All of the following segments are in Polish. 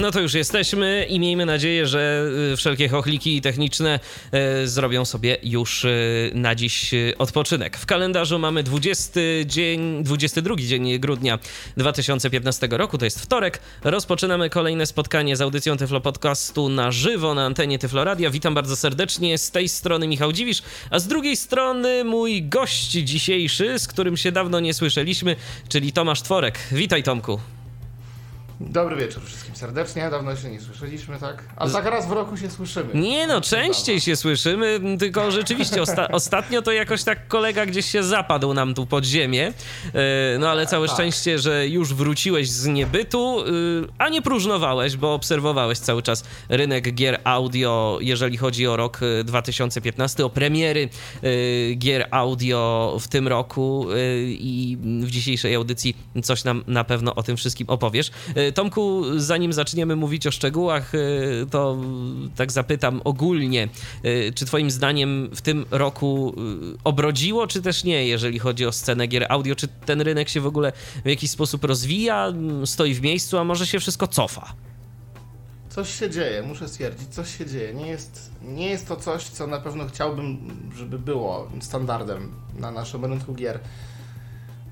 No to już jesteśmy i miejmy nadzieję, że y, wszelkie chochliki techniczne y, zrobią sobie już y, na dziś odpoczynek. W kalendarzu mamy 20 dzień, 22 dzień grudnia 2015 roku, to jest wtorek. Rozpoczynamy kolejne spotkanie z audycją Tyflo Podcastu na żywo na antenie Tyflo Radia. Witam bardzo serdecznie. Z tej strony Michał Dziwisz, a z drugiej strony mój gość dzisiejszy, z którym się dawno nie słyszeliśmy, czyli Tomasz Tworek. Witaj Tomku. Dobry wieczór wszystkim serdecznie. Dawno się nie słyszeliśmy, tak? A tak raz w roku się słyszymy. Nie no, częściej się słyszymy, tylko rzeczywiście osta ostatnio to jakoś tak kolega gdzieś się zapadł nam tu pod ziemię. E, no ale całe tak. szczęście, że już wróciłeś z niebytu, y, a nie próżnowałeś, bo obserwowałeś cały czas rynek gier audio, jeżeli chodzi o rok 2015, y, o premiery y, gier audio w tym roku i w dzisiejszej audycji coś nam na pewno o tym wszystkim opowiesz. Tomku, zanim zaczniemy mówić o szczegółach, y, to tak zapytam ogólnie, y, czy Twoim zdaniem w tym roku y, obrodziło, czy też nie, jeżeli chodzi o scenę gier audio? Czy ten rynek się w ogóle w jakiś sposób rozwija, stoi w miejscu, a może się wszystko cofa? Coś się dzieje, muszę stwierdzić, coś się dzieje. Nie jest, nie jest to coś, co na pewno chciałbym, żeby było standardem na naszym rynku gier.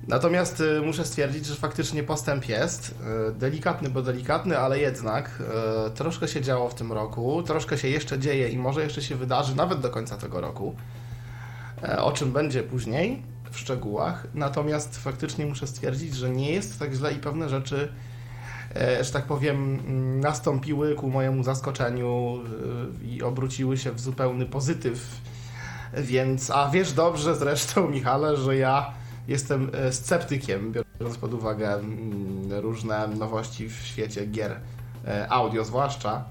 Natomiast y, muszę stwierdzić, że faktycznie postęp jest. Y, delikatny, bo delikatny, ale jednak y, troszkę się działo w tym roku, troszkę się jeszcze dzieje i może jeszcze się wydarzy nawet do końca tego roku. O czym będzie później w szczegółach. Natomiast faktycznie muszę stwierdzić, że nie jest tak źle i pewne rzeczy, że tak powiem, mm, nastąpiły ku mojemu zaskoczeniu i obróciły się w zupełny pozytyw. Więc, a wiesz dobrze zresztą, Michale, że ja jestem e, sceptykiem, biorąc pod uwagę mm, różne nowości w świecie gier e, audio zwłaszcza.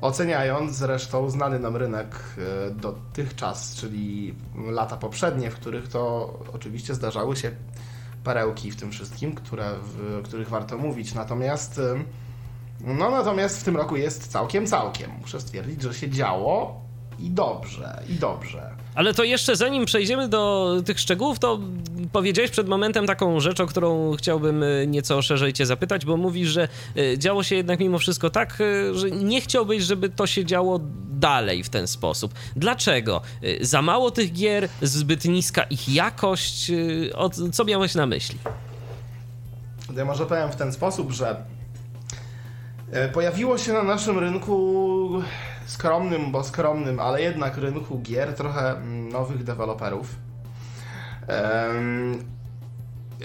Oceniając zresztą znany nam rynek e, dotychczas, czyli lata poprzednie, w których to oczywiście zdarzały się perełki w tym wszystkim, które, których warto mówić. Natomiast no natomiast w tym roku jest całkiem, całkiem. Muszę stwierdzić, że się działo i dobrze, i dobrze. Ale to jeszcze zanim przejdziemy do tych szczegółów, to powiedziałeś przed momentem taką rzecz, o którą chciałbym e, nieco szerzej cię zapytać, bo mówisz, że e, działo się jednak mimo wszystko tak, e, że nie chciałbyś, żeby to się działo dalej w ten sposób. Dlaczego? Za mało tych gier, zbyt niska ich jakość? Co miałeś na myśli? Ja może powiem w ten sposób, że pojawiło się na naszym rynku skromnym, bo skromnym, ale jednak rynku gier trochę mm, nowych deweloperów. Um,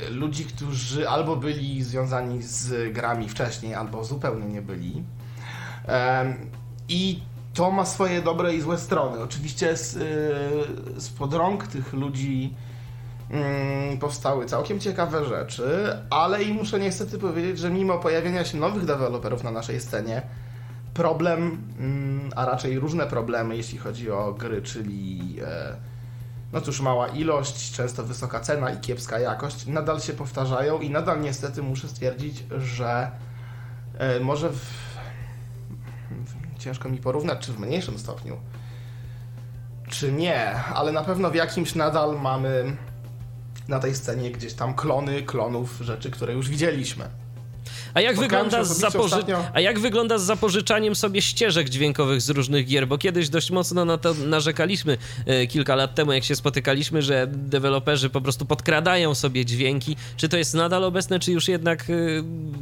ludzi, którzy albo byli związani z grami wcześniej, albo zupełnie nie byli. Um, I to ma swoje dobre i złe strony. Oczywiście z, y, z rąk tych ludzi mm, powstały całkiem ciekawe rzeczy, ale i muszę niestety powiedzieć, że mimo pojawienia się nowych deweloperów na naszej scenie, problem, mm, a raczej różne problemy, jeśli chodzi o gry, czyli e, no cóż, mała ilość, często wysoka cena i kiepska jakość, nadal się powtarzają i nadal niestety muszę stwierdzić, że e, może w, ciężko mi porównać, czy w mniejszym stopniu, czy nie, ale na pewno w jakimś nadal mamy na tej scenie gdzieś tam klony klonów rzeczy, które już widzieliśmy. A jak, wygląda z zapoży... A jak wygląda z zapożyczaniem sobie ścieżek dźwiękowych z różnych gier? Bo kiedyś dość mocno na to narzekaliśmy e, kilka lat temu, jak się spotykaliśmy, że deweloperzy po prostu podkradają sobie dźwięki. Czy to jest nadal obecne, czy już jednak e,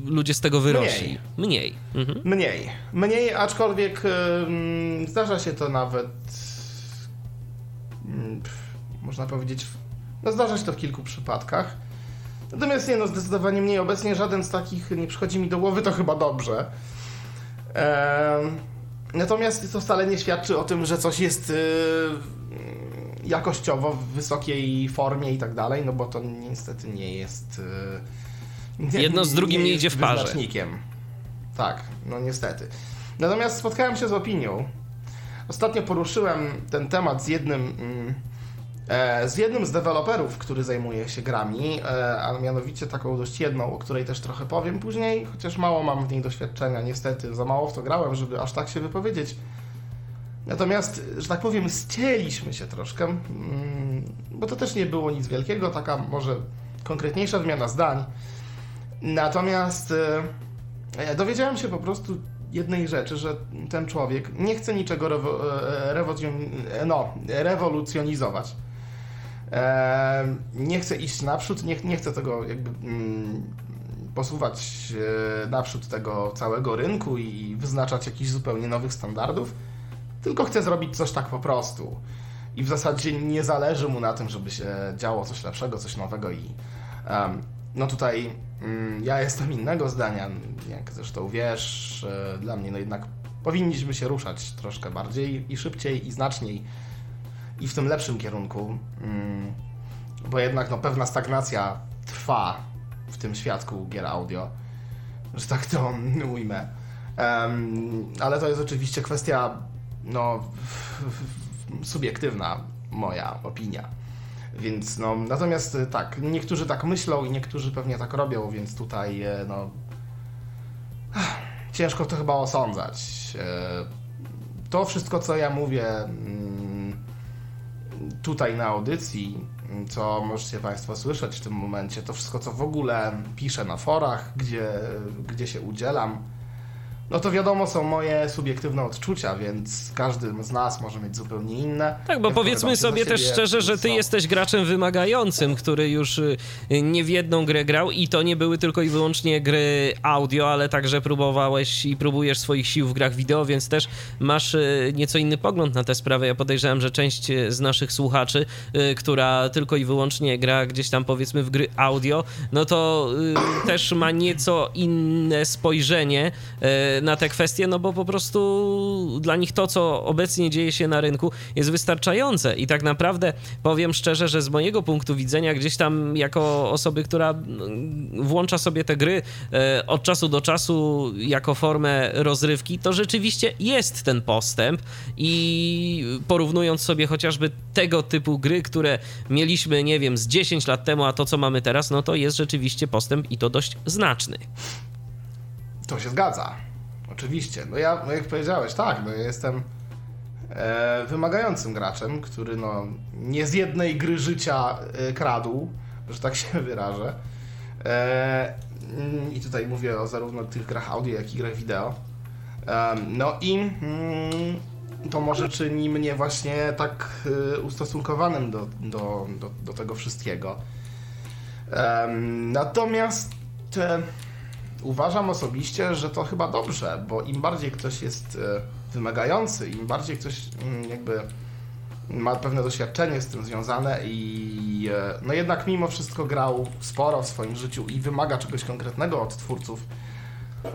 ludzie z tego wyrośli? Mniej. Mniej. Mhm. Mniej. Mniej, aczkolwiek zdarza się to nawet można powiedzieć, no zdarza się to w kilku przypadkach. Natomiast nie no, zdecydowanie mniej. Obecnie żaden z takich nie przychodzi mi do głowy, to chyba dobrze. Ehm, natomiast to wcale nie świadczy o tym, że coś jest yy, jakościowo w wysokiej formie i tak dalej, no bo to niestety nie jest. Yy, Jedno z drugim nie, nie idzie w parze. Tak, no niestety. Natomiast spotkałem się z opinią. Ostatnio poruszyłem ten temat z jednym. Yy, z jednym z deweloperów, który zajmuje się grami, e, a mianowicie taką dość jedną, o której też trochę powiem później, chociaż mało mam w niej doświadczenia, niestety, za mało w to grałem, żeby aż tak się wypowiedzieć. Natomiast, że tak powiem, ścieliśmy się troszkę, mm, bo to też nie było nic wielkiego, taka może konkretniejsza wymiana zdań. Natomiast e, dowiedziałem się po prostu jednej rzeczy, że ten człowiek nie chce niczego rewo, e, rewolucjon, no, rewolucjonizować. E, nie chce iść naprzód, nie, nie chce tego jakby mm, posuwać naprzód tego całego rynku i wyznaczać jakichś zupełnie nowych standardów, tylko chce zrobić coś tak po prostu. I w zasadzie nie zależy mu na tym, żeby się działo coś lepszego, coś nowego i no tutaj um, ja jestem innego zdania, jak zresztą wiesz, e, dla mnie no jednak powinniśmy się ruszać troszkę bardziej i szybciej i znaczniej i w tym lepszym kierunku, um, bo jednak no pewna stagnacja trwa w tym świadku gier audio, że tak to ujmę. Ale to jest oczywiście kwestia no, subiektywna moja opinia. Więc no, natomiast e, tak, niektórzy tak myślą i niektórzy pewnie tak robią, więc tutaj e, no ciężko to chyba osądzać. E, to wszystko, co ja mówię mm, tutaj na audycji, co możecie Państwo słyszeć w tym momencie, to wszystko, co w ogóle piszę na forach, gdzie, gdzie się udzielam, no to wiadomo, są moje subiektywne odczucia, więc każdy z nas może mieć zupełnie inne. Tak, bo powiedzmy sobie też szczerze, że ty jesteś graczem wymagającym, który już y, nie w jedną grę grał i to nie były tylko i wyłącznie gry audio, ale także próbowałeś i próbujesz swoich sił w grach wideo, więc też masz y, nieco inny pogląd na tę sprawę. Ja podejrzewam, że część y, z naszych słuchaczy, która tylko i wyłącznie gra gdzieś tam powiedzmy w gry audio, no to też ma nieco inne spojrzenie na te kwestie, no bo po prostu dla nich to, co obecnie dzieje się na rynku, jest wystarczające. I tak naprawdę powiem szczerze, że z mojego punktu widzenia, gdzieś tam jako osoby, która mm, włącza sobie te gry e, od czasu do czasu jako formę rozrywki, to rzeczywiście jest ten postęp i porównując sobie chociażby tego typu gry, które mieliśmy, nie wiem, z 10 lat temu, a to, co mamy teraz, no to jest rzeczywiście postęp i to dość znaczny. To się zgadza. Oczywiście. No ja, no jak powiedziałeś, tak, no ja jestem e, wymagającym graczem, który no nie z jednej gry życia e, kradł, że tak się wyrażę. E, I tutaj mówię o zarówno tych grach audio, jak i grach wideo. E, no i mm, to może czyni mnie właśnie tak e, ustosunkowanym do, do, do, do tego wszystkiego. natomiast uważam osobiście, że to chyba dobrze, bo im bardziej ktoś jest e, wymagający, im bardziej ktoś mm, jakby ma pewne doświadczenie z tym związane i e, no jednak mimo wszystko grał sporo w swoim życiu i wymaga czegoś konkretnego od twórców,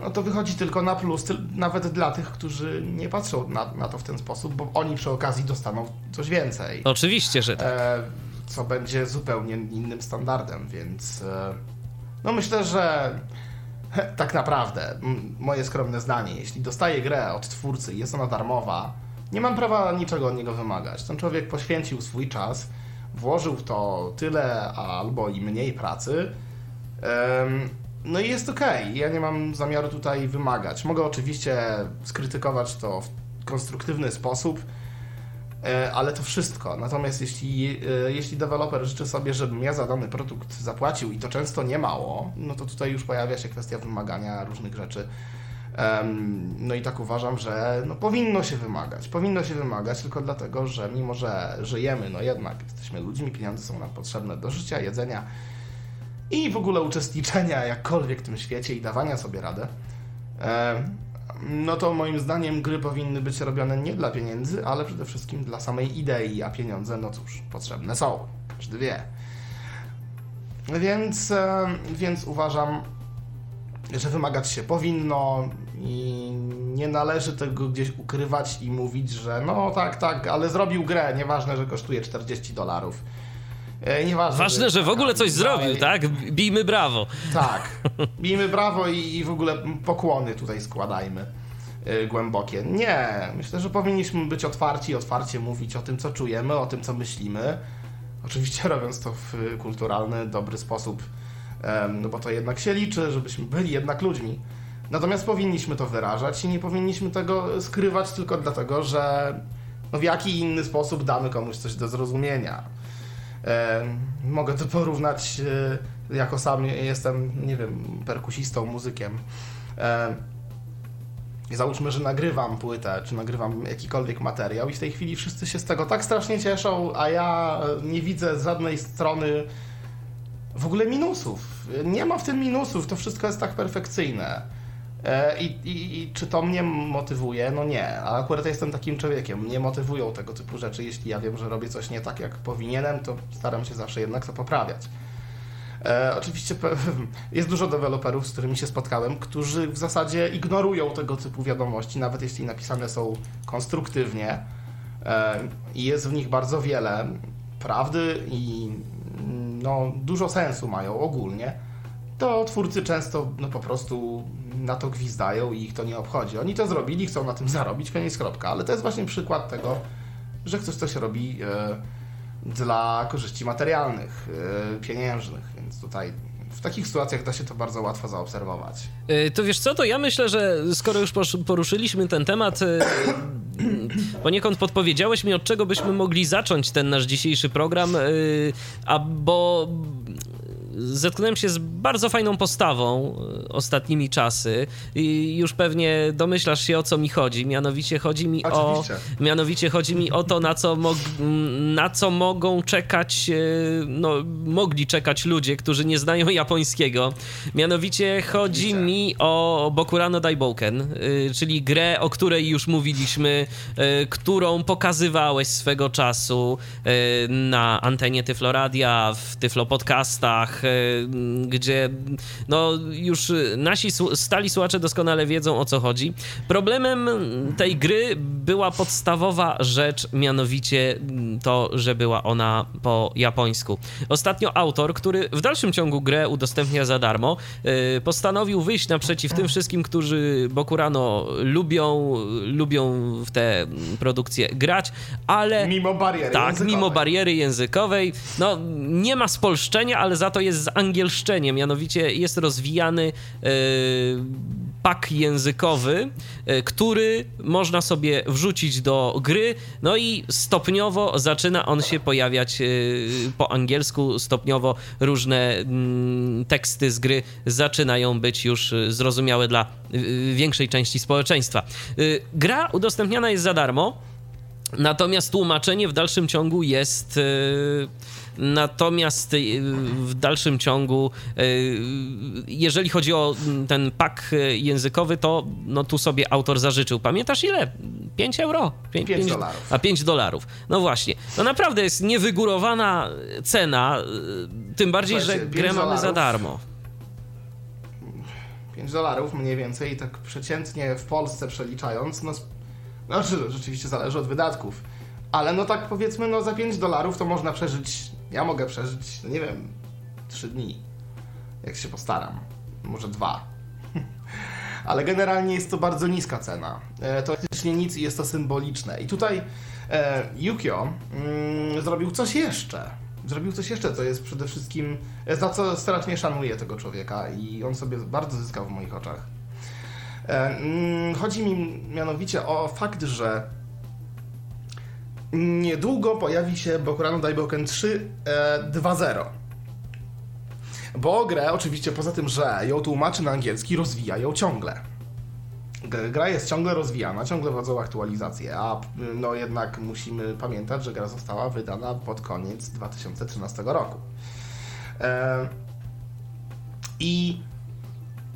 no to wychodzi tylko na plus, nawet dla tych, którzy nie patrzą na, na to w ten sposób, bo oni przy okazji dostaną coś więcej. Oczywiście, że tak. E, co będzie zupełnie innym standardem, więc no myślę, że tak naprawdę, moje skromne zdanie, jeśli dostaję grę od twórcy i jest ona darmowa, nie mam prawa niczego od niego wymagać. Ten człowiek poświęcił swój czas, włożył w to tyle albo i mniej pracy. No i jest okej. Okay. Ja nie mam zamiaru tutaj wymagać. Mogę oczywiście skrytykować to w konstruktywny sposób ale to wszystko. Natomiast jeśli, e, jeśli deweloper życzy sobie, żebym ja za dany produkt zapłacił i to często nie mało, no to tutaj już pojawia się kwestia wymagania różnych rzeczy. No i tak uważam, że no powinno się wymagać. Powinno się wymagać tylko dlatego, że mimo, że żyjemy, no jednak jesteśmy ludźmi, pieniądze są nam potrzebne do życia, jedzenia i w ogóle uczestniczenia jakkolwiek w tym świecie i dawania sobie radę no to moim zdaniem gry powinny być robione nie dla pieniędzy, ale przede wszystkim dla samej idei, a pieniądze, no cóż, potrzebne są. Każdy wie. Więc, e, więc uważam, że wymagać się powinno i nie należy tego gdzieś ukrywać i mówić, że no tak, tak, ale zrobił grę, nieważne, że kosztuje 40 dolarów. E, nieważne. Ważne, że w ogóle coś zrobił, tak? Bijmy brawo. Tak. Bijmy brawo i, w ogóle pokłony tutaj składajmy e, głębokie. Nie, myślę, że powinniśmy być otwarci i otwarcie mówić o tym, co czujemy, o tym, co myślimy. Oczywiście robiąc to w kulturalny, dobry sposób, no bo to jednak się liczy, żebyśmy byli jednak ludźmi. Natomiast powinniśmy to wyrażać i nie powinniśmy tego skrywać tylko dlatego, że No w jaki inny sposób damy komuś coś do zrozumienia? E, mogę to porównać, e, jako sam jestem, nie wiem, perkusistą, muzykiem. E, załóżmy, że nagrywam płytę, czy nagrywam jakikolwiek materiał i w tej chwili wszyscy się z tego tak strasznie cieszą, a ja nie widzę z żadnej strony w ogóle minusów. Nie ma w tym minusów, to wszystko jest tak perfekcyjne. E, I, i, I, czy to mnie motywuje? No nie, a akurat jestem takim człowiekiem. Mnie motywują tego typu rzeczy. Jeśli ja wiem, że robię coś nie tak, jak powinienem, to staram się zawsze jednak to poprawiać. E, oczywiście jest dużo deweloperów, z którymi się spotkałem, którzy w zasadzie ignorują tego typu wiadomości, nawet jeśli napisane są konstruktywnie e, i jest w nich bardzo wiele prawdy i no, dużo sensu mają ogólnie, to twórcy często no, po prostu na to gwizdają i ich to nie obchodzi. Oni to zrobili, chcą na tym zarobić, koniec kropka. Ale to jest właśnie przykład tego, że ktoś coś robi e, dla korzyści materialnych, e, pieniężnych, więc tutaj w takich sytuacjach da się to bardzo łatwo zaobserwować. E, to wiesz co, to ja myślę, że skoro już poruszyliśmy ten temat, e, poniekąd podpowiedziałeś mi, od czego byśmy mogli zacząć ten nasz dzisiejszy program, a bo zetknąłem się z bardzo fajną postawą e, ostatnimi czasy i już pewnie domyślasz się o co mi chodzi. Mianowicie chodzi mi Oczywiście. o mianowicie chodzi mi o to na co, mog, na co mogą czekać e, no mogli czekać ludzie, którzy nie znają japońskiego. Mianowicie chodzi mi o Bokurano Daibouken, e, czyli grę, o której już mówiliśmy, którą pokazywałeś swego czasu na antenie Tyfloradia, w Tyflo Podcastach, gdzie no już nasi stali słuchacze doskonale wiedzą o co chodzi. Problemem tej gry była podstawowa rzecz, mianowicie to, że była ona po japońsku. Ostatnio autor, który w dalszym ciągu grę udostępnia za darmo, e, postanowił wyjść naprzeciw tym wszystkim, którzy Bokurano lubią, lubią w te produkcje grać, ale... Mimo bariery Tak, językowej. mimo bariery językowej. No, nie ma spolszczenia, ale za to jest z angielszczeniem, mianowicie jest rozwijany e, pak językowy, e, który można sobie wrzucić do gry, no i stopniowo zaczyna on się pojawiać e, po angielsku, stopniowo różne mm, teksty z gry zaczynają być już zrozumiałe dla większej części społeczeństwa. Gra udostępniana jest za darmo, natomiast tłumaczenie w dalszym ciągu jest Natomiast y, w dalszym ciągu, y, jeżeli chodzi o ten pak językowy, to no tu sobie autor zażyczył. Pamiętasz ile? 5 euro? 5, 5 dolarów. A 5 dolarów. No właśnie. No naprawdę jest niewygórowana cena, y, tym bardziej, Słuchajcie, że grę mamy za darmo. 5 dolarów mniej więcej, tak przeciętnie w Polsce przeliczając, no, no rzeczywiście zależy od wydatków. Ale no tak powiedzmy, no za 5 dolarów to można przeżyć ja mogę przeżyć, no nie wiem, trzy dni, jak się postaram. Może dwa. Ale generalnie jest to bardzo niska cena. E, to faktycznie nic i jest to symboliczne. I tutaj e, Yukio mm, zrobił coś jeszcze. Zrobił coś jeszcze, co jest przede wszystkim, e, za co strasznie szanuję tego człowieka i on sobie bardzo zyskał w moich oczach. E, mm, chodzi mi mianowicie o fakt, że niedługo pojawi się Bokurano Daiboken 3 e, 2.0. Bo grę oczywiście poza tym, że ją tłumaczy na angielski, rozwija ją ciągle. Gra jest ciągle rozwijana, ciągle wchodzą aktualizacje, a no jednak musimy pamiętać, że gra została wydana pod koniec 2013 roku. E, I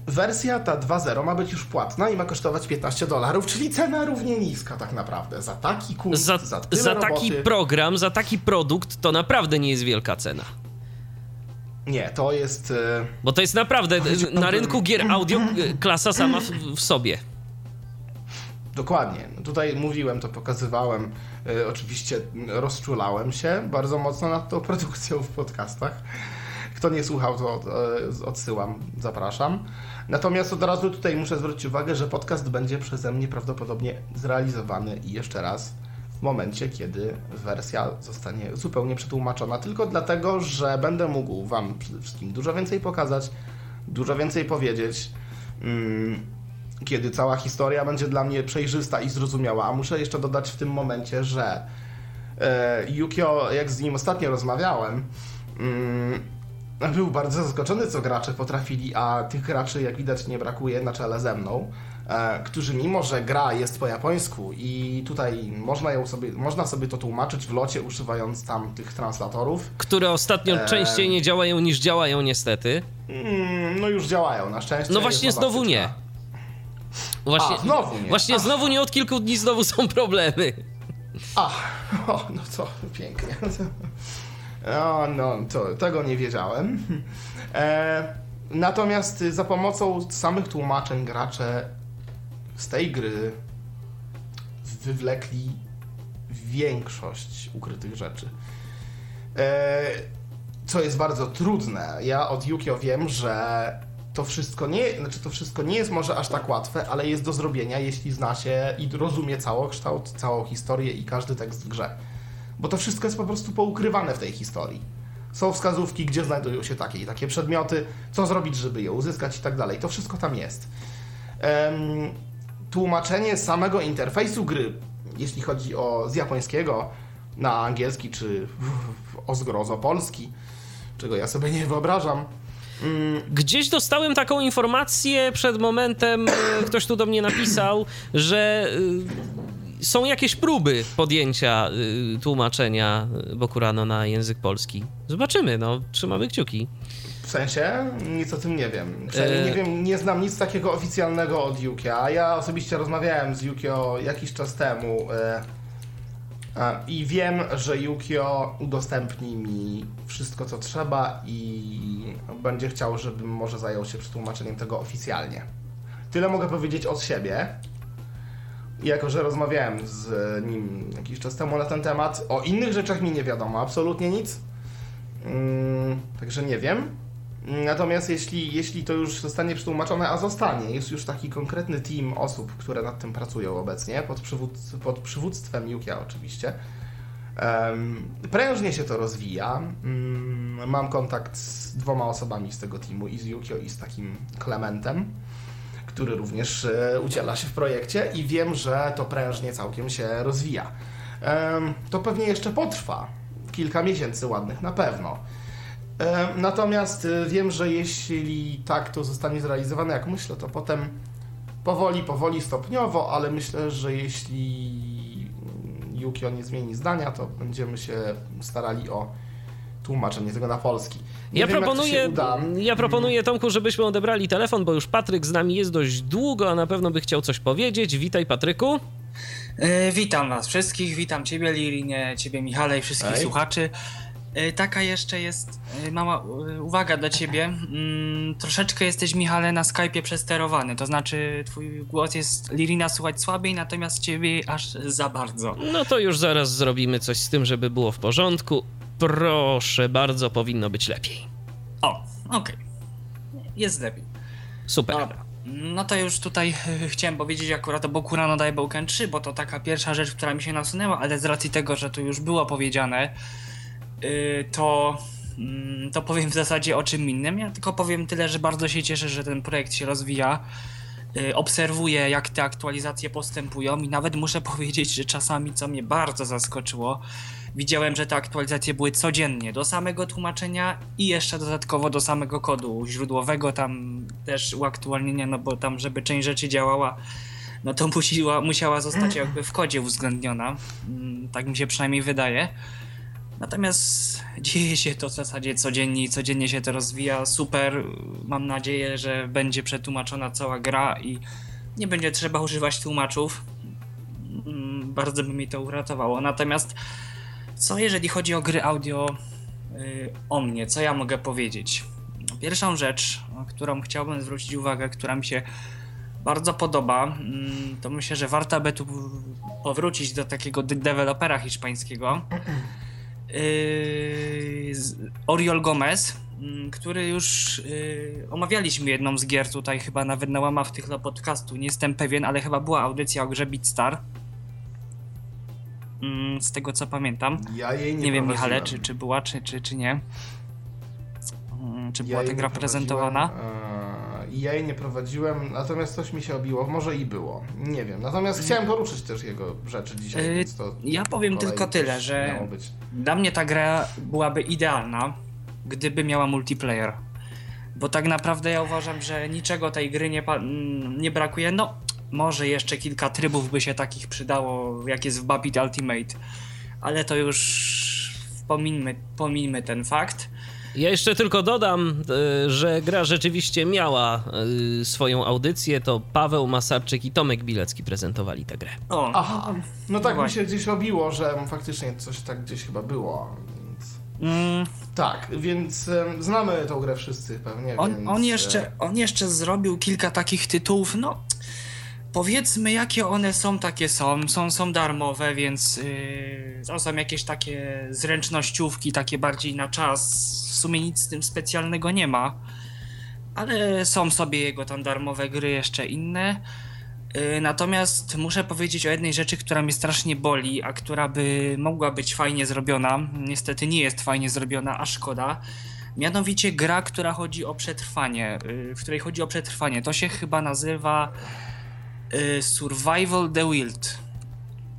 Wersja ta 2.0 ma być już płatna i ma kosztować 15 dolarów, czyli cena równie niska tak naprawdę. Za taki kurs, za, za, za taki program, za taki produkt to naprawdę nie jest wielka cena. Nie, to jest... E, Bo to jest naprawdę na rynku gier audio e, klasa sama w, w sobie. Dokładnie. Tutaj mówiłem, to pokazywałem. E, oczywiście rozczulałem się bardzo mocno nad tą produkcją w podcastach. Kto nie słuchał, to odsyłam, zapraszam. Natomiast od razu tutaj muszę zwrócić uwagę, że podcast będzie przeze mnie prawdopodobnie zrealizowany jeszcze raz w momencie, kiedy wersja zostanie zupełnie przetłumaczona. Tylko dlatego, że będę mógł Wam przede wszystkim dużo więcej pokazać, dużo więcej powiedzieć. Mm, kiedy cała historia będzie dla mnie przejrzysta i zrozumiała. A muszę jeszcze dodać w tym momencie, że e, Yukio, jak z nim ostatnio rozmawiałem, mm, był bardzo zaskoczony, co gracze potrafili, a tych graczy, jak widać, nie brakuje na czele ze mną, e, którzy mimo, że gra jest po japońsku i tutaj można, ją sobie, można sobie to tłumaczyć w locie, używając tam tych translatorów, Które ostatnio Em. częściej nie działają niż działają niestety. mm, no już działają na szczęście. No właśnie znowu nie. Właśnie, A, znowu nie. Właśnie Ach. znowu nie od kilku dni znowu są problemy. A, o, no to pięknie. O, no, to, tego nie wiedziałem. E, natomiast za pomocą samych tłumaczeń gracze z tej gry wywlekli większość ukrytych rzeczy. E, co jest bardzo trudne. Ja od Yukio wiem, że to wszystko nie, znaczy to wszystko nie jest może aż tak łatwe, ale jest do zrobienia, jeśli zna się i rozumie całokształt, całą historię i każdy tekst w grze. Bo to wszystko jest po prostu poukrywane w tej historii. Są wskazówki, gdzie znajdują się takie i takie przedmioty, co zrobić, żeby je uzyskać i tak dalej. To wszystko tam jest. Em, tłumaczenie samego interfejsu gry, jeśli chodzi o z japońskiego na angielski czy o zgrozo polski, czego ja sobie nie wyobrażam. Mm, Gdzieś dostałem taką informację przed momentem, e, ktoś tu do mnie napisał, że y, są jakieś próby podjęcia y, tłumaczenia y, Bokurano na język polski. Zobaczymy, no, trzymamy kciuki. W sensie? Nic o tym nie wiem. Przynajmniej E- nie wiem, nie znam nic takiego oficjalnego od Yukio, a ja osobiście rozmawiałem z Yukio jakiś czas temu e, i wiem, że Yukio udostępni mi wszystko, co trzeba i będzie chciał, żebym może zajął się przetłumaczeniem tego oficjalnie. Tyle mogę powiedzieć od siebie. Jako, że rozmawiałem z nim jakiś czas temu na ten temat, o innych rzeczach mi nie wiadomo absolutnie nic. Mm, także nie wiem. Natomiast jeśli, jeśli to już zostanie przetłumaczone, a zostanie, jest już taki konkretny team osób, które nad tym pracują obecnie, pod, przywód, pod przywództwem Yukia oczywiście. Um, prężnie się to rozwija. Mm, mam kontakt z dwoma osobami z tego teamu, i z Yukio, i z takim Klementem, który również e, udziela się w projekcie i wiem, że to prężnie całkiem się rozwija. To pewnie jeszcze potrwa. Kilka miesięcy ładnych na pewno. Natomiast e, wiem, że jeśli tak to zostanie zrealizowane, jak myślę, to potem powoli, powoli, stopniowo, ale myślę, że jeśli Yukio nie zmieni zdania, to będziemy się starali o tłumaczenie tego na polski. Nie Ja wiem, jak to proponuję, się uda. ja proponuję Tomku, żebyśmy odebrali telefon, bo już Patryk z nami jest dość długo, a na pewno by chciał coś powiedzieć. Witaj Patryku. E, witam was wszystkich, witam ciebie Lirinie, ciebie Michale i wszystkich Hej. słuchaczy. E, taka jeszcze jest e, mała uwaga dla ciebie. Mm, troszeczkę jesteś Michale na Skype'ie przesterowany, to znaczy twój głos jest Lirina słychać słabiej, natomiast ciebie aż za bardzo. No to już zaraz zrobimy coś z tym, żeby było w porządku. Proszę bardzo, powinno być lepiej. O, okej. Jest lepiej. Super. Dobra. No to już tutaj e, chciałem powiedzieć akurat o Bokurano Daiboken 3, bo to taka pierwsza rzecz, która mi się nasunęła, ale z racji tego, że tu już było powiedziane, y, to, mm, to powiem w zasadzie o czym innym. Ja tylko powiem tyle, że bardzo się cieszę, że ten projekt się rozwija. Y, Obserwuję, jak te aktualizacje postępują, i nawet muszę powiedzieć, że czasami, co mnie bardzo zaskoczyło, widziałem, że te aktualizacje były codziennie do samego tłumaczenia i jeszcze dodatkowo do samego kodu źródłowego. Tam też uaktualnienia, no bo tam, żeby część rzeczy działała, no to musiała, musiała zostać jakby w kodzie uwzględniona. Mm, Tak mi się przynajmniej wydaje. Natomiast dzieje się to w zasadzie codziennie i codziennie się to rozwija. Super. Mam nadzieję, że będzie przetłumaczona cała gra i nie będzie trzeba używać tłumaczów. Mm, Bardzo by mi to uratowało. Natomiast co jeżeli chodzi o gry audio y, o mnie, co ja mogę powiedzieć? Pierwszą rzecz, którą chciałbym zwrócić uwagę, która mi się bardzo podoba, mm, to myślę, że warto by tu powrócić do takiego de- dewelopera hiszpańskiego. Z- Oriol Gomez, mm, który już yy, omawialiśmy jedną z gier tutaj, chyba nawet na łamach tych podcastu, nie jestem pewien, ale chyba była audycja o grze Beatstar. Mm, Z tego co pamiętam. Ja jej nie, Nie, wiem. Michale, czy, czy była, czy, czy, czy nie. Mm, Czy Ja była ta jej gra prezentowana? prowadziłem. Eee, EA, nie prowadziłem, natomiast coś mi się obiło, może i było, nie wiem. Natomiast chciałem poruszyć też jego rzeczy dzisiaj, Yy, więc to ja powiem tylko tyle, że. Dla mnie ta gra byłaby idealna, gdyby miała multiplayer. Bo tak naprawdę ja uważam, że niczego tej gry nie, mm, nie brakuje. No, może jeszcze kilka trybów by się takich przydało, jak jest w Babit Ultimate. Ale to już pomińmy, pomińmy ten fakt. Ja jeszcze tylko dodam, y, że gra rzeczywiście miała y, swoją audycję. To Paweł Masarczyk i Tomek Bilecki prezentowali tę grę. O, Aha, no tak mi właśnie. się gdzieś obiło, że faktycznie coś tak gdzieś chyba było, więc... mm, Tak, więc znamy tą grę wszyscy pewnie, on, więc... on, e, jeszcze, on jeszcze zrobił kilka takich tytułów, no powiedzmy jakie one są, takie są. Są, są darmowe, więc yy, są jakieś takie zręcznościówki, takie bardziej na czas. W sumie nic z tym specjalnego nie ma. Ale są sobie jego tam darmowe gry jeszcze inne. Yy, Natomiast muszę powiedzieć o jednej rzeczy, która mnie strasznie boli, a która by mogła być fajnie zrobiona. Niestety nie jest fajnie zrobiona, a szkoda. Mianowicie gra, która chodzi o przetrwanie, yy, w której chodzi o przetrwanie. To się chyba nazywa Survival the Wild.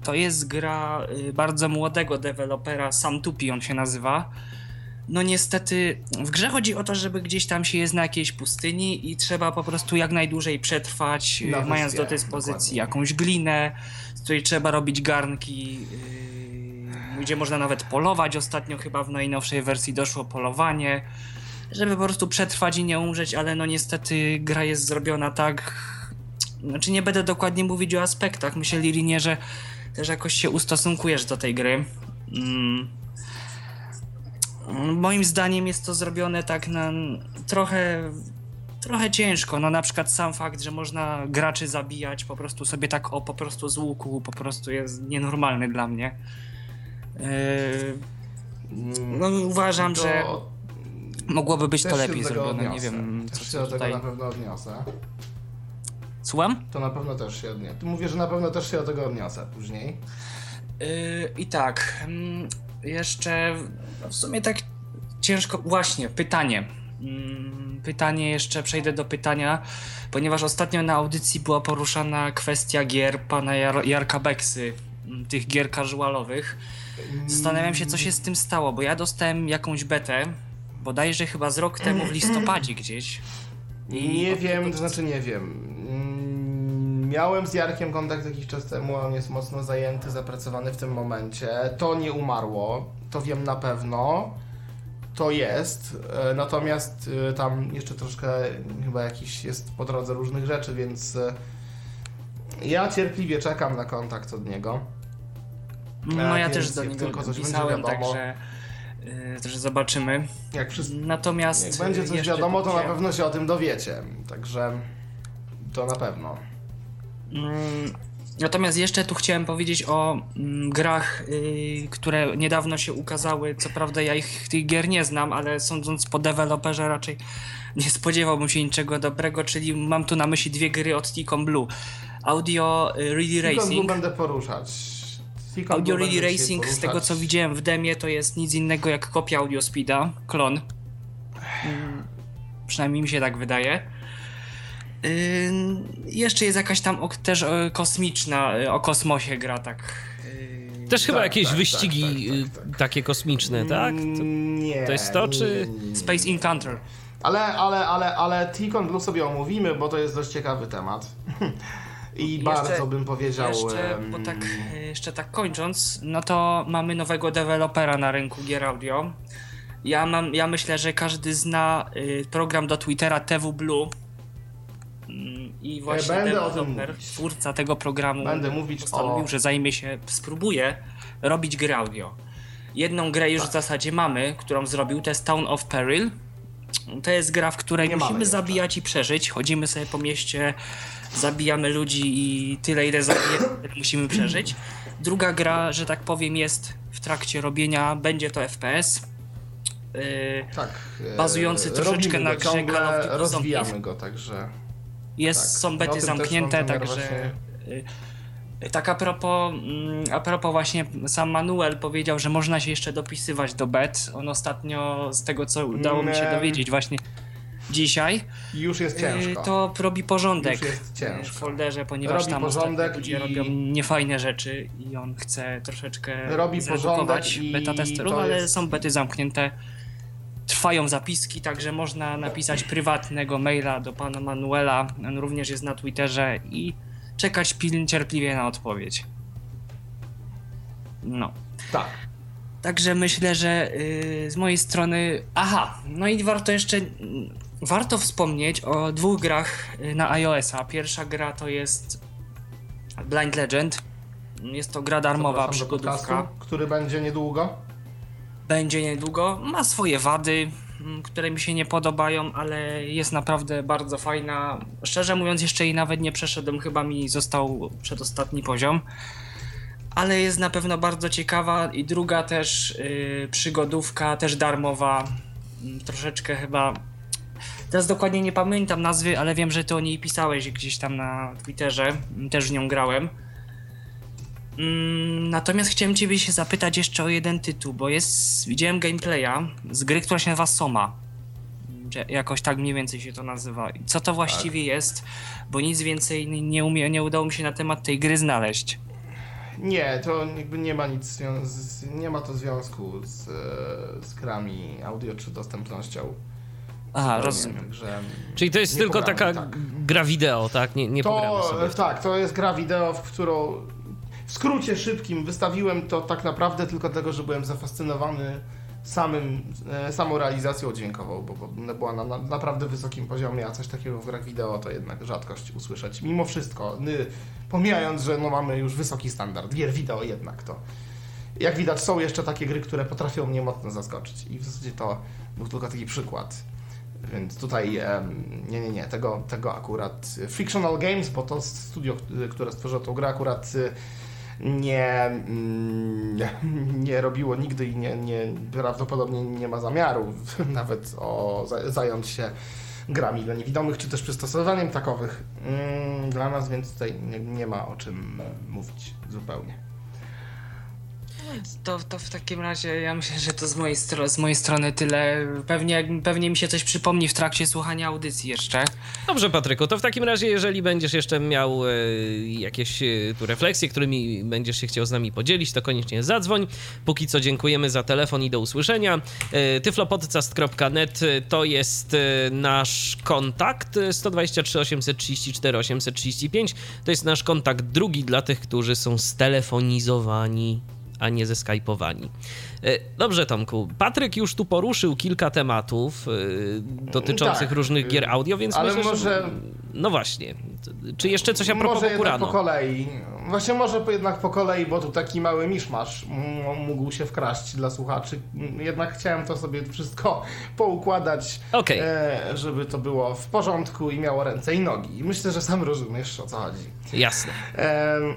To jest gra yy, bardzo młodego dewelopera, Sam Tupi on się nazywa. No niestety, w grze chodzi o to, żeby gdzieś tam się jest na jakiejś pustyni i trzeba po prostu jak najdłużej przetrwać, yy, mając do dyspozycji jakąś glinę, z której trzeba robić garnki, yy, gdzie można nawet polować. Ostatnio chyba w najnowszej wersji doszło polowanie, żeby po prostu przetrwać i nie umrzeć, ale no niestety gra jest zrobiona tak... Znaczy nie będę dokładnie mówić o aspektach, myślę Lirinie, że też jakoś się ustosunkujesz do tej gry. Mm. Moim zdaniem jest to zrobione tak na trochę trochę ciężko. No na przykład sam fakt, że można graczy zabijać po prostu sobie tak o po prostu z łuku, po prostu jest nienormalny dla mnie. Yy, no uważam, to że mogłoby być też to lepiej zrobione. Nie odniosę. wiem, Też co, się do tego tutaj. na pewno odniosę. Słucham? To na pewno też się odniosę. Ty mówię, że na pewno też się do tego odniosę później. Yy, I tak, mm, jeszcze w sumie tak ciężko. Właśnie, pytanie. Mm, Pytanie, jeszcze przejdę do pytania, ponieważ ostatnio na audycji była poruszana kwestia gier pana Jar Jarka Beksy, mm, tych gier casualowych. Zastanawiam się, co się z tym stało, bo ja dostałem jakąś betę, bodajże chyba z rok temu w listopadzie gdzieś. I Nie wiem, to znaczy nie wiem. Miałem z Jarkiem kontakt jakiś czas temu, on jest mocno zajęty, zapracowany w tym momencie. To nie umarło, to wiem na pewno. To jest, e, natomiast e, tam jeszcze troszkę chyba jakiś jest po drodze różnych rzeczy, więc e, ja cierpliwie czekam na kontakt od niego. No ja też do niego tylko coś pisałem, także też zobaczymy. Jak, Natomiast jak będzie coś wiadomo, to na pewno się o tym dowiecie. Także to na pewno. Mm, Natomiast jeszcze tu chciałem powiedzieć o mm, grach, y, które niedawno się ukazały. Co prawda ja ich tych gier nie znam, ale sądząc po deweloperze raczej nie spodziewałbym się niczego dobrego, czyli mam tu na myśli dwie gry od Ticom Blue. Audio y, Really Racing. będę poruszać. Tikon Audio Really Racing, z tego poruszać. co widziałem w demie, to jest nic innego jak kopia Audio Speeda, klon. Mm, Przynajmniej mi się tak wydaje. Jeszcze jest jakaś tam ok- też e, kosmiczna, e, o kosmosie gra, tak. Yy, Też chyba Tak, jakieś tak, wyścigi tak, tak, y, takie kosmiczne, tak? To- Mm, Nie. to jest to, czy-. Space Encounter. Ale, ale, ale, ale Tikon Blue sobie omówimy, bo to jest dość ciekawy temat. I Jeszcze- bardzo bym powiedział. Jeszcze, bo tak, e, jeszcze tak kończąc, no to mamy nowego dewelopera na rynku gier audio. Ja, mam, ja myślę, że każdy zna y, program do Twittera TV Blue. I właśnie będę o tym deweloper, mówić. twórca tego programu Będę mówić postanowił, o- że zajmie się, spróbuje robić gry audio. Jedną grę już Tak. w zasadzie mamy, którą zrobił, to jest Town of Peril. To jest gra, w której Nie musimy zabijać i przeżyć. Chodzimy sobie po mieście, zabijamy ludzi i tyle, ile zabijemy, tyle musimy przeżyć. Druga gra, że tak powiem, jest w trakcie robienia, będzie to FPS. Yy, tak, e, bazujący troszeczkę robimy na grze Call of Duty rozwijamy Zombies. go, także. Jest, Tak. są No, bety mam zamknięte, także... właśnie- yy, Tak a propos, mm, a propos właśnie, sam Manuel powiedział, że można się jeszcze dopisywać do bet. On ostatnio, z tego co udało mi się dowiedzieć, właśnie dzisiaj, już jest y, ciężko. to robi porządek Już jest ciężko. w folderze, ponieważ Robi tam porządek ludzie i- robią niefajne rzeczy i on chce troszeczkę Robi porządek i beta testerów, ale jest- są bety zamknięte. Trwają zapiski, także można napisać prywatnego maila do pana Manuela. On również jest na Twitterze i czekać pilnie, cierpliwie na odpowiedź. No. Tak. Także myślę, że yy, z mojej strony. Aha, no i warto jeszcze. Warto wspomnieć o dwóch grach y, na iOS-a. Pierwsza gra to jest Blind Legend. Jest to gra darmowa, przygodówka. podcastu, który będzie niedługo. Będzie niedługo. Ma swoje wady, mm, które mi się nie podobają, ale jest naprawdę bardzo fajna. Szczerze mówiąc, jeszcze jej nawet nie przeszedłem, chyba mi został przedostatni poziom. Ale jest na pewno bardzo ciekawa. I druga też yy, przygodówka, też darmowa. Mm, Troszeczkę chyba. Teraz dokładnie nie pamiętam nazwy, ale wiem, że ty o niej pisałeś gdzieś tam na Twitterze. Mm, Też w nią grałem. Mm, Natomiast chciałem Ciebie się zapytać jeszcze o jeden tytuł, bo jest. Widziałem gameplaya z gry, która się nazywa Soma. Jakoś tak mniej więcej się to nazywa. I Co to właściwie jest? Bo nic więcej nie, umie, nie udało mi się na temat tej gry znaleźć. Nie, to jakby nie ma nic, nie ma to związku z, e, z grami audio czy dostępnością. Aha, rozumiem. Także Czyli to jest tylko pogramy, taka tak. gra wideo, tak? Nie, nie To, sobie. tak, to jest gra wideo, w którą w skrócie szybkim wystawiłem to tak naprawdę tylko dlatego, że byłem zafascynowany samym, e, samą realizacją dźwiękową, bo, bo była na, na naprawdę wysokim poziomie, a coś takiego w grach wideo to jednak rzadkość usłyszeć. Mimo wszystko, pomijając, że no mamy już wysoki standard gier wideo jednak to jak widać są jeszcze takie gry, które potrafią mnie mocno zaskoczyć i w zasadzie to był tylko taki przykład. Więc tutaj nie, nie, nie, tego, tego akurat Frictional Games, bo to studio, które stworzyło tą grę akurat y, nie, mm, nie robiło nigdy i nie, nie, prawdopodobnie nie ma zamiaru nawet o, za- zająć się grami dla niewidomych, czy też przystosowaniem takowych mm, dla nas, więc tutaj nie, nie ma o czym mówić zupełnie. To, to w takim razie ja myślę, że to z mojej, stro- z mojej strony tyle. Pewnie, pewnie mi się coś przypomni w trakcie słuchania audycji jeszcze. Dobrze, Patryku, to w takim razie, jeżeli będziesz jeszcze miał e, jakieś e, tu refleksje, którymi będziesz się chciał z nami podzielić, to koniecznie zadzwoń. Póki co dziękujemy za telefon i do usłyszenia. E, tyflopodcast.net e, to jest e, nasz kontakt e, 123 834 835. To jest nasz kontakt drugi dla tych, którzy są stelefonizowani a nie zeskajpowani. E, Dobrze, Tomku. Patryk już tu poruszył kilka tematów e, dotyczących Tak, różnych gier audio, więc ale myślę, może- że... No właśnie. Czy jeszcze coś a propos może Bokurano? po kolei. Właśnie może jednak po kolei, bo tu taki mały miszmasz mógł się wkraść dla słuchaczy. Jednak chciałem to sobie wszystko poukładać, Okej. e, żeby to było w porządku i miało ręce i nogi. I myślę, że sam rozumiesz o co chodzi. Jasne. Em,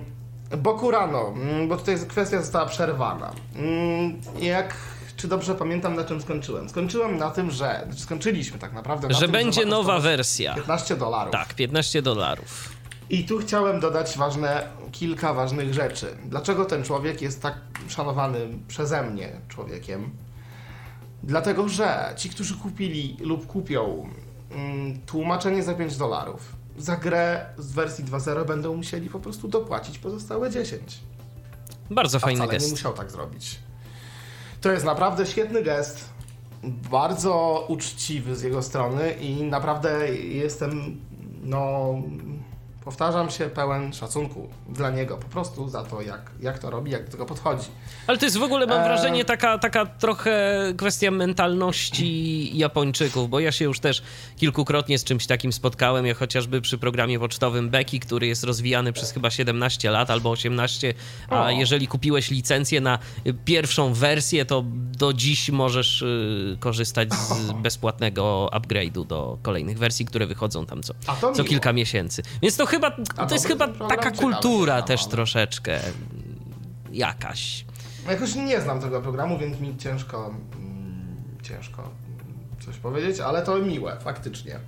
Bokurano, mm, bo tutaj kwestia została przerwana. Mm, Jak, czy dobrze pamiętam na czym skończyłem? Skończyłem na tym, że, znaczy skończyliśmy tak naprawdę na Że tym, będzie ma nowa wersja. 15 dolarów. Tak, 15 dolarów. I tu chciałem dodać ważne, kilka ważnych rzeczy. Dlaczego ten człowiek jest tak szanowany przeze mnie człowiekiem? Dlatego, że ci, którzy kupili lub kupią mm, tłumaczenie za 5 dolarów, za grę z wersji 2.0 będą musieli po prostu dopłacić pozostałe 10. Bardzo A fajny wcale nie gest. musiał tak zrobić. To jest naprawdę świetny gest. Bardzo uczciwy z jego strony i naprawdę jestem, no, powtarzam się, pełen szacunku dla niego. Po prostu za to, jak, jak to robi, jak do tego podchodzi. Ale to jest w ogóle, mam Eee. wrażenie, taka, taka trochę kwestia mentalności Japończyków, bo ja się już też kilkukrotnie z czymś takim spotkałem, jak chociażby przy programie pocztowym Beki, który jest rozwijany przez chyba 17 lat albo 18, a O. jeżeli kupiłeś licencję na pierwszą wersję, to do dziś możesz y, korzystać z bezpłatnego upgrade'u do kolejnych wersji, które wychodzą tam co, co kilka miesięcy. Więc to chyba, A to jest chyba taka kultura ciekawe, też troszeczkę jakaś. Jakoś nie znam tego programu, więc mi ciężko, mm, ciężko coś powiedzieć, ale to miłe, faktycznie.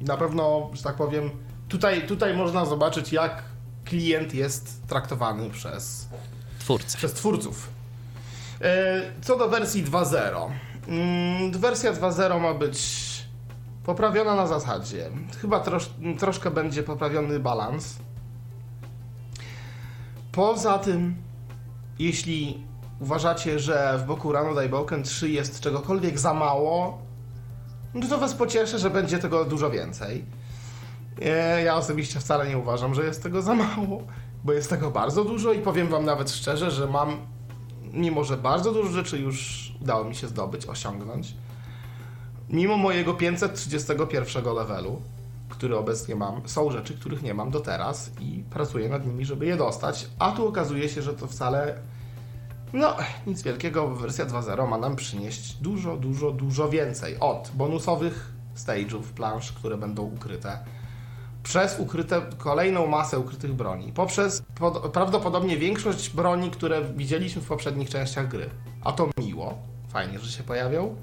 Na pewno, że tak powiem, tutaj, tutaj można zobaczyć, jak klient jest traktowany przez przez twórców. E, Co do wersji 2.0. Mm, Wersja 2.0 ma być Poprawiona na zasadzie. Chyba trosz, troszkę będzie poprawiony balans. Poza tym, jeśli uważacie, że w boku Rano Daiboken 3 jest czegokolwiek za mało, no to was pocieszę, że będzie tego dużo więcej. E, Ja osobiście wcale nie uważam, że jest tego za mało, bo jest tego bardzo dużo i powiem wam nawet szczerze, że mam, mimo że bardzo dużo rzeczy już udało mi się zdobyć, osiągnąć, mimo mojego 531 levelu, który obecnie mam, są rzeczy, których nie mam do teraz i pracuję nad nimi, żeby je dostać, a tu okazuje się, że to wcale no, nic wielkiego, wersja 2.0 ma nam przynieść dużo, dużo, dużo więcej. Od bonusowych stage'ów, plansz, które będą ukryte, przez ukryte, kolejną masę ukrytych broni, poprzez pod, prawdopodobnie większość broni, które widzieliśmy w poprzednich częściach gry. A to miło, fajnie, że się pojawią.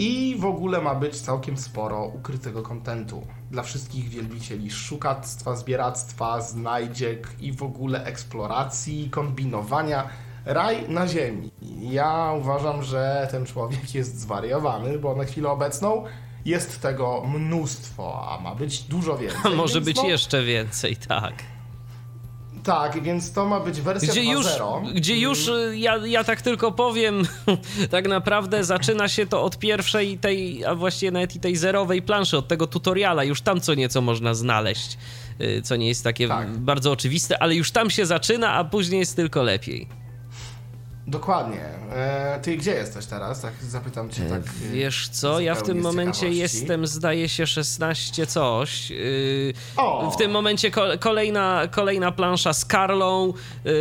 I w ogóle ma być całkiem sporo ukrytego kontentu dla wszystkich wielbicieli szukactwa, zbieractwa, znajdziek i w ogóle eksploracji, kombinowania. Raj na ziemi. Ja uważam, że ten człowiek jest zwariowany, bo na chwilę obecną jest tego mnóstwo, a ma być dużo więcej. A może być no, jeszcze więcej, tak. Tak, więc to ma być wersja Gdzie już, 2.0. gdzie już y, ja, ja tak tylko powiem, tak naprawdę zaczyna się to od pierwszej tej, a właściwie nawet i tej zerowej planszy, od tego tutoriala. Już tam co nieco można znaleźć, y, co nie jest takie Tak. bardzo oczywiste, ale już tam się zaczyna, a później jest tylko lepiej. Dokładnie. E, ty gdzie jesteś teraz? Tak zapytam cię tak. e, Wiesz co, ja w tym momencie jestem, zdaje się, 16 coś. Yy, O! w tym momencie ko- kolejna, kolejna plansza z Karlą yy,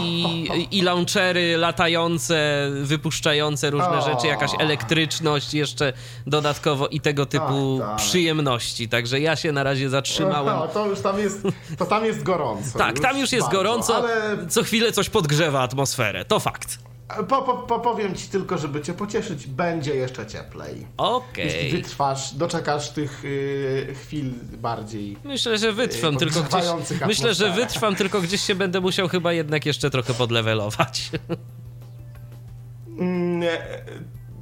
i, i launchery latające, wypuszczające różne O! rzeczy, jakaś elektryczność jeszcze dodatkowo i tego typu Tak, tak. przyjemności. Także ja się na razie zatrzymałem. Aha, to już tam jest, to tam jest gorąco. Tak, tam już jest bardzo, gorąco, Ale co chwilę coś podgrzewa atmosferę, to fakt. po, po, po, powiem ci tylko, żeby cię pocieszyć, będzie jeszcze cieplej. Jeśli Okej. wytrwasz, doczekasz tych y, chwil bardziej. Myślę, że wytrwam Yy, tylko gdzieś. podgrzewających Myślę, że atmosferę. wytrwam tylko gdzieś się będę musiał chyba jednak jeszcze trochę podlewelować. Mm, e,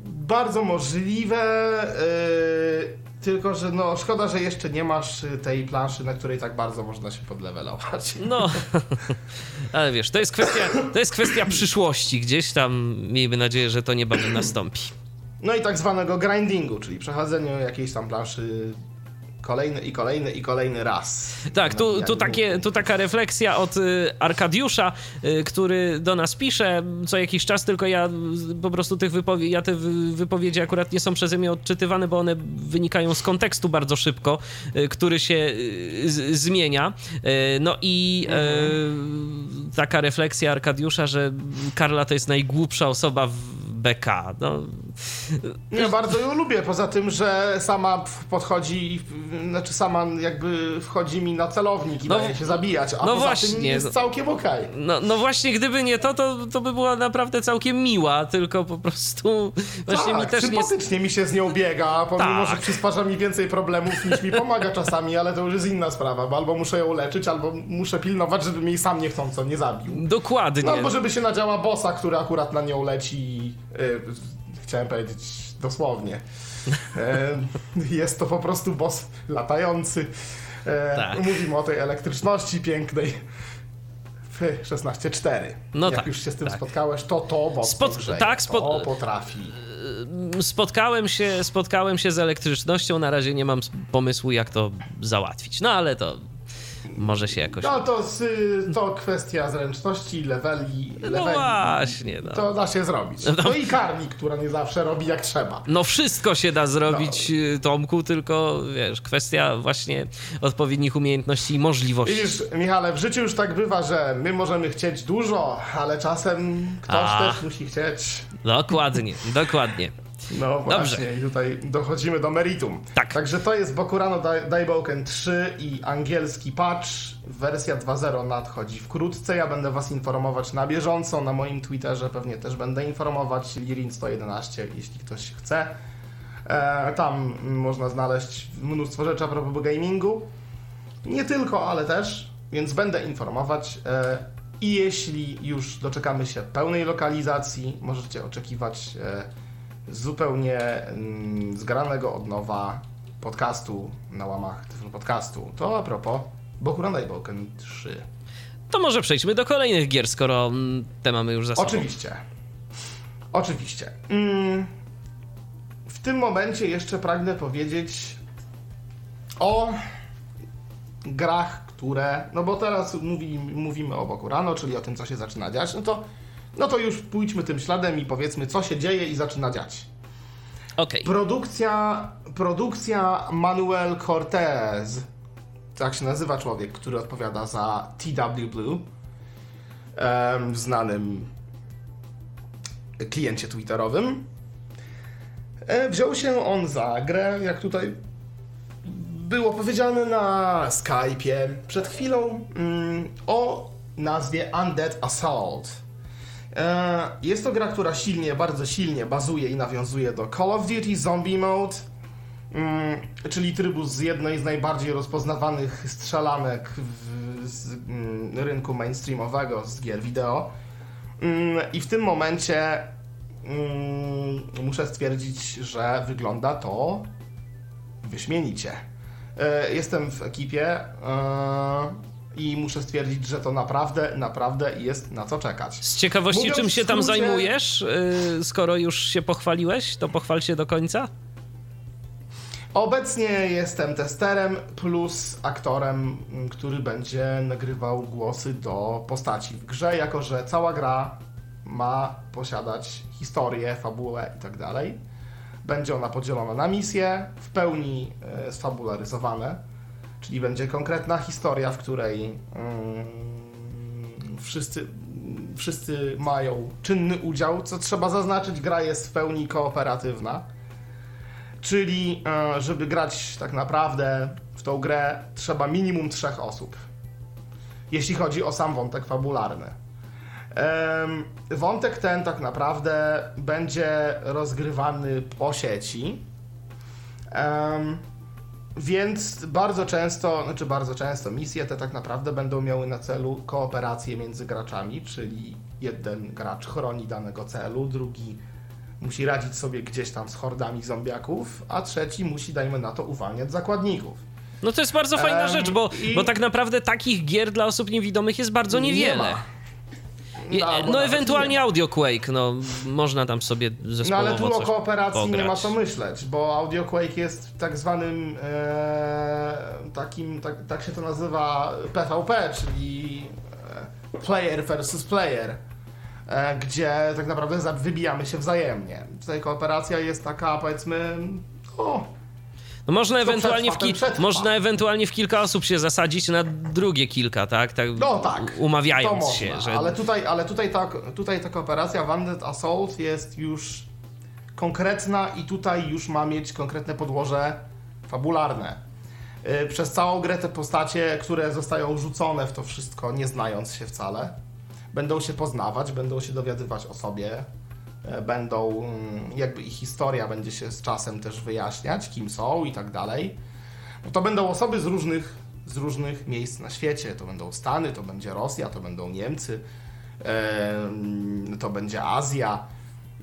bardzo możliwe. y, tylko, że no szkoda, że jeszcze nie masz y, tej planszy, na której tak bardzo można się podlewelować. No, ale wiesz, to jest kwestia, to jest kwestia przyszłości. Gdzieś tam miejmy nadzieję, że to niebawem nastąpi. No i tak zwanego grindingu, czyli przechodzeniu jakiejś tam planszy kolejny i kolejny i kolejny raz. Tak, tu, tu, takie, tu taka refleksja od y, Arkadiusza, y, który do nas pisze co jakiś czas, tylko ja po prostu tych wypowiedzi, ja te wy- wypowiedzi akurat nie są przeze mnie odczytywane, bo one wynikają z kontekstu bardzo szybko, y, który się z, zmienia. No i y, taka refleksja Arkadiusza, że Karla to jest najgłupsza osoba w BK. No, Ja bardzo ją lubię, poza tym, że sama podchodzi, znaczy sama jakby wchodzi mi na celownik i No daje się zabijać, a no poza właśnie, tym jest no. całkiem okej. no, no właśnie, gdyby nie to, to, to by była naprawdę całkiem miła, tylko po prostu właśnie tak, mi też nie... sympatycznie mi się z nią biega, pomimo, Tak. że przysparza mi więcej problemów niż mi pomaga czasami, ale to już jest inna sprawa, bo albo muszę ją leczyć, albo muszę pilnować, żeby mnie sam niechcąco nie zabił. Dokładnie. No albo żeby się nadziała bossa, który akurat na nią leci i y, chciałem powiedzieć dosłownie. E, jest to po prostu boss latający. E, Tak. Mówimy o tej elektryczności pięknej w 16.4. No Jak tak, już się z tym tak. spotkałeś, to to mocno Spot- grzeje. tak, spot- to potrafi. Spotkałem się, spotkałem się z elektrycznością, na razie nie mam pomysłu jak to załatwić. No ale to może się jakoś... No to, to kwestia zręczności, leveli, No leveli. właśnie, no. To da się zrobić. No. No i karmi, która nie zawsze robi jak trzeba. No wszystko się da zrobić, y, Tomku, tylko wiesz, kwestia właśnie odpowiednich umiejętności i możliwości. Widzisz, Michale, w życiu już tak bywa, że my możemy chcieć dużo, ale czasem ktoś A. też musi chcieć. Dokładnie, dokładnie. No właśnie, Dobrze. i tutaj dochodzimy do meritum. Tak. Także to jest Bokurano Dai- Daiboken 3 i angielski patch. Wersja 2.0 nadchodzi wkrótce. Ja będę was informować na bieżąco na moim Twitterze. Pewnie też będę informować Lirin111, jeśli ktoś chce. E, tam można znaleźć mnóstwo rzeczy a propos gamingu. Nie tylko, ale też, więc będę informować. E, I jeśli już doczekamy się pełnej lokalizacji, możecie oczekiwać e, zupełnie mm, zgranego od nowa podcastu na łamach tego podcastu. To a propos Bokuran Daiboken 3. To może przejdźmy do kolejnych gier, skoro mm, te mamy już za sobą. Oczywiście. Oczywiście. Mm, w tym momencie jeszcze pragnę powiedzieć o grach, które. No bo teraz mówi, mówimy o boku rano, czyli o tym, co się zaczyna dziać. No to, no to już pójdźmy tym śladem i powiedzmy, co się dzieje i zaczyna dziać. Okej. Produkcja, produkcja Manuel Cortez, tak się nazywa człowiek, który odpowiada za TW Blue, em, znanym kliencie twitterowym. E, Wziął się on za grę, jak tutaj było powiedziane na Skype'ie przed chwilą, mm, o nazwie Undead Assault. E, Jest to gra, która silnie, bardzo silnie bazuje i nawiązuje do Call of Duty Zombie Mode, mm, czyli trybu z jednej z najbardziej rozpoznawanych strzelanek w, z mm, rynku mainstreamowego, z gier wideo. Mm, I w tym momencie muszę stwierdzić, że wygląda to wyśmienicie. E, Jestem w ekipie e, i muszę stwierdzić, że to naprawdę, naprawdę jest na co czekać. Z ciekawości, Mówiąc czym się tam skrócie- zajmujesz? Yy, skoro już się pochwaliłeś, to pochwal się do końca. Obecnie jestem testerem plus aktorem, m, który będzie nagrywał głosy do postaci w grze, jako że cała gra ma posiadać historię, fabułę i tak dalej. Będzie ona podzielona na misje, w pełni e, sfabularyzowane, czyli będzie konkretna historia, w której mm, wszyscy, wszyscy mają czynny udział. Co trzeba zaznaczyć, gra jest w pełni kooperatywna. Czyli, e, żeby grać tak naprawdę w tą grę, trzeba minimum trzech osób. Jeśli chodzi o sam wątek fabularny. Wątek ten tak naprawdę będzie rozgrywany po sieci. Więc bardzo często, znaczy bardzo często, misje te tak naprawdę będą miały na celu kooperację między graczami, czyli jeden gracz chroni danego celu, drugi musi radzić sobie gdzieś tam z hordami zombiaków, a trzeci musi, dajmy na to, uwalniać zakładników. No to jest bardzo fajna Em, rzecz, bo, i- bo tak naprawdę takich gier dla osób niewidomych jest bardzo Nie niewiele. ma. No, nawet ewentualnie nie. Audio Quake, no można tam sobie No zespołowo ale tu o kooperacji nie pograć. ma co myśleć, bo Audio Quake jest tak zwanym e, takim, tak, tak się to nazywa PvP, czyli e, player versus player, e, gdzie tak naprawdę wybijamy się wzajemnie. Tutaj kooperacja jest taka powiedzmy, o, No można, ewentualnie w przetrwa, ki- przetrwa. można ewentualnie w kilka osób się zasadzić na drugie kilka, tak? tak no tak, Umawiając można, się, że... ale tutaj, ale tutaj ta, tutaj ta kooperacja Bandit Assault jest już konkretna i tutaj już ma mieć konkretne podłoże fabularne. Yy, Przez całą grę te postacie, które zostają rzucone w to wszystko, nie znając się wcale, będą się poznawać, będą się dowiadywać o sobie, będą, mm, jakby ich historia będzie się z czasem też wyjaśniać, kim są i tak dalej. Bo to będą osoby z różnych, z różnych miejsc na świecie. To będą Stany, to będzie Rosja, to będą Niemcy, em, to będzie Azja.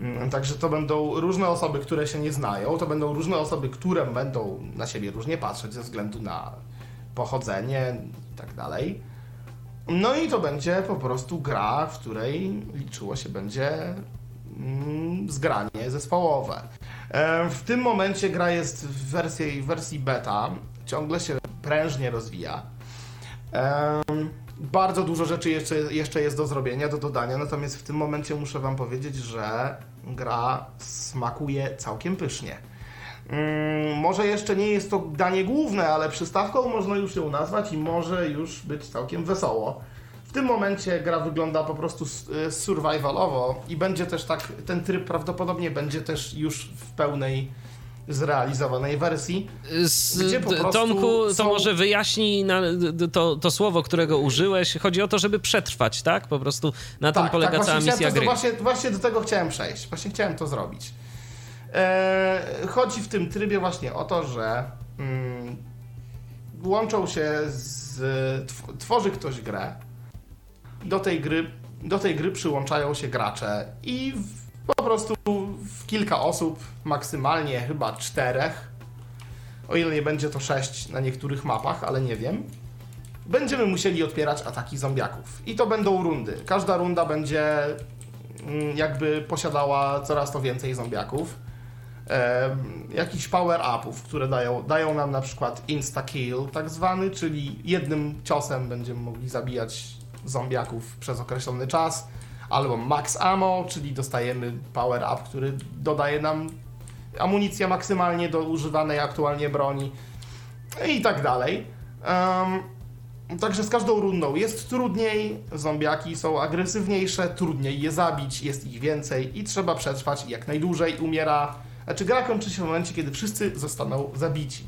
Mm, Także to będą różne osoby, które się nie znają, to będą różne osoby, które będą na siebie różnie patrzeć ze względu na pochodzenie i tak dalej. No i to będzie po prostu gra, w której liczyło się będzie zgranie zespołowe. E, W tym momencie gra jest w wersji, w wersji beta, ciągle się prężnie rozwija. Em, Bardzo dużo rzeczy jeszcze, jeszcze jest do zrobienia, do dodania, natomiast w tym momencie muszę Wam powiedzieć, że gra smakuje całkiem pysznie. Mm, może jeszcze nie jest to danie główne, ale przystawką można już ją nazwać i może już być całkiem wesoło. W tym momencie gra wygląda po prostu y, survivalowo i będzie też tak, ten tryb prawdopodobnie będzie też już w pełnej zrealizowanej wersji. Z, Gdzie po Tomku, to są- może wyjaśnij na, to, to słowo, którego użyłeś. Chodzi o to, żeby przetrwać, tak? Po prostu na tym polega cała właśnie misja to, gry. Właśnie, właśnie do tego chciałem przejść. Właśnie chciałem to zrobić. E, chodzi w tym trybie właśnie o to, że mm, łączą się z... Tw- tworzy ktoś grę. Do tej gry, do tej gry przyłączają się gracze i w, po prostu w kilka osób, maksymalnie chyba czterech, o ile nie będzie to sześć na niektórych mapach, ale nie wiem, będziemy musieli odpierać ataki zombiaków. I to będą rundy. Każda runda będzie mm, jakby posiadała coraz to więcej zombiaków. Em, jakichś power-upów, które dają, dają nam na przykład insta-kill tak zwany, czyli jednym ciosem będziemy mogli zabijać zombiaków przez określony czas, albo max ammo, czyli dostajemy power-up, który dodaje nam amunicję maksymalnie do używanej aktualnie broni i tak dalej. Em, Także z każdą rundą jest trudniej, zombiaki są agresywniejsze, trudniej je zabić, jest ich więcej i trzeba przetrwać jak najdłużej. Umiera. Znaczy, gra kończy się w momencie, kiedy wszyscy zostaną zabici.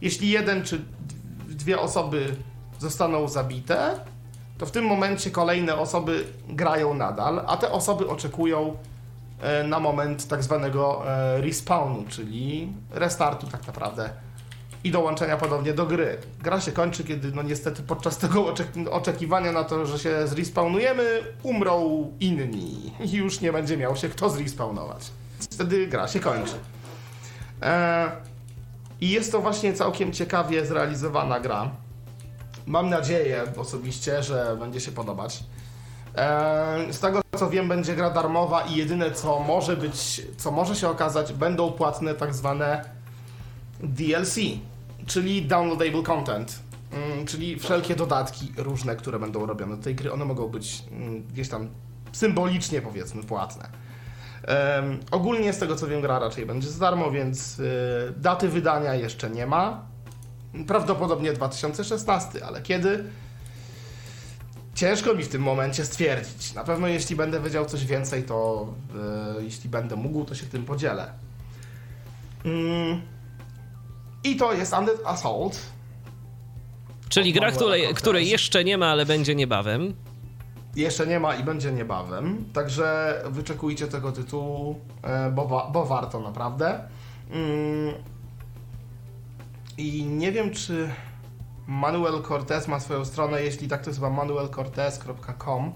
Jeśli jeden czy dwie osoby zostaną zabite, to w tym momencie kolejne osoby grają nadal, a te osoby oczekują e, na moment tak zwanego e, respawnu, czyli restartu tak naprawdę i dołączenia ponownie do gry. Gra się kończy, kiedy no niestety podczas tego oczek- oczekiwania na to, że się zrespawnujemy, umrą inni i już nie będzie miał się kto zrespawnować. Wtedy gra się kończy. E, I jest to właśnie całkiem ciekawie zrealizowana gra. Mam nadzieję osobiście, że będzie się podobać. E, Z tego co wiem, będzie gra darmowa i jedyne co może być, co może się okazać, będą płatne tak zwane DLC, czyli downloadable content, mm, czyli wszelkie dodatki różne, które będą robione do tej gry, one mogą być mm, gdzieś tam symbolicznie powiedzmy płatne. Em, ogólnie z tego co wiem gra raczej będzie za darmo, więc y, daty wydania jeszcze nie ma. Prawdopodobnie 2016, ale kiedy? Ciężko mi w tym momencie stwierdzić. Na pewno jeśli będę wiedział coś więcej, to y, jeśli będę mógł, to się tym podzielę. Mm. I to jest Undead Assault. Czyli gra, której, której jeszcze nie ma, ale będzie niebawem. Jeszcze nie ma i będzie niebawem, także wyczekujcie tego tytułu, e, bo, wa- bo warto naprawdę. Mm. I nie wiem, czy Manuel Cortez ma swoją stronę, jeśli tak, to jest chyba manuelcortez.com.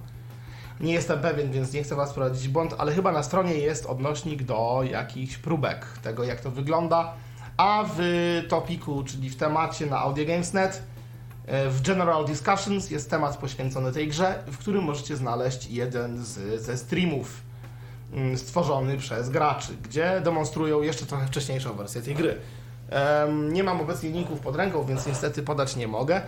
Nie jestem pewien, więc nie chcę Was wprowadzić w błąd, ale chyba na stronie jest odnośnik do jakichś próbek tego, jak to wygląda. A w topiku, czyli w temacie na AudioGames.net E, W General Discussions jest temat poświęcony tej grze, w którym możecie znaleźć jeden z, ze streamów mm, stworzony przez graczy, gdzie demonstrują jeszcze trochę wcześniejszą wersję tej gry. Nie mam obecnie linków pod ręką, więc niestety podać nie mogę.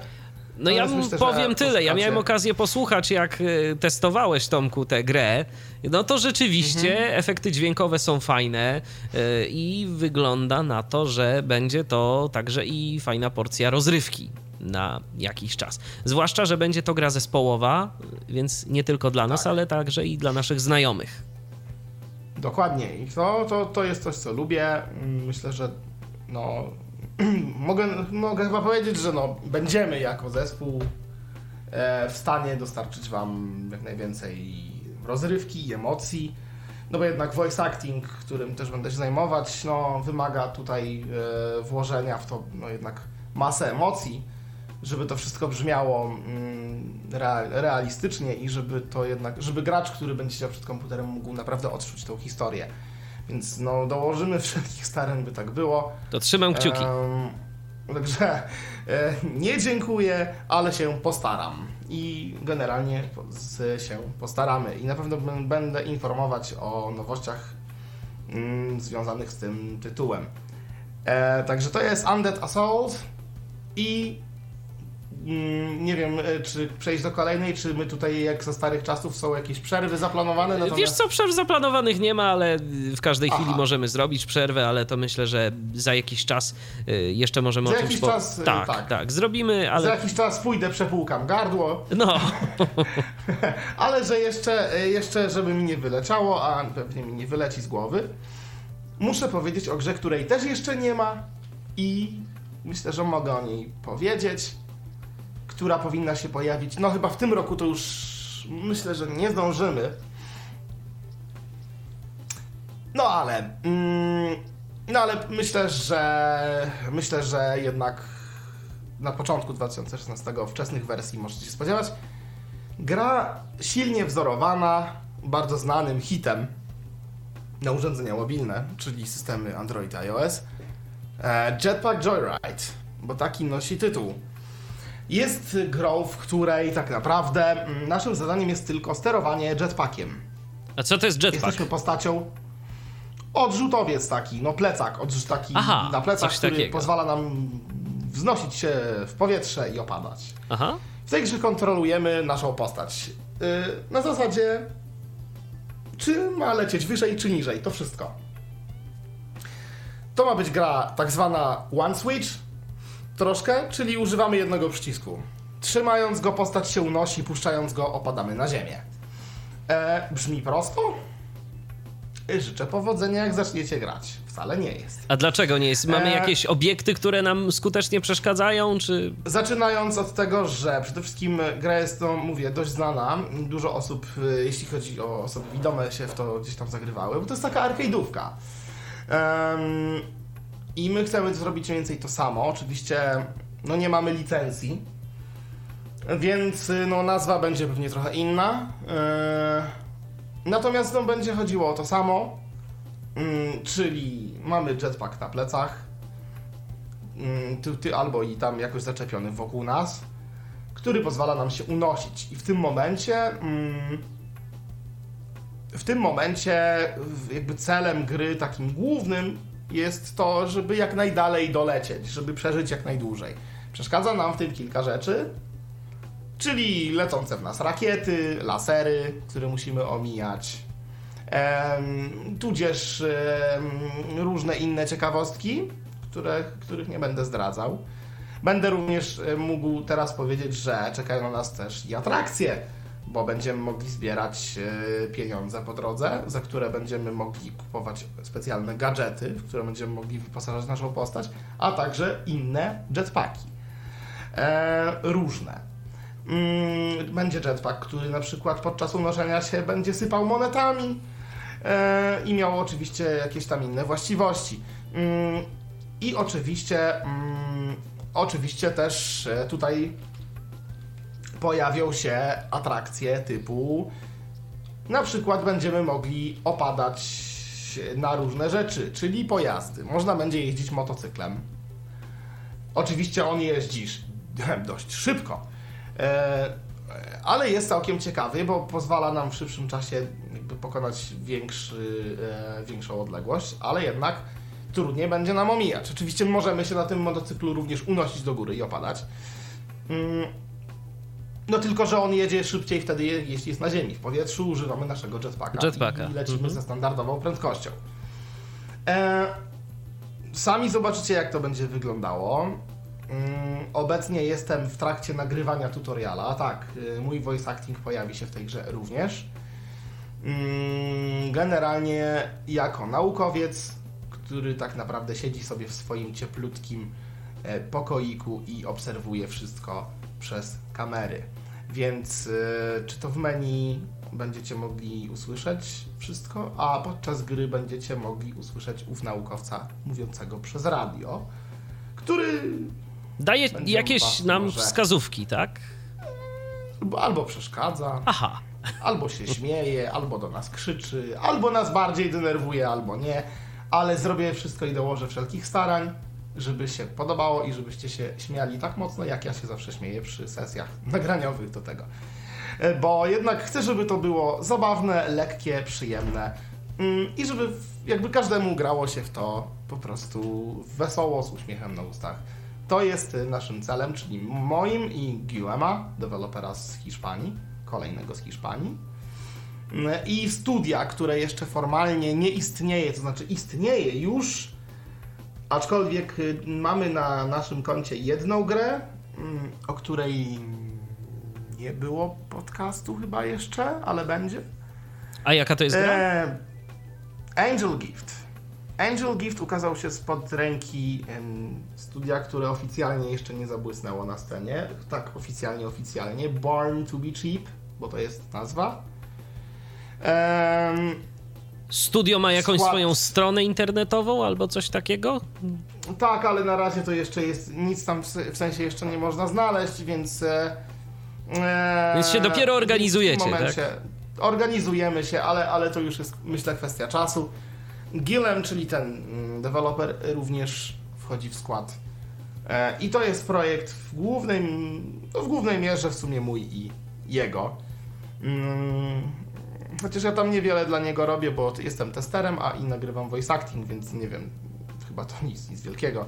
No ja myślę, powiem tyle, ja miałem okazję posłuchać, jak y, testowałeś, Tomku, tę grę. No to rzeczywiście Mhm. efekty dźwiękowe są fajne y, i wygląda na to, że będzie to także i fajna porcja rozrywki na jakiś czas. Zwłaszcza, że będzie to gra zespołowa, więc nie tylko dla nas, Tak. ale także i dla naszych znajomych. Dokładnie. I to, to, to jest coś, co lubię. Mm, Myślę, że no, mogę, mogę chyba powiedzieć, że no, będziemy jako zespół e, w stanie dostarczyć Wam jak najwięcej rozrywki emocji. No bo jednak voice acting, którym też będę się zajmować, no, wymaga tutaj e, włożenia w to no, jednak masę emocji, żeby to wszystko brzmiało mm, rea- realistycznie i żeby to jednak, żeby gracz, który będzie siedział przed komputerem mógł naprawdę odczuć tą historię. Więc no, dołożymy wszelkich starań, by tak było. To trzymam kciuki. Em, także e, nie dziękuję, ale się postaram. I generalnie się postaramy. I na pewno będę informować o nowościach mm, związanych z tym tytułem. E, także to jest Undead Assault i nie wiem, e, czy przejść do kolejnej, czy my tutaj jak ze starych czasów są jakieś przerwy zaplanowane. Wiesz Natomiast... co, przerw zaplanowanych nie ma, ale w każdej Aha. chwili możemy zrobić przerwę, ale to myślę, że za jakiś czas y, jeszcze możemy Za o czymś... jakiś czas, y, tak, tak. tak, zrobimy, Za ale... jakiś czas pójdę, przepłukam gardło. No, Ale że jeszcze, e, jeszcze, żeby mi nie wyleciało, a pewnie mi nie wyleci z głowy, muszę powiedzieć o grze, której też jeszcze nie ma i myślę, że mogę o niej powiedzieć, która powinna się pojawić. No chyba w tym roku to już myślę, że nie zdążymy. No ale, mm, no ale myślę, że myślę, że jednak na początku 2016 wczesnych wersji możecie się spodziewać. Gra silnie wzorowana, bardzo znanym hitem na urządzenia mobilne, czyli systemy Android i iOS. E, Jetpack Joyride, bo taki nosi tytuł. Jest grą, w której tak naprawdę mm, naszym zadaniem jest tylko sterowanie jetpackiem. A co to jest jetpack? Jesteśmy postacią odrzutowiec taki, no plecak, odrzut taki Aha, na plecach, który takiego. pozwala nam wznosić się w powietrze i opadać. Aha. W tej grze kontrolujemy naszą postać. Yy, na zasadzie, czy ma lecieć wyżej, czy niżej. To wszystko. To ma być gra tak zwana one switch, troszkę, czyli używamy jednego przycisku. Trzymając go, postać się unosi, puszczając go, opadamy na ziemię. E, brzmi prosto? Życzę powodzenia, jak zaczniecie grać. Wcale nie jest. A dlaczego nie jest? Mamy E, jakieś obiekty, które nam skutecznie przeszkadzają, czy... Zaczynając od tego, że przede wszystkim gra jest, no mówię, dość znana. Dużo osób, y, jeśli chodzi o osoby widome, się w to gdzieś tam zagrywały, bo to jest taka arcade'ówka. Em, I my chcemy zrobić mniej więcej to samo. Oczywiście, no nie mamy licencji, więc y, no, nazwa będzie pewnie trochę inna. E, Natomiast no, będzie chodziło o to samo, mm, czyli mamy jetpack na plecach, mm, ty, ty albo i tam jakoś zaczepiony wokół nas, który pozwala nam się unosić. I w tym momencie, mm, w tym momencie, jakby celem gry takim głównym jest to, żeby jak najdalej dolecieć, żeby przeżyć jak najdłużej. Przeszkadza nam w tym kilka rzeczy, czyli lecące w nas rakiety, lasery, które musimy omijać, em, tudzież em, różne inne ciekawostki, które, których nie będę zdradzał. Będę również e, mógł teraz powiedzieć, że czekają na nas też i atrakcje, bo będziemy mogli zbierać e, pieniądze po drodze, za które będziemy mogli kupować specjalne gadżety, w które będziemy mogli wyposażać naszą postać, a także inne jetpacki. E, różne. Mm, Będzie jetpack, który na przykład podczas unoszenia się będzie sypał monetami e, i miał oczywiście jakieś tam inne właściwości. Mm, I oczywiście, mm, oczywiście też tutaj pojawią się atrakcje typu na przykład będziemy mogli opadać na różne rzeczy, czyli pojazdy. Można będzie jeździć motocyklem. Oczywiście on jeździsz dość szybko, e, ale jest całkiem ciekawy, bo pozwala nam w szybszym czasie pokonać większy, e, większą odległość, ale jednak trudniej będzie nam omijać. Oczywiście możemy się na tym motocyklu również unosić do góry i opadać. No tylko, że on jedzie szybciej wtedy, je- jeśli jest na ziemi. W powietrzu używamy naszego jetpacka, Jetpacka. i lecimy Mhm. ze standardową prędkością. E, sami zobaczycie, jak to będzie wyglądało. Mm, obecnie jestem w trakcie nagrywania tutoriala. Tak, y, mój voice acting pojawi się w tej grze również. Mm, Generalnie jako naukowiec, który tak naprawdę siedzi sobie w swoim cieplutkim e, pokoiku i obserwuje wszystko przez kamery. Więc e, czy to w menu będziecie mogli usłyszeć wszystko, a podczas gry będziecie mogli usłyszeć ów naukowca mówiącego przez radio, który Daje jakieś nam może- wskazówki, tak? albo przeszkadza, Aha. albo się śmieje, albo do nas krzyczy, albo nas bardziej denerwuje, albo nie, ale zrobię wszystko i dołożę wszelkich starań, żeby się podobało i żebyście się śmiali tak mocno, jak ja się zawsze śmieję przy sesjach nagraniowych do tego. E, Bo jednak chcę, żeby to było zabawne, lekkie, przyjemne mm, i żeby jakby każdemu grało się w to po prostu wesoło, z uśmiechem na ustach. To jest naszym celem, czyli moim i Guillema, dewelopera z Hiszpanii, kolejnego z Hiszpanii. Mm, I studia, które jeszcze formalnie nie istnieje, to znaczy istnieje już, aczkolwiek y, mamy na naszym koncie jedną grę, mm, o której nie było podcastu chyba jeszcze, ale będzie. A jaka to jest gra? E, Angel Gift. Angel Gift ukazał się spod ręki studia, które oficjalnie jeszcze nie zabłysnęło na scenie. Tak, oficjalnie, oficjalnie. Born to be Cheap, bo to jest nazwa. Studio ma jakąś skład- swoją stronę internetową albo coś takiego? tak, ale na razie to jeszcze jest, nic tam w, se- w sensie jeszcze nie można znaleźć, więc... E, e, Więc się dopiero w organizujecie, tak? tym momencie Organizujemy się, ale, ale to już jest, myślę, kwestia czasu. Gilem, czyli ten mm, deweloper, również wchodzi w skład. E, I to jest projekt w głównej, no w głównej mierze w sumie mój i jego. Mm, Chociaż ja tam niewiele dla niego robię, bo jestem testerem, a i nagrywam voice acting, więc nie wiem, chyba to nic, nic wielkiego.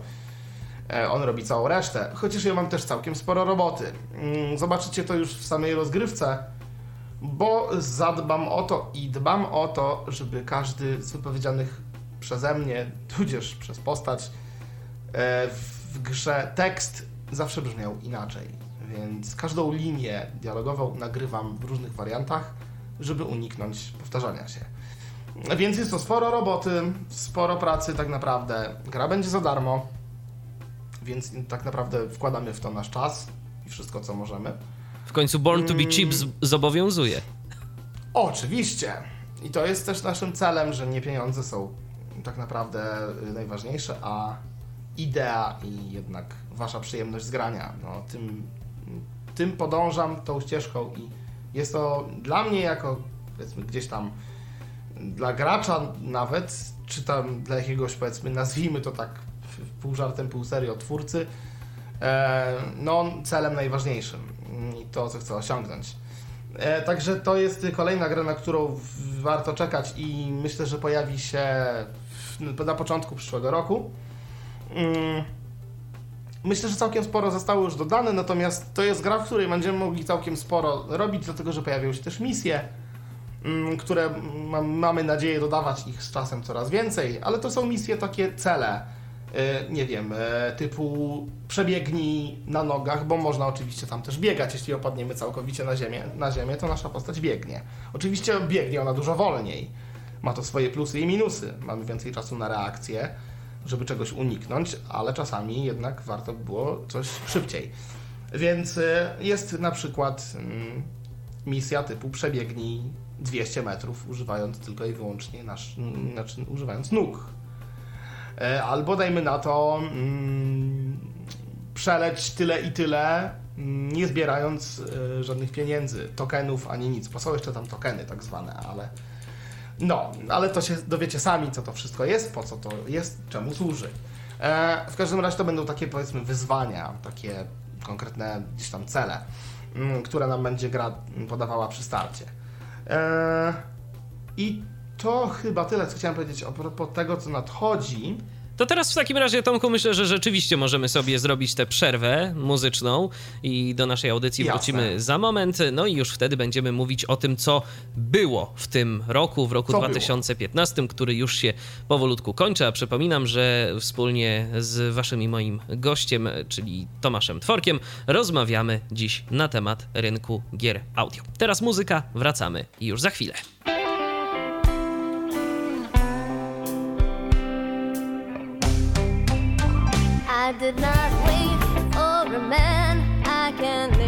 E, On robi całą resztę, chociaż ja mam też całkiem sporo roboty. Mm, Zobaczycie to już w samej rozgrywce, bo zadbam o to i dbam o to, żeby każdy z wypowiedzianych przeze mnie, tudzież przez postać, e, w grze tekst zawsze brzmiał inaczej. Więc każdą linię dialogową nagrywam w różnych wariantach, żeby uniknąć powtarzania się. Więc jest to sporo roboty, sporo pracy tak naprawdę. Gra będzie za darmo, więc tak naprawdę wkładamy w to nasz czas i wszystko co możemy. W końcu Born to be Cheap z- zobowiązuje. Oczywiście. I to jest też naszym celem, że nie pieniądze są tak naprawdę najważniejsze, a idea i jednak wasza przyjemność z grania. No, tym, tym podążam, tą ścieżką i jest to dla mnie jako powiedzmy gdzieś tam dla gracza nawet, czy tam dla jakiegoś powiedzmy nazwijmy to tak pół żartem, pół serio twórcy, e, no celem najważniejszym i to co chcę osiągnąć. E, Także to jest kolejna gra, na którą warto czekać i myślę, że pojawi się na początku przyszłego roku. Myślę, że całkiem sporo zostało już dodane, natomiast to jest gra, w której będziemy mogli całkiem sporo robić, dlatego że pojawią się też misje, mm, które ma, mamy nadzieję dodawać ich z czasem coraz więcej, ale to są misje takie cele. E, Nie wiem, e, typu przebiegnij na nogach, bo można oczywiście tam też biegać. Jeśli opadniemy całkowicie na ziemię, na ziemię, to nasza postać biegnie. Oczywiście biegnie ona dużo wolniej. Ma to swoje plusy i minusy. Mamy więcej czasu na reakcję, żeby czegoś uniknąć, ale czasami jednak warto by było coś szybciej. Więc e, jest na przykład mm, misja typu przebiegnij 200 metrów, używając tylko i wyłącznie nasz, mm, znaczy używając nóg. E, Albo dajmy na to mm, przeleć tyle i tyle, nie zbierając e, żadnych pieniędzy, tokenów ani nic, bo są jeszcze tam tokeny tak zwane, ale no, ale to się dowiecie sami, co to wszystko jest, po co to jest, czemu służy. E, w każdym razie to będą takie powiedzmy wyzwania, takie konkretne gdzieś tam cele, mm, które nam będzie gra podawała przy starcie. E, I to chyba tyle, co chciałem powiedzieć a propos tego, co nadchodzi. To teraz w takim razie, Tomku, myślę, że rzeczywiście możemy sobie zrobić tę przerwę muzyczną i do naszej audycji Jasne. wrócimy za moment. No i już wtedy będziemy mówić o tym, co było w tym roku, w roku Co 2015, który już się powolutku kończy. A przypominam, że wspólnie z waszym i moim gościem, czyli Tomaszem Tworkiem, rozmawiamy dziś na temat rynku gier audio. Teraz muzyka, wracamy i już za chwilę. I did not wait for a man I can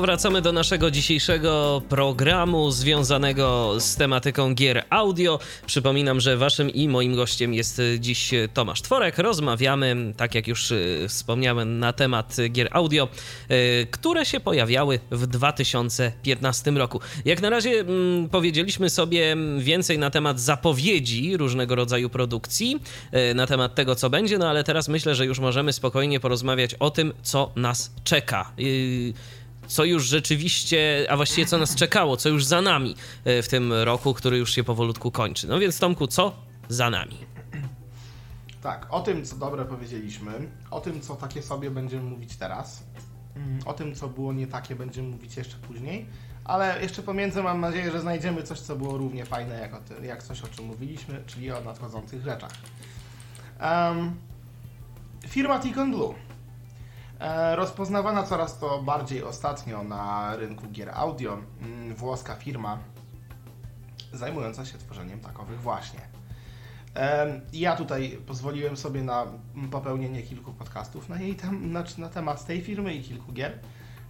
Powracamy do naszego dzisiejszego programu związanego z tematyką gier audio. Przypominam, że waszym i moim gościem jest dziś Tomasz Tworek. Rozmawiamy, tak jak już y, wspomniałem, na temat gier audio, y, które się pojawiały w 2015 roku. Jak na razie mm, powiedzieliśmy sobie więcej na temat zapowiedzi różnego rodzaju produkcji, y, na temat tego, co będzie, no ale teraz myślę, że już możemy spokojnie porozmawiać o tym, co nas czeka co już rzeczywiście, a właściwie co nas czekało, co już za nami e, w tym roku, który już się powolutku kończy. No więc Tomku, co za nami? Tak, o tym, co dobre powiedzieliśmy, o tym, co takie sobie będziemy mówić teraz, mm, o tym, co było nie takie, będziemy mówić jeszcze później, ale jeszcze pomiędzy mam nadzieję, że znajdziemy coś, co było równie fajne, jak, ty, jak coś, o czym mówiliśmy, czyli o nadchodzących rzeczach. Um, firma Ticon Blue rozpoznawana coraz to bardziej ostatnio na rynku gier audio, mm, włoska firma zajmująca się tworzeniem takowych właśnie. E, ja tutaj pozwoliłem sobie na popełnienie kilku podcastów na, jej tam, na, na temat tej firmy i kilku gier.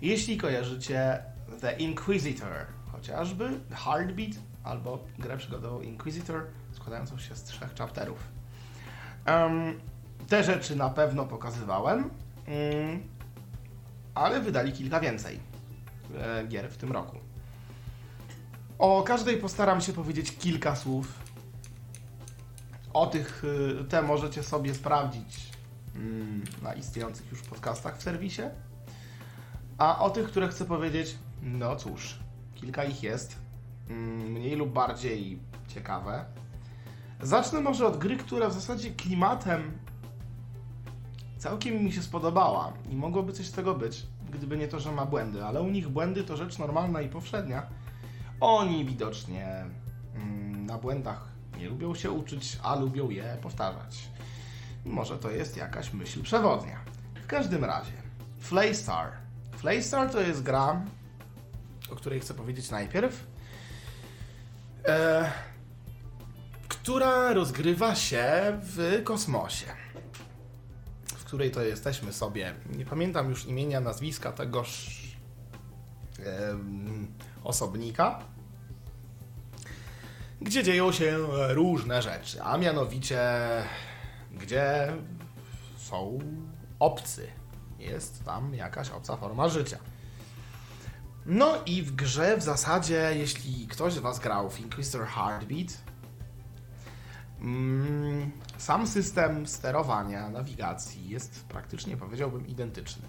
Jeśli kojarzycie The Inquisitor, chociażby Heartbeat albo grę przygodową Inquisitor składającą się z trzech chapterów. Um, te rzeczy na pewno pokazywałem. Mm, ale wydali kilka więcej e, gier w tym roku. O każdej postaram się powiedzieć kilka słów. O tych y, te możecie sobie sprawdzić mm, na istniejących już podcastach w serwisie. A o tych, które chcę powiedzieć, no cóż, kilka ich jest. Mm, mniej lub bardziej ciekawe. Zacznę może od gry, która w zasadzie klimatem całkiem mi się spodobała i mogłoby coś z tego być, gdyby nie to, że ma błędy, ale u nich błędy to rzecz normalna i powszednia. Oni widocznie mm, na błędach nie lubią się uczyć, a lubią je powtarzać. Może to jest jakaś myśl przewodnia. W każdym razie, Flaystar. Flaystar to jest gra, o której chcę powiedzieć najpierw, e, która rozgrywa się w kosmosie której to jesteśmy sobie. Nie pamiętam już imienia, nazwiska tegoż osobnika, gdzie dzieją się różne rzeczy, a mianowicie gdzie są obcy. Jest tam jakaś obca forma życia. No i w grze w zasadzie, jeśli ktoś z Was grał w Inquisitor Heartbeat, sam system sterowania, nawigacji jest praktycznie, powiedziałbym, identyczny.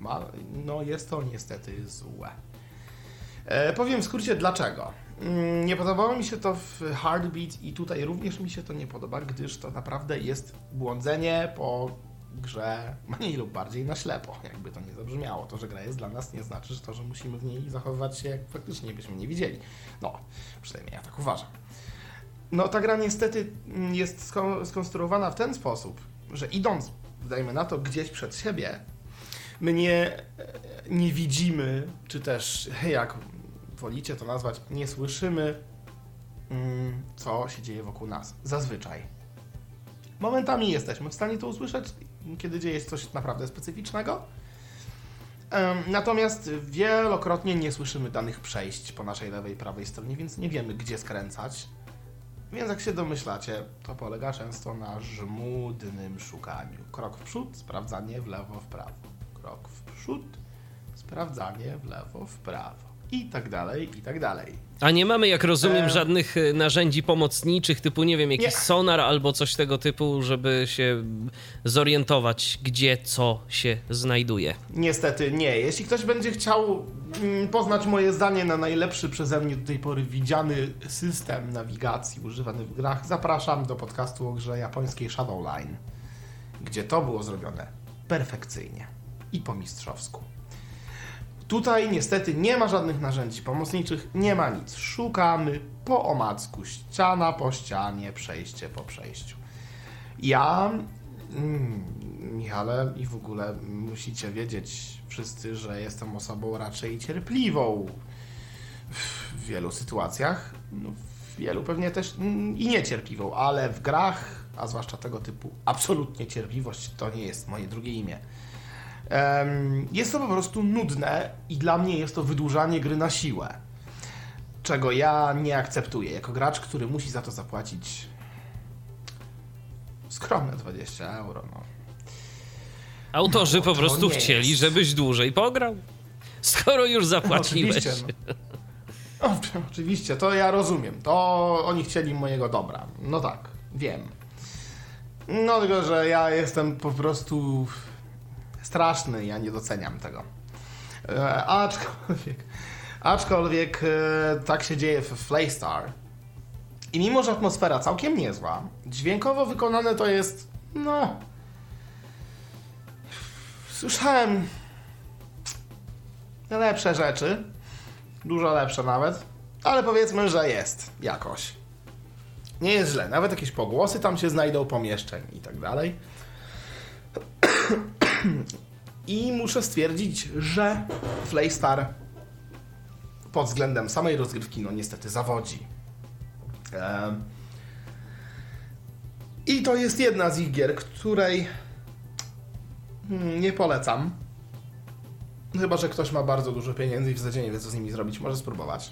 Ma, no jest to niestety złe. E, powiem w skrócie dlaczego. Mm, nie podobało mi się to w Heartbeat i tutaj również mi się to nie podoba, gdyż to naprawdę jest błądzenie po grze mniej lub bardziej na ślepo, jakby to nie zabrzmiało. To, że gra jest dla nas nie znaczy, że to, że musimy w niej zachowywać się jak faktycznie byśmy nie widzieli. No, przynajmniej ja tak uważam. No ta gra niestety jest skonstruowana w ten sposób, że idąc, dajmy na to, gdzieś przed siebie, my nie, nie widzimy, czy też jak wolicie to nazwać, nie słyszymy, mm, co się dzieje wokół nas. Zazwyczaj. Momentami jesteśmy w stanie to usłyszeć, kiedy dzieje się coś naprawdę specyficznego. Natomiast wielokrotnie nie słyszymy danych przejść po naszej lewej prawej stronie, więc nie wiemy, gdzie skręcać więc jak się domyślacie, to polega często na żmudnym szukaniu. Krok w przód, sprawdzanie w lewo, w prawo. Krok w przód, sprawdzanie w lewo, w prawo. I tak dalej, i tak dalej. A nie mamy, jak rozumiem, e... żadnych e, narzędzi pomocniczych, typu, nie wiem, jakiś nie. sonar albo coś tego typu, żeby się zorientować, gdzie co się znajduje. Niestety nie. Jeśli ktoś będzie chciał mm, poznać moje zdanie na najlepszy przeze mnie do tej pory widziany system nawigacji używany w grach, zapraszam do podcastu o grze japońskiej Shadowline, gdzie to było zrobione perfekcyjnie i po mistrzowsku. Tutaj niestety nie ma żadnych narzędzi pomocniczych, nie ma nic. Szukamy po omacku, ściana po ścianie, przejście po przejściu. Ja, mm, Michale, i w ogóle musicie wiedzieć wszyscy, że jestem osobą raczej cierpliwą w wielu sytuacjach. No, w wielu pewnie też mm, i niecierpliwą, ale w grach, a zwłaszcza tego typu, absolutnie cierpliwość to nie jest moje drugie imię. Jest to po prostu nudne i dla mnie jest to wydłużanie gry na siłę. Czego ja nie akceptuję jako gracz, który musi za to zapłacić skromne 20 euro. No. Autorzy No, po prostu chcieli, jest. żebyś dłużej pograł. Skoro już zapłaciłeś. Oczywiście. No. O, oczywiście, to ja rozumiem. To oni chcieli mojego dobra. No tak, wiem. No tylko, że ja jestem po prostu straszny, ja nie doceniam tego. E, aczkolwiek, aczkolwiek e, tak się dzieje w Flaystar. I mimo, że atmosfera całkiem niezła, dźwiękowo wykonane to jest, no... Słyszałem lepsze rzeczy, dużo lepsze nawet, ale powiedzmy, że jest jakoś. Nie jest źle, nawet jakieś pogłosy tam się znajdą pomieszczeń i tak dalej. I muszę stwierdzić, że Flaystar pod względem samej rozgrywki, no niestety zawodzi. I to jest jedna z ich gier, której hmm, nie polecam. Chyba, że ktoś ma bardzo dużo pieniędzy i w zasadzie nie wie, co z nimi zrobić, może spróbować.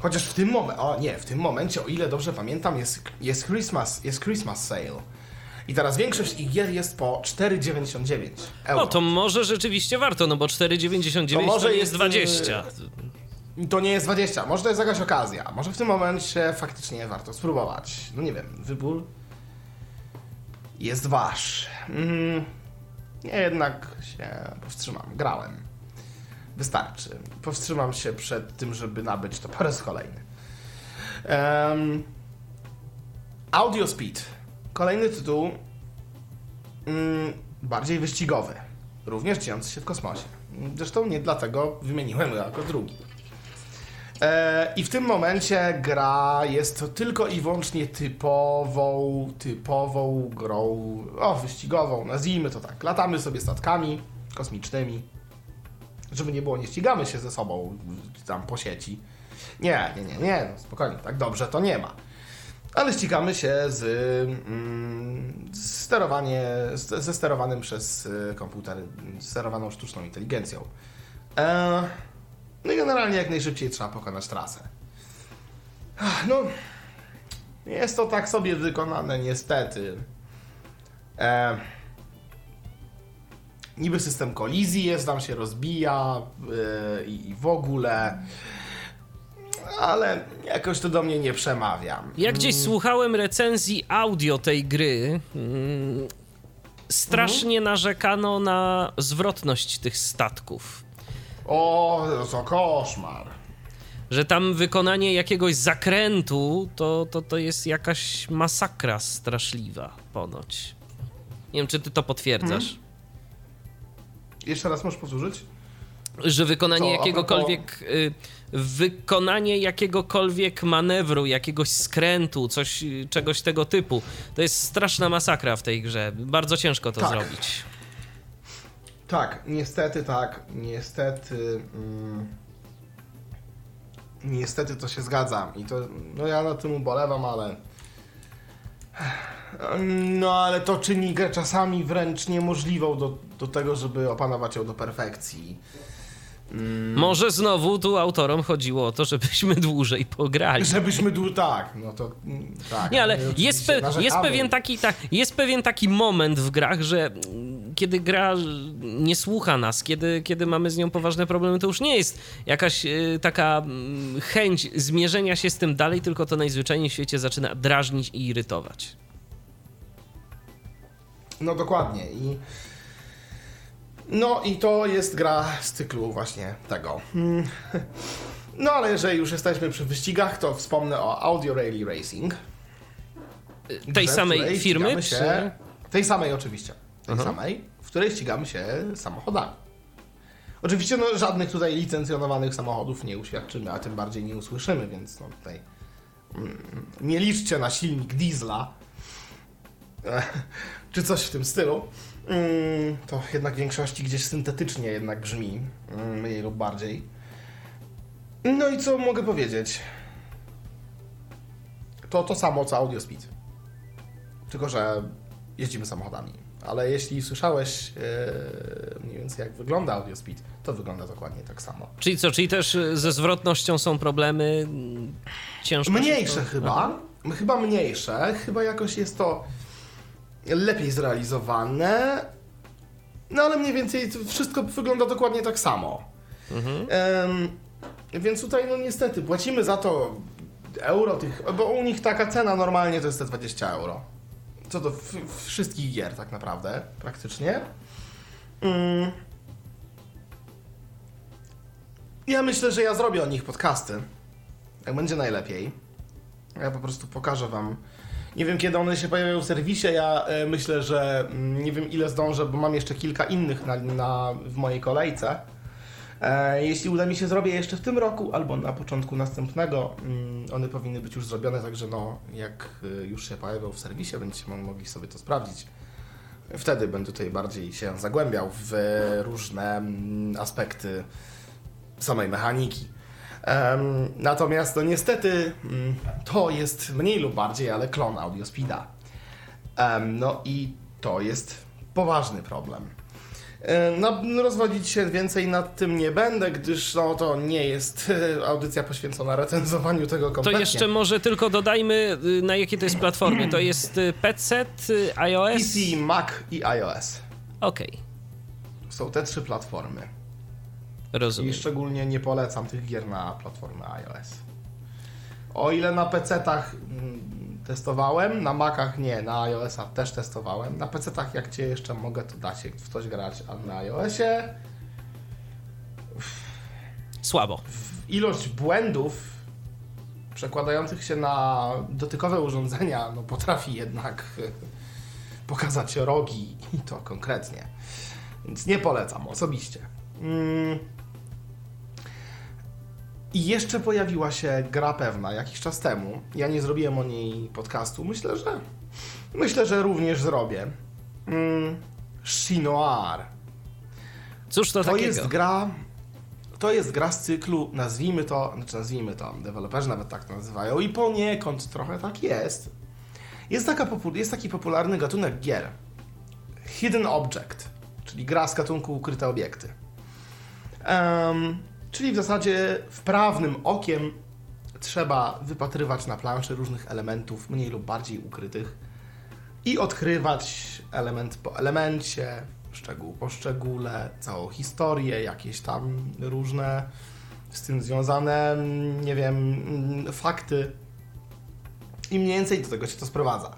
Chociaż w tym momencie, o nie, w tym momencie, o ile dobrze pamiętam, jest, jest, Christmas, jest Christmas Sale. I teraz większość ich gier jest po 4,99 euro. No to może rzeczywiście warto, no bo 4,99 To to, może jest jest, 20. To nie jest 20, może to jest jakaś okazja. Może w tym momencie faktycznie warto spróbować. No nie wiem, wybór jest wasz. Mm, jednak się powstrzymam. Grałem. Wystarczy. Powstrzymam się przed tym, żeby nabyć to po raz kolejny. Um, Audio Speed. Kolejny tytuł mm, bardziej wyścigowy. Również dziejący się w kosmosie. Zresztą nie dlatego wymieniłem go jako drugi. E, I w tym momencie gra jest tylko i wyłącznie typową, typową grą, o, wyścigową, nazwijmy to tak. Latamy sobie statkami kosmicznymi. Żeby nie było, nie ścigamy się ze sobą tam po sieci. Nie, nie, nie, nie, no spokojnie, tak dobrze to nie ma. Ale ścigamy się z, mm, sterowanie, ze sterowanym przez y, komputer, sterowaną sztuczną inteligencją. E, no i generalnie jak najszybciej trzeba pokonać trasę. No, jest to tak sobie wykonane, niestety. E, niby system kolizji jest, tam się rozbija yy, i w ogóle, ale jakoś to do mnie nie przemawia. Ja gdzieś słuchałem recenzji audio tej gry. mm, Strasznie narzekano na zwrotność tych statków. O, to koszmar. Że tam wykonanie jakiegoś zakrętu to, to, to jest jakaś masakra straszliwa ponoć. Nie wiem, czy ty to potwierdzasz. Jeszcze raz możesz powtórzyć? Że wykonanie jakiegokolwiek. y, Wykonanie jakiegokolwiek manewru, jakiegoś skrętu, coś, y, czegoś tego typu. To jest straszna masakra w tej grze. Bardzo ciężko to Tak. zrobić. Tak, niestety tak, niestety. Mm, niestety to się zgadza. I to, no ja na tym ubolewam, ale. No ale to czyni grę czasami wręcz niemożliwą do, do tego, żeby opanować ją do perfekcji. Może znowu tu autorom chodziło o to, żebyśmy dłużej pograli. Żebyśmy dół tak, no to mm, tak. Nie, ale my jest, pe- jest, pewien taki, ta, jest pewien taki moment w grach, że mm, kiedy gra nie słucha nas, kiedy, kiedy mamy z nią poważne problemy, to już nie jest jakaś y, taka mm, chęć zmierzenia się z tym dalej, tylko to najzwyczajniej w świecie zaczyna drażnić i irytować. No dokładnie i no i to jest gra z cyklu właśnie tego. Mm. No ale jeżeli już jesteśmy przy wyścigach, to wspomnę o Audio Rally Racing. Tej samej firmy? ścigamy Czy... Się, tej samej oczywiście. Tej samej, w której ścigamy się samochodami. Oczywiście no, żadnych tutaj licencjonowanych samochodów nie uświadczymy, a tym bardziej nie usłyszymy, więc no tutaj mm, nie liczcie na silnik diesla czy coś w tym stylu. Mm, To jednak w większości gdzieś syntetycznie jednak brzmi, mm, mniej lub bardziej. No i co mogę powiedzieć? To to samo co Audio Speed. Tylko, że jeździmy samochodami. Ale jeśli słyszałeś e, mniej więcej jak wygląda Audiospeed, to wygląda dokładnie tak samo. Czyli co, czyli też y, ze zwrotnością są problemy? Ciężko Mniejsze to... chyba. Chyba mniejsze. Chyba jakoś jest to lepiej zrealizowane. No ale mniej więcej wszystko wygląda dokładnie tak samo. Em, więc tutaj no niestety płacimy za to euro tych, bo u nich taka cena normalnie to jest te 20 euro. Co do wszystkich gier tak naprawdę, praktycznie. Mm. Ja myślę, że ja zrobię o nich podcasty. Jak będzie najlepiej. Ja po prostu pokażę wam. Nie wiem, kiedy one się pojawią w serwisie. Ja e, myślę, że mm, nie wiem, ile zdążę, bo mam jeszcze kilka innych na, na, w mojej kolejce. E, jeśli uda mi się, zrobię jeszcze w tym roku albo na początku następnego. Mm, one powinny być już zrobione, także no, jak e, już się pojawią w serwisie, będziecie mo- mogli sobie to sprawdzić. Wtedy będę tutaj bardziej się zagłębiał w różne mm, aspekty samej mechaniki. Natomiast no niestety mm, to jest mniej lub bardziej, ale klon Audiospeeda. No i to jest poważny problem. No, rozwodzić się więcej nad tym nie będę, gdyż no, to nie jest e, audycja poświęcona recenzowaniu tego To kompletnie. jeszcze może tylko dodajmy, y, na jakiej to jest platformie. To jest y, PC, y, iOS? PC, Mac i iOS. Okej, Są te trzy platformy. I rozumiem. szczególnie nie polecam tych gier na platformę iOS. O ile na PC-tach mm, testowałem, na Macach nie, na iOS-a też testowałem. Na PC-tach jak cię jeszcze mogę, to da się w coś grać, a na iOSie Słabo. ilość błędów przekładających się na dotykowe urządzenia no, potrafi jednak pokazać rogi i to konkretnie. Więc nie polecam osobiście. Mm. I jeszcze pojawiła się gra pewna jakiś czas temu. Ja nie zrobiłem o niej podcastu. Myślę, że myślę, że również zrobię. Mm. Chinoir. Cóż to, To takiego? jest gra. To jest gra z cyklu, nazwijmy to, znaczy nazwijmy to, deweloperzy nawet tak to nazywają i poniekąd trochę tak jest. Jest, taka jest taki popularny gatunek gier. Hidden Object, czyli gra z gatunku ukryte obiekty. Em, czyli w zasadzie wprawnym okiem trzeba wypatrywać na planszy różnych elementów, mniej lub bardziej ukrytych i odkrywać element po elemencie, szczegół po szczególe, całą historię, jakieś tam różne z tym związane, nie wiem, fakty. I mniej więcej do tego się to sprowadza.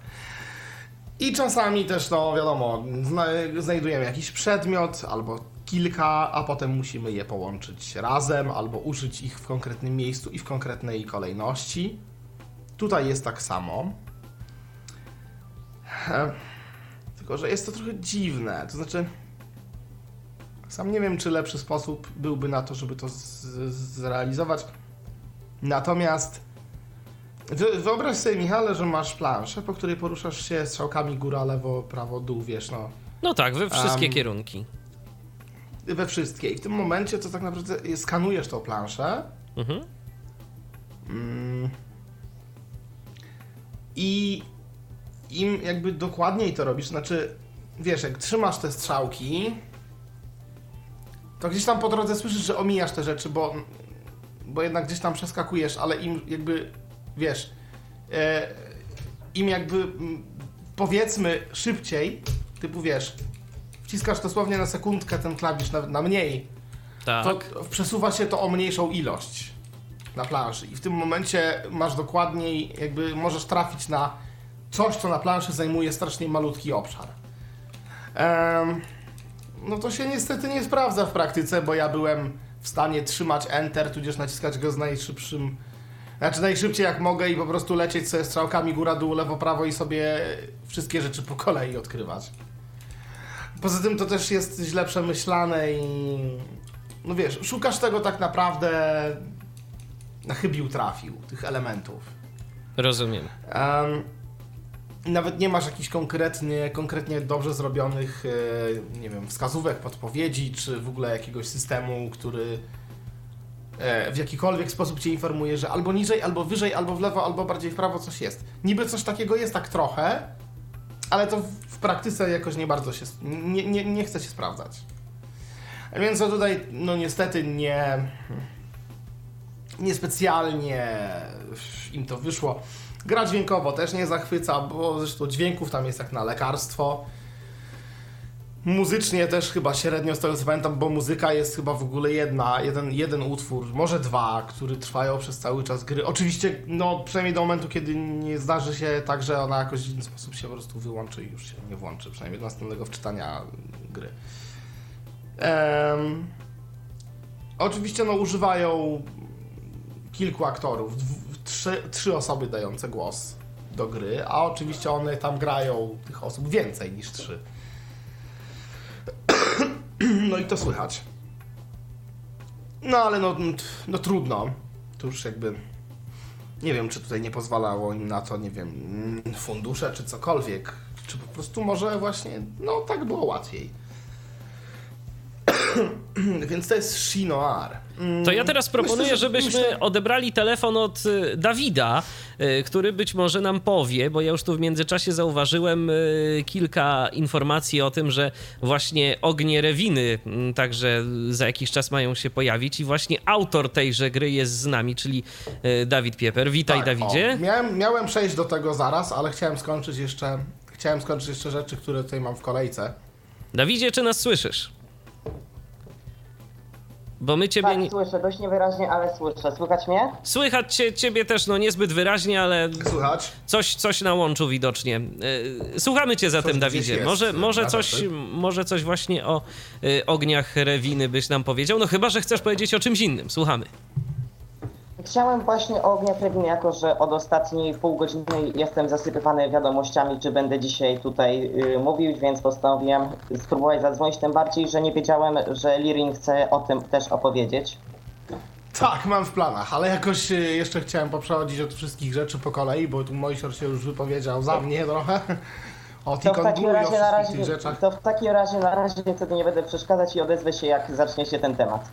I czasami też, no wiadomo, zna znajdujemy jakiś przedmiot albo kilka, a potem musimy je połączyć razem albo użyć ich w konkretnym miejscu i w konkretnej kolejności. Tutaj jest tak samo. E, Tylko, że jest to trochę dziwne. To znaczy, sam nie wiem, czy lepszy sposób byłby na to, żeby to zrealizować. Natomiast wy- wyobraź sobie, Michale, że masz planszę, po której poruszasz się strzałkami góra, lewo, prawo, dół, wiesz, no, No tak, we wszystkie Am, kierunki. We wszystkie. I w tym momencie to tak naprawdę skanujesz tą planszę Mhm. Mm. I im jakby dokładniej to robisz, znaczy, wiesz, jak trzymasz te strzałki, to gdzieś tam po drodze słyszysz, że omijasz te rzeczy, bo, bo jednak gdzieś tam przeskakujesz, ale im jakby, wiesz, e, im jakby mm, powiedzmy szybciej, typu wiesz, wciskasz dosłownie na sekundkę ten klawisz na, na mniej, Tak. to przesuwa się to o mniejszą ilość na planszy i w tym momencie masz dokładniej, jakby możesz trafić na coś, co na planszy zajmuje strasznie malutki obszar. No to się niestety nie sprawdza w praktyce, bo ja byłem w stanie trzymać Enter, tudzież naciskać go z najszybszym, znaczy najszybciej jak mogę i po prostu lecieć sobie strzałkami góra, dół, lewo, prawo i sobie wszystkie rzeczy po kolei odkrywać. Poza tym to też jest źle przemyślane i no wiesz, szukasz tego tak naprawdę na chybił trafił, tych elementów. Rozumiem. Em, nawet nie masz jakichś konkretnie, konkretnie dobrze zrobionych, e, nie wiem, wskazówek, podpowiedzi, czy w ogóle jakiegoś systemu, który e, w jakikolwiek sposób cię informuje, że albo niżej, albo wyżej, albo w lewo, albo bardziej w prawo coś jest. Niby coś takiego jest tak trochę, ale to w, praktyce jakoś nie bardzo się, nie, nie, nie chce się sprawdzać. Więc to tutaj, no niestety nie, niespecjalnie im to wyszło. Gra dźwiękowo też nie zachwyca, bo zresztą dźwięków tam jest jak na lekarstwo. Muzycznie też chyba średnio z tego co pamiętam, bo muzyka jest chyba w ogóle jedna, jeden, jeden utwór, może dwa, które trwają przez cały czas gry. Oczywiście, no przynajmniej do momentu, kiedy nie zdarzy się tak, że ona jakoś w dziwny sposób się po prostu wyłączy i już się nie włączy, przynajmniej do następnego wczytania gry. Em, oczywiście no używają kilku aktorów, trzy, trzy osoby dające głos do gry, a oczywiście one tam grają tych osób więcej niż trzy. No i to słychać. No ale no, no trudno. To już jakby. Nie wiem, czy tutaj nie pozwalało im na to, nie wiem, fundusze czy cokolwiek. Czy po prostu może właśnie, no tak było łatwiej. Więc to jest Shinoar. To ja teraz proponuję, żebyśmy odebrali telefon od y, Dawida, y, który być może nam powie, bo ja już tu w międzyczasie zauważyłem y, kilka informacji o tym, że właśnie ognie Rewiny mm, także za jakiś czas mają się pojawić i właśnie autor tejże gry jest z nami, czyli Dawid Pieper. Witaj Tak, Dawidzie. O, miałem, miałem przejść do tego zaraz, ale chciałem skończyć jeszcze. Chciałem skończyć jeszcze rzeczy, które tutaj mam w kolejce. Dawidzie, czy nas słyszysz? Bo my ciebie... Tak, nie- słyszę, dość niewyraźnie, ale słyszę. Słychać mnie? Słychać cię, ciebie też, no niezbyt wyraźnie, ale Słychać? Coś, coś na łączu widocznie. E, Słuchamy cię zatem, Coś Dawidzie. jest, Może, może, coś, może coś właśnie o e, ogniach Rewiny byś nam powiedział? No chyba, że chcesz powiedzieć o czymś innym. Słuchamy. Chciałem właśnie o ogniach Rewiny, jako że od ostatniej pół godziny jestem zasypywany wiadomościami, czy będę dzisiaj tutaj y, mówił, więc postanowiłem spróbować zadzwonić, tym bardziej, że nie wiedziałem, że Lirin chce o tym też opowiedzieć. Tak, mam w planach, ale jakoś y, jeszcze chciałem poprzechodzić od wszystkich rzeczy po kolei, bo tu Mojsior się już wypowiedział za mnie trochę. O To w takim razie na razie, rzeczach. to w takim razie na razie wtedy nie będę przeszkadzać i odezwę się, jak zacznie się ten temat.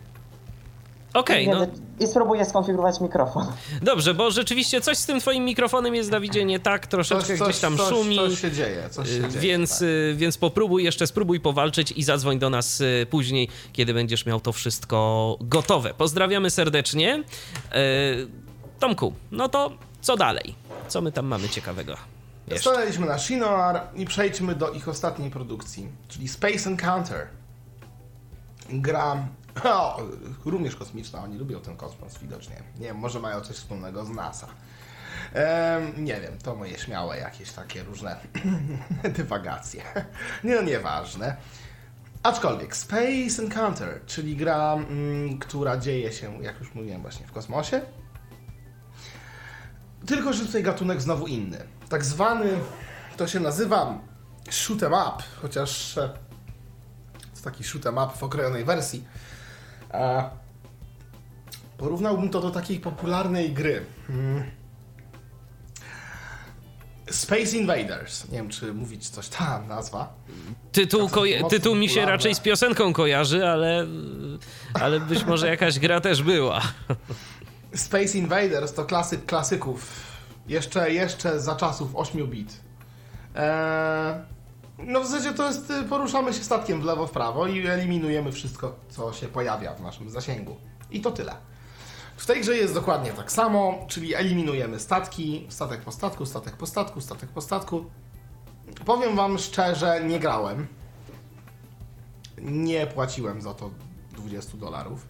Okej, no I spróbuję skonfigurować mikrofon. dobrze, bo rzeczywiście coś z tym twoim mikrofonem jest, Dawidzie, nie tak, troszeczkę gdzieś tam coś, szumi. Coś się dzieje, coś się Y, dzieje. Więc, tak. y, więc popróbuj jeszcze, spróbuj powalczyć i zadzwoń do nas y, później, kiedy będziesz miał to wszystko gotowe. Pozdrawiamy serdecznie. Tomku, no to co dalej? Co my tam mamy ciekawego? Jeszcze. Stanęliśmy na Shinoar i przejdźmy do ich ostatniej produkcji, czyli Space Encounter. Gra o, również kosmiczna, oni lubią ten kosmos widocznie. Nie wiem, może mają coś wspólnego z NASA. Em, nie wiem, to moje śmiałe jakieś takie różne dywagacje. Nie, no nieważne. Aczkolwiek Space Encounter, czyli gra, mm, która dzieje się, jak już mówiłem, właśnie w kosmosie. Tylko, że tutaj gatunek znowu inny. Tak zwany, to się nazywa shoot 'em up, chociaż e, to taki shoot 'em up w okrojonej wersji. E, porównałbym to do takiej popularnej gry. Hmm. Space Invaders. Nie wiem, czy mówić coś ta nazwa. Tytuł, Tak, mocno tytuł mi się raczej z piosenką kojarzy, ale, ale być może jakaś gra też była. Space Invaders to klasyk klasyków. Jeszcze, jeszcze za czasów 8-bit. Eee, no w zasadzie to jest, y, poruszamy się statkiem w lewo, w prawo i eliminujemy wszystko, co się pojawia w naszym zasięgu. I to tyle. W tej grze jest dokładnie tak samo, czyli eliminujemy statki, statek po statku, statek po statku, statek po statku. Powiem wam szczerze, nie grałem. Nie płaciłem za to 20 dolarów.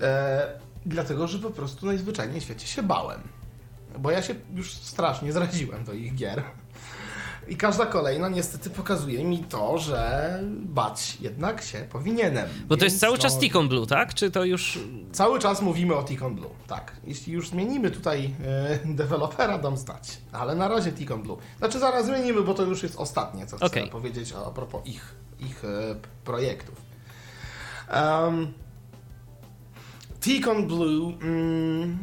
E, dlatego, że po prostu najzwyczajniej w świecie się bałem. Bo ja się już strasznie zraziłem do ich gier. I każda kolejna niestety pokazuje mi to, że bać jednak się powinienem. Bo to jest cały no, czas Tikon Blue, tak? Czy to już... Cały czas mówimy o Tikon Blue, tak. Jeśli już zmienimy tutaj e, dewelopera, dam znać. Ale na razie Tikon Blue. Znaczy zaraz zmienimy, bo to już jest ostatnie, co chcę Okej. powiedzieć a, propos ich, ich e, projektów. Um, Tikon Blue, mm,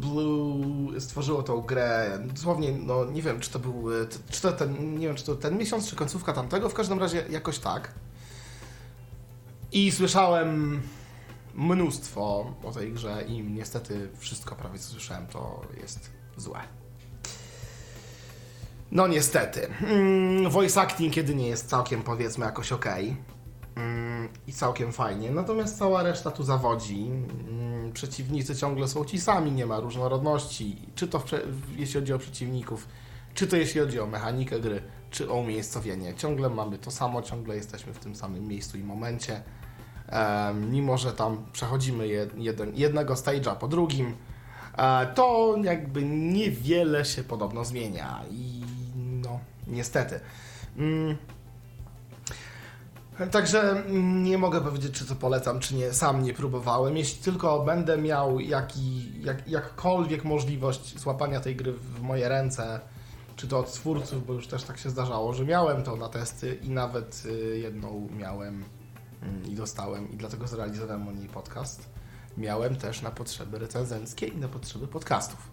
Blue stworzyło tą grę dosłownie, no nie wiem, czy to był, e, czy to ten, nie wiem, czy to ten miesiąc, czy końcówka tamtego, w każdym razie jakoś tak. I słyszałem mnóstwo o tej grze i niestety wszystko prawie co słyszałem to jest złe. No niestety. Mm, voice acting kiedy nie jest całkiem powiedzmy jakoś ok. Mm, I całkiem fajnie. Natomiast cała reszta tu zawodzi. Mm, przeciwnicy ciągle są ci sami, nie ma różnorodności. Czy to jeśli chodzi o przeciwników, czy to jeśli chodzi o mechanikę gry, czy o umiejscowienie. Ciągle mamy to samo, ciągle jesteśmy w tym samym miejscu i momencie. Mimo, że tam przechodzimy jed, jeden, jednego stage'a po drugim, e, to jakby niewiele się podobno zmienia. I no, niestety. Także mm, nie mogę powiedzieć, czy to polecam, czy nie. Sam nie próbowałem. Jeśli tylko będę miał jaki, jak, jakkolwiek możliwość złapania tej gry w moje ręce, czy to od twórców, bo już też tak się zdarzało, że miałem to na testy i nawet y, jedną miałem mm, i dostałem i dlatego zrealizowałem o niej podcast. Miałem też na potrzeby recenzenckie i na potrzeby podcastów.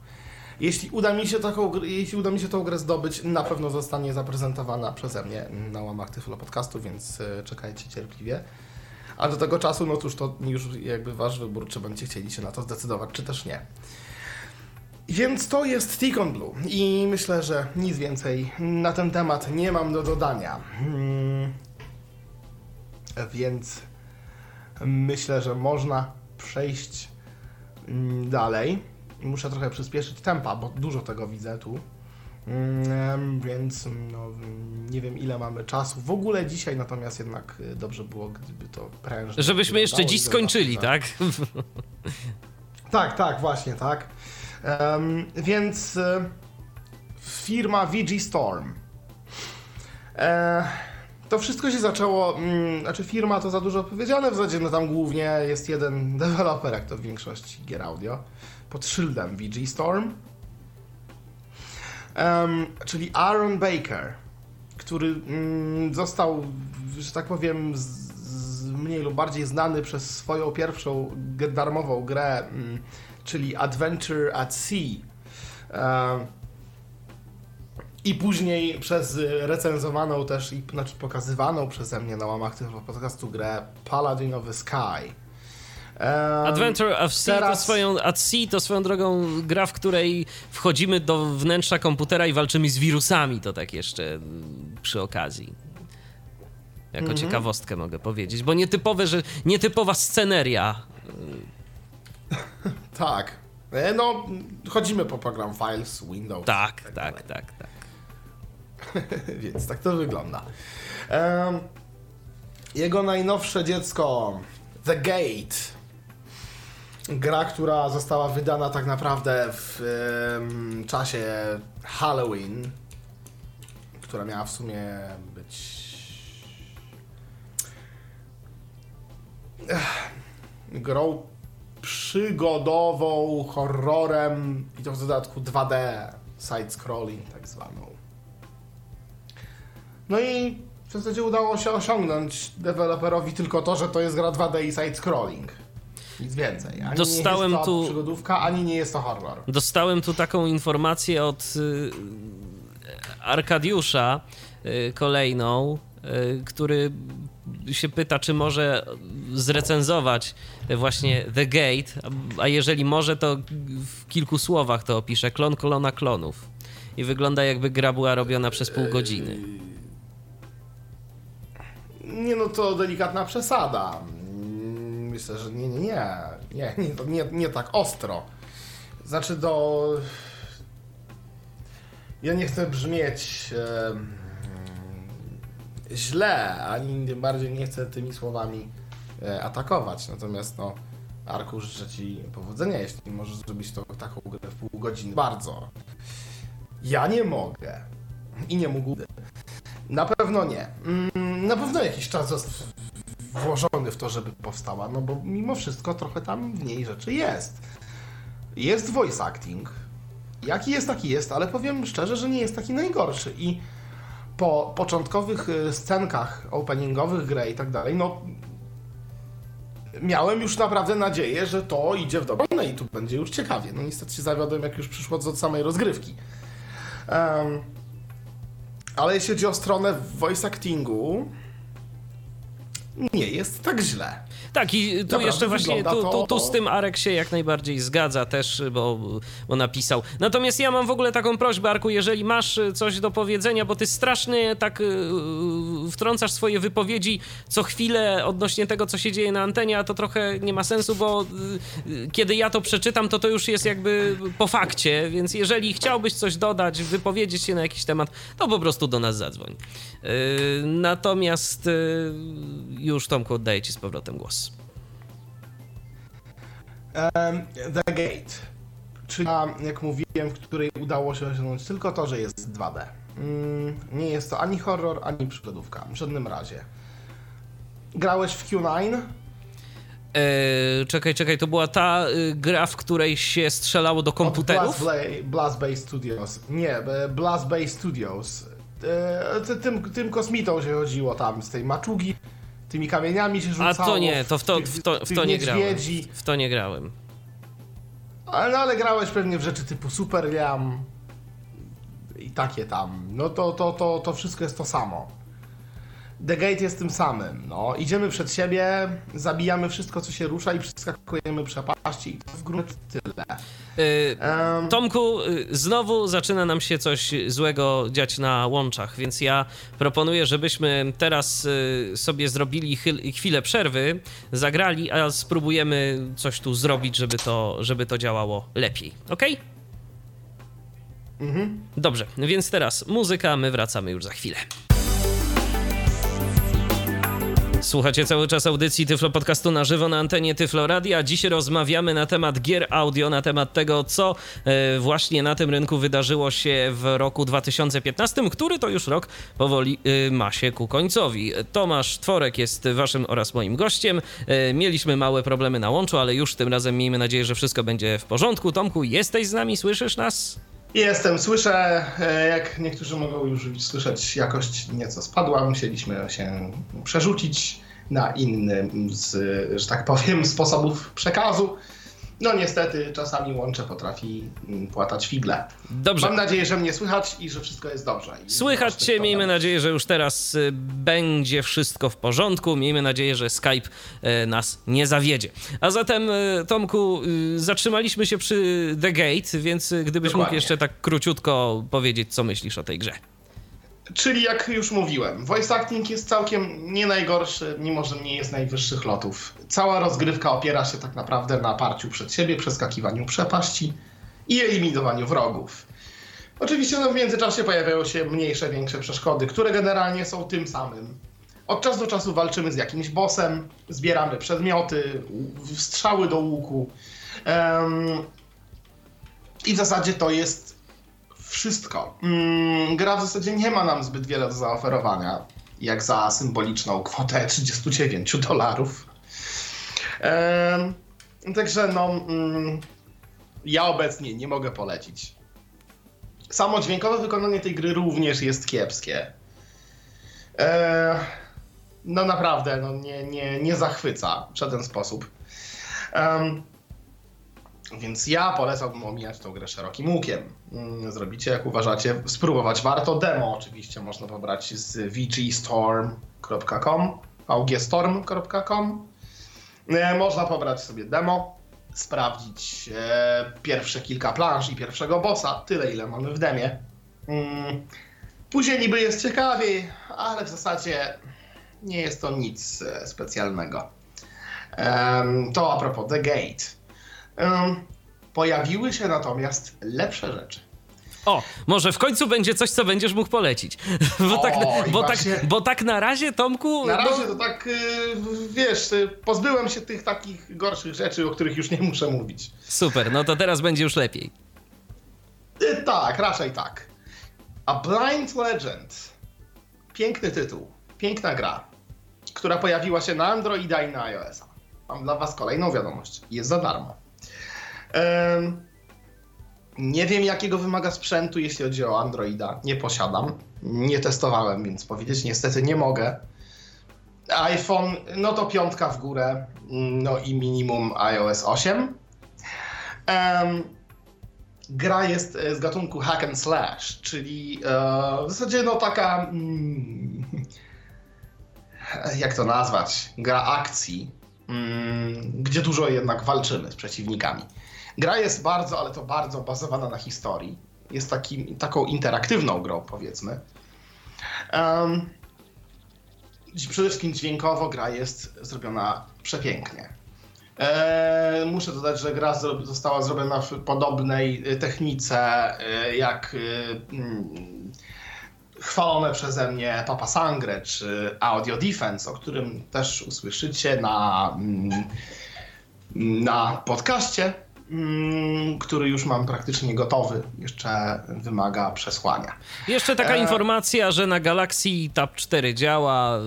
Jeśli uda mi się taką, jeśli uda mi się tą grę zdobyć, na pewno zostanie zaprezentowana przeze mnie na łamach Tyflo Podcastu, więc e, czekajcie cierpliwie. A do tego czasu, no cóż, to już jakby wasz wybór, czy będziecie chcieli się na to zdecydować, czy też nie. Więc to jest Ticon Blue i myślę, że nic więcej na ten temat nie mam do dodania. Hmm. Więc myślę, że można przejść mm, dalej. Muszę trochę przyspieszyć tempa, bo dużo tego widzę tu. Mm, Więc no, nie wiem ile mamy czasu. W ogóle dzisiaj natomiast jednak y, dobrze było, gdyby to prężnie. Żebyśmy jeszcze i dziś skończyli, zawsze- tak? tak, tak, właśnie, tak. Em, więc e, firma VG Storm. E, to wszystko się zaczęło, mm, znaczy firma to za dużo powiedziane, w zasadzie no tam głównie jest jeden deweloper, jak to w większości gier audio, pod szyldem VG Storm. Em, czyli Aaron Baker, który mm, został, że tak powiem, z, z mniej lub bardziej znany przez swoją pierwszą darmową grę, mm, czyli Adventure at Sea. Em, I później przez y, recenzowaną też, i znaczy pokazywaną przeze mnie na łamach tego podcastu grę Paladin of the Sky. Em, Adventure of Sea, teraz- to swoją, at sea to swoją drogą gra, w której wchodzimy do wnętrza komputera i walczymy z wirusami, to tak jeszcze mm, przy okazji. Jako Mhm. ciekawostkę mogę powiedzieć, bo nietypowe, że nietypowa sceneria. Tak. E, No, chodzimy po program Files, Windows. Tak, tak, dalej. tak, tak. Więc tak to wygląda. Em, jego najnowsze dziecko, The Gate. Gra, która została wydana tak naprawdę w em, czasie Halloween, która miała w sumie być. Ech, grą przygodową, horrorem i to w dodatku 2D, side-scrolling tak zwaną. No i w zasadzie udało się osiągnąć deweloperowi tylko to, że to jest gra 2D i side-scrolling. Nic więcej. Ani Dostałem nie jest to tu- przygodówka, ani nie jest to horror. Dostałem tu taką informację od y, Arkadiusza y, kolejną, y, który się pyta, czy może zrecenzować właśnie The Gate, a- jeżeli może, to w kilku słowach to opiszę. Klon kolona klonów. I wygląda jakby gra była robiona przez pół godziny. Nie no, to delikatna przesada. Mm, Myślę, że nie, nie, nie. Nie, nie, nie, tak ostro. Znaczy do... Ja nie chcę brzmieć em, źle, ani tym bardziej nie chcę tymi słowami e, atakować. Natomiast no, Arku, życzę Ci powodzenia, jeśli możesz zrobić to, taką grę w pół godziny. Bardzo. Ja nie mogę. I nie mógłbym. Na pewno nie. Mm, Na pewno jakiś czas został włożony w to, żeby powstała, no bo mimo wszystko trochę tam w niej rzeczy jest. Jest voice acting. Jaki jest, taki jest, ale powiem szczerze, że nie jest taki najgorszy. I po początkowych y, scenkach openingowych gry i tak dalej, no miałem już naprawdę nadzieję, że to idzie w dobrą i tu będzie już ciekawie. No niestety się zawiodłem, jak już przyszło do samej rozgrywki. Em, ale jeśli chodzi o stronę voice actingu, nie jest tak źle. Tak, i tu Dobra, jeszcze właśnie, tu, tu, tu z tym Arek się jak najbardziej zgadza też, bo, bo napisał. Natomiast ja mam w ogóle taką prośbę, Arku, jeżeli masz y, coś do powiedzenia, bo ty strasznie tak yy, wtrącasz swoje wypowiedzi co chwilę odnośnie tego, co się dzieje na antenie, a to trochę nie ma sensu, bo yy, kiedy ja to przeczytam, to to już jest jakby po fakcie, więc jeżeli chciałbyś coś dodać, wypowiedzieć się na jakiś temat, to po prostu do nas zadzwoń. Yy, natomiast yy, już Tomku oddaję ci z powrotem głos. Em, The Gate, czyli jak mówiłem, w której udało się osiągnąć tylko to, że jest 2D. Mm, nie jest to ani horror, ani przygodówka, w żadnym razie. Grałeś w Q9? Eee, czekaj, czekaj, to była ta y, gra, w której się strzelało do komputerów? Blast, Bla- Blast Bay Studios. Nie, e, Blast Bay Studios. E, ty- tym, tym kosmitą się chodziło tam z tej maczugi, tymi kamieniami się A rzucało. to nie, to w to, w to, w to nie grałem. W to nie grałem. Ale, no, ale grałeś pewnie w rzeczy typu Super Jam i takie tam. No to, to, to, to wszystko jest to samo. The Gate jest tym samym. No, idziemy przed siebie, zabijamy wszystko, co się rusza i przeskakujemy przepaści i to w gruncie tyle. Eee, Em, Tomku, y, znowu zaczyna nam się coś złego dziać na łączach, więc ja proponuję, żebyśmy teraz y, sobie zrobili chwilę przerwy, zagrali, a spróbujemy coś tu zrobić, żeby to, żeby to działało lepiej. Ok? Dobrze, więc teraz muzyka, my wracamy już za chwilę. Słuchacie cały czas audycji Tyflo Podcastu na żywo na antenie Tyflo Radia. Dziś rozmawiamy na temat gier audio, na temat tego, co e, właśnie na tym rynku wydarzyło się w roku 2015, który to już rok powoli e, ma się ku końcowi. Tomasz Tworek jest waszym oraz moim gościem. E, Mieliśmy małe problemy na łączu, ale już tym razem miejmy nadzieję, że wszystko będzie w porządku. Tomku, jesteś z nami? Słyszysz nas? Jestem, słyszę, e, jak niektórzy mogą już słyszeć, jakość nieco spadła. Musieliśmy się przerzucić na inny, z, że tak powiem, sposobów przekazu. No niestety, czasami łącze potrafi mm, płatać figle. Dobrze. Mam nadzieję, że mnie słychać i że wszystko jest dobrze. Słychać Cię, miejmy nadzieję, że już teraz y, będzie wszystko w porządku. Miejmy nadzieję, że Skype y, nas nie zawiedzie. A zatem, y, Tomku, zatrzymaliśmy się przy The Gate, więc gdybyś mógł Dokładnie. jeszcze tak króciutko powiedzieć, co myślisz o tej grze. Czyli jak już mówiłem, voice acting jest całkiem nie najgorszy, mimo że nie jest najwyższych lotów. Cała rozgrywka opiera się tak naprawdę na parciu przed siebie, przeskakiwaniu przepaści i eliminowaniu wrogów. Oczywiście no, w międzyczasie pojawiają się mniejsze, większe przeszkody, które generalnie są tym samym. Od czasu do czasu walczymy z jakimś bossem, zbieramy przedmioty, strzały do łuku. Em, I w zasadzie to jest wszystko. Mm, gra w zasadzie nie ma nam zbyt wiele do zaoferowania, jak za symboliczną kwotę 39 dolarów. Także no, mm, ja obecnie nie mogę polecić. Samo dźwiękowe wykonanie tej gry również jest kiepskie. No naprawdę, no nie, nie, nie zachwyca w żaden sposób. Więc ja polecałbym omijać tą grę szerokim łukiem. Mm, Zrobicie jak uważacie. Spróbować warto. Demo oczywiście można pobrać z vgstorm.com vgstorm.com E, Można pobrać sobie demo, sprawdzić e, pierwsze kilka planż i pierwszego bossa. Tyle, ile mamy w demie. Mm, Później niby jest ciekawiej, ale w zasadzie nie jest to nic e, specjalnego. To a propos The Gate. Pojawiły się natomiast lepsze rzeczy. O, może w końcu będzie coś, co będziesz mógł polecić. Bo, O, tak, bo, tak, bo tak na razie, Tomku. Na no, razie to tak, y, wiesz, y, pozbyłem się tych takich gorszych rzeczy, o których już nie muszę mówić. Super, no to teraz będzie już lepiej. Y, Tak, raczej tak. A Blind Legend. Piękny tytuł, piękna gra, która pojawiła się na Androida i na iOS-a. Mam dla Was kolejną wiadomość. Jest za darmo. Nie wiem, jakiego wymaga sprzętu, jeśli chodzi o Androida. Nie posiadam. Nie testowałem, więc powiedzieć niestety nie mogę. iPhone, no to piątka w górę, no i minimum iOS 8. Em, gra jest e, z gatunku hack and slash, czyli e, w zasadzie no taka, mm, jak to nazwać, gra akcji, mm, gdzie dużo jednak walczymy z przeciwnikami. Gra jest bardzo, ale to bardzo bazowana na historii. Jest takim, taką interaktywną grą, powiedzmy. Um, przede wszystkim dźwiękowo gra jest zrobiona przepięknie. E, muszę dodać, że gra zro- została zrobiona w podobnej e, technice e, jak e, mm, chwalone przeze mnie Papa Sangre czy Audio Defense, o którym też usłyszycie na, mm, na podcaście, który już mam praktycznie gotowy. Jeszcze wymaga przesłania. Jeszcze taka E. informacja, że na Galaxy Tab 4 działa.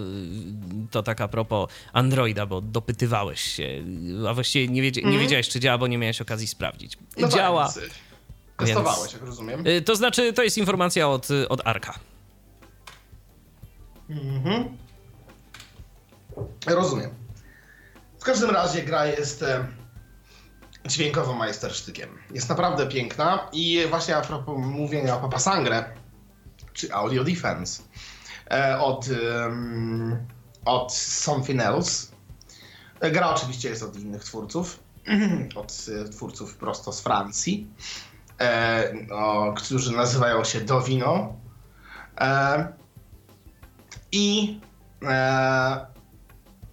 To tak a propos Androida, bo dopytywałeś się, a właściwie nie, wiedzie, nie wiedziałeś, czy działa, bo nie miałeś okazji sprawdzić. No działa. Tak, więc, y, testowałeś, jak rozumiem. Y, To znaczy, to jest informacja od, od Arka. Mhm. Rozumiem. W każdym razie gra jest e, dźwiękowo majstersztykiem. Jest naprawdę piękna i właśnie a propos mówienia o Papa Sangre, czy Audio Defense, e, od, em, od Something Else. E, Gra oczywiście jest od innych twórców, od e, twórców prosto z Francji, którzy nazywają się Dovino. I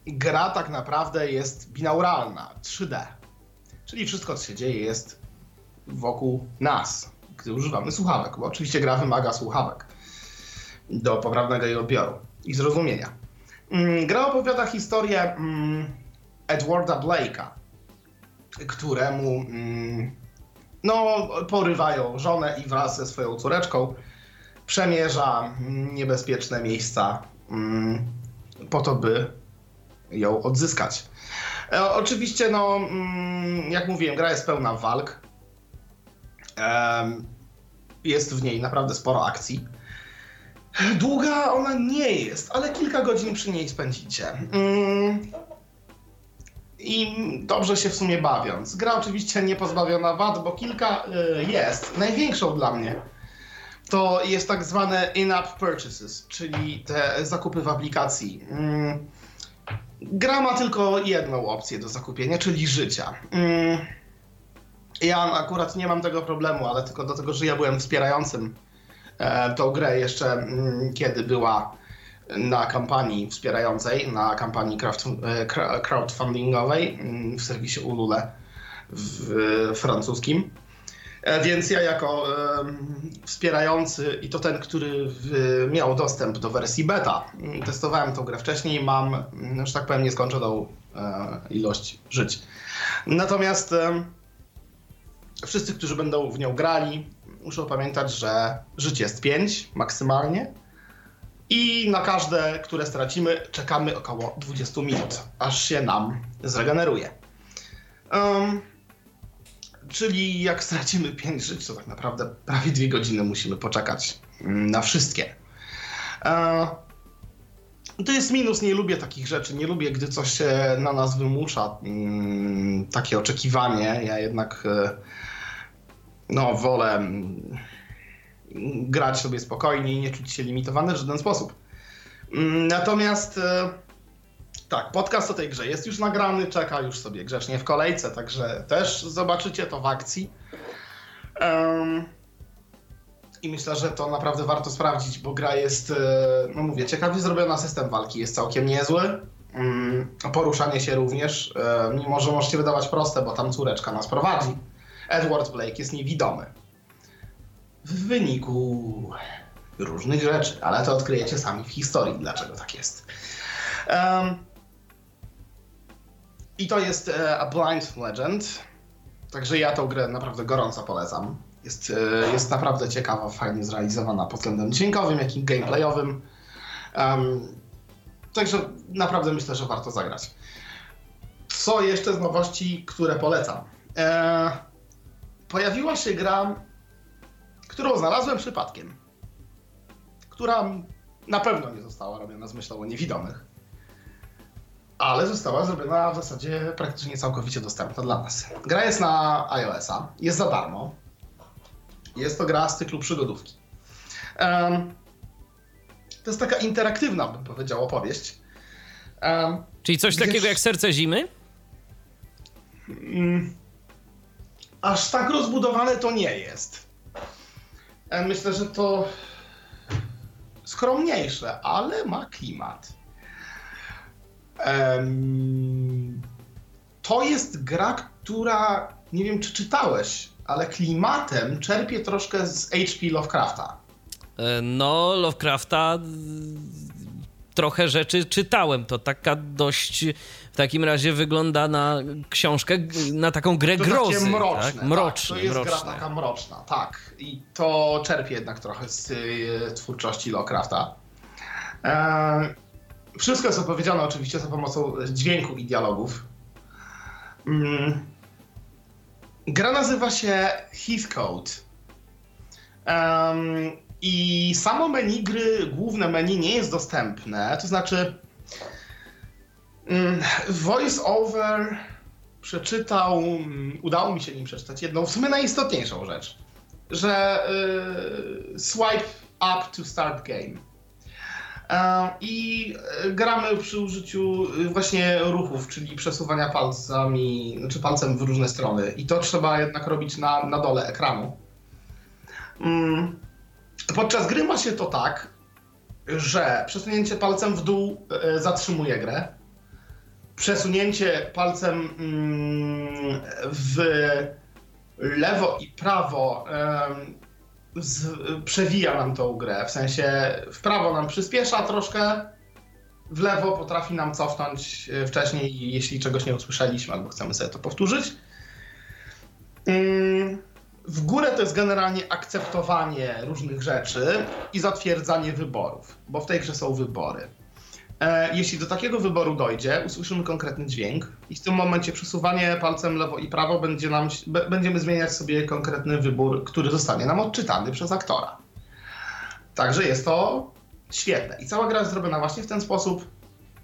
gra tak naprawdę jest binauralna, 3D. Czyli wszystko, co się dzieje, jest wokół nas, gdy używamy słuchawek, bo oczywiście gra wymaga słuchawek do poprawnego jej odbioru i zrozumienia. Mm, Gra opowiada historię mm, Edwarda Blake'a, któremu mm, no, porywają żonę i wraz ze swoją córeczką przemierza niebezpieczne miejsca po to, by ją odzyskać. E, oczywiście, no, mm, jak mówiłem, gra jest pełna walk. Jest w niej naprawdę sporo akcji. Długa ona nie jest, ale kilka godzin przy niej spędzicie. Mm, I dobrze się w sumie bawiąc. Gra oczywiście nie pozbawiona wad, bo kilka y, jest. Największą dla mnie to jest tak zwane in-app purchases, czyli te zakupy w aplikacji. Mm, Gra ma tylko jedną opcję do zakupienia, czyli życia. Mm, Ja akurat nie mam tego problemu, ale tylko dlatego, że ja byłem wspierającym e, tą grę jeszcze mm, kiedy była na kampanii wspierającej, na kampanii e, crowdfundingowej mm, w serwisie Ulule w francuskim. E, Więc ja jako wspierający i to ten, który miał dostęp do wersji beta, mm, testowałem tą grę wcześniej, mam, mm, że tak powiem, nieskończoną e, ilość żyć. Natomiast wszyscy, którzy będą w nią grali, muszą pamiętać, że życie jest 5 maksymalnie i na każde, które stracimy, czekamy około 20 minut, aż się nam zregeneruje. Em, Czyli jak stracimy 5 żyć, to tak naprawdę prawie 2 godziny musimy poczekać mm, na wszystkie. E, To jest minus, nie lubię takich rzeczy, nie lubię, gdy coś się na nas wymusza, mm, takie oczekiwanie. Ja jednak e, no, wolę mm, grać sobie spokojnie i nie czuć się limitowany w żaden sposób. Natomiast e, tak, podcast o tej grze jest już nagrany, czeka już sobie grzecznie w kolejce, także też zobaczycie to w akcji. Em, I myślę, że to naprawdę warto sprawdzić, bo gra jest, e, no mówię, ciekawie zrobiona, system walki jest całkiem niezły. Mm, Poruszanie się również, e, mimo że może się wydawać proste, bo tam córeczka nas prowadzi. Edward Blake jest niewidomy. W wyniku różnych rzeczy, ale to odkryjecie sami w historii, dlaczego tak jest. Em, I to jest e, A Blind Legend. Także ja tą grę naprawdę gorąco polecam. Jest, e, jest naprawdę ciekawa, fajnie zrealizowana pod względem dźwiękowym, jak i gameplayowym. Em, także naprawdę myślę, że warto zagrać. Co jeszcze z nowości, które polecam? E, pojawiła się gra, którą znalazłem przypadkiem. Która na pewno nie została robiona z myślą o niewidomych ale została zrobiona w zasadzie praktycznie całkowicie dostępna dla nas. Gra jest na iOS-a, jest za darmo. Jest to gra z cyklu przygodówki. Em, to jest taka interaktywna, bym powiedział, opowieść. Em, Czyli coś Wiesz- takiego jak Serce Zimy? mm, aż tak rozbudowane to nie jest. E, Myślę, że to skromniejsze, ale ma klimat. To jest gra, która nie wiem czy czytałeś, ale klimatem czerpie troszkę z H.P. Lovecrafta. E, No, Lovecrafta y, trochę rzeczy czytałem. To taka dość w takim razie wygląda na książkę, na taką grę To grozy. takie mroczne. tak? tak, Mroczne, to jest mroczne. gra taka mroczna, tak. I to czerpie jednak trochę z y, twórczości Lovecrafta. E, wszystko jest opowiedziane oczywiście za pomocą dźwięku i dialogów. Mm. Gra nazywa się Heathcote. Em, I samo menu gry, główne menu nie jest dostępne, to znaczy mm, voice over przeczytał, mm, udało mi się nim przeczytać jedną, w sumie najistotniejszą rzecz, że y, swipe up to start game. E, I y, gramy przy użyciu y, właśnie ruchów, czyli przesuwania palcami, znaczy palcem w różne strony. I to trzeba jednak robić na, na dole ekranu. Mm. Podczas gry ma się to tak, że przesunięcie palcem w dół zatrzymuje grę przesunięcie palcem mm, w lewo i prawo z, przewija nam tą grę. W sensie w prawo nam przyspiesza troszkę, w lewo potrafi nam cofnąć e, wcześniej, jeśli czegoś nie usłyszeliśmy albo chcemy sobie to powtórzyć. Mm, W górę to jest generalnie akceptowanie różnych rzeczy i zatwierdzanie wyborów, bo w tej grze są wybory. E, Jeśli do takiego wyboru dojdzie, usłyszymy konkretny dźwięk i w tym momencie przesuwanie palcem lewo i prawo będzie nam, będziemy zmieniać sobie konkretny wybór, który zostanie nam odczytany przez aktora. Także jest to świetne. I cała gra jest zrobiona właśnie w ten sposób.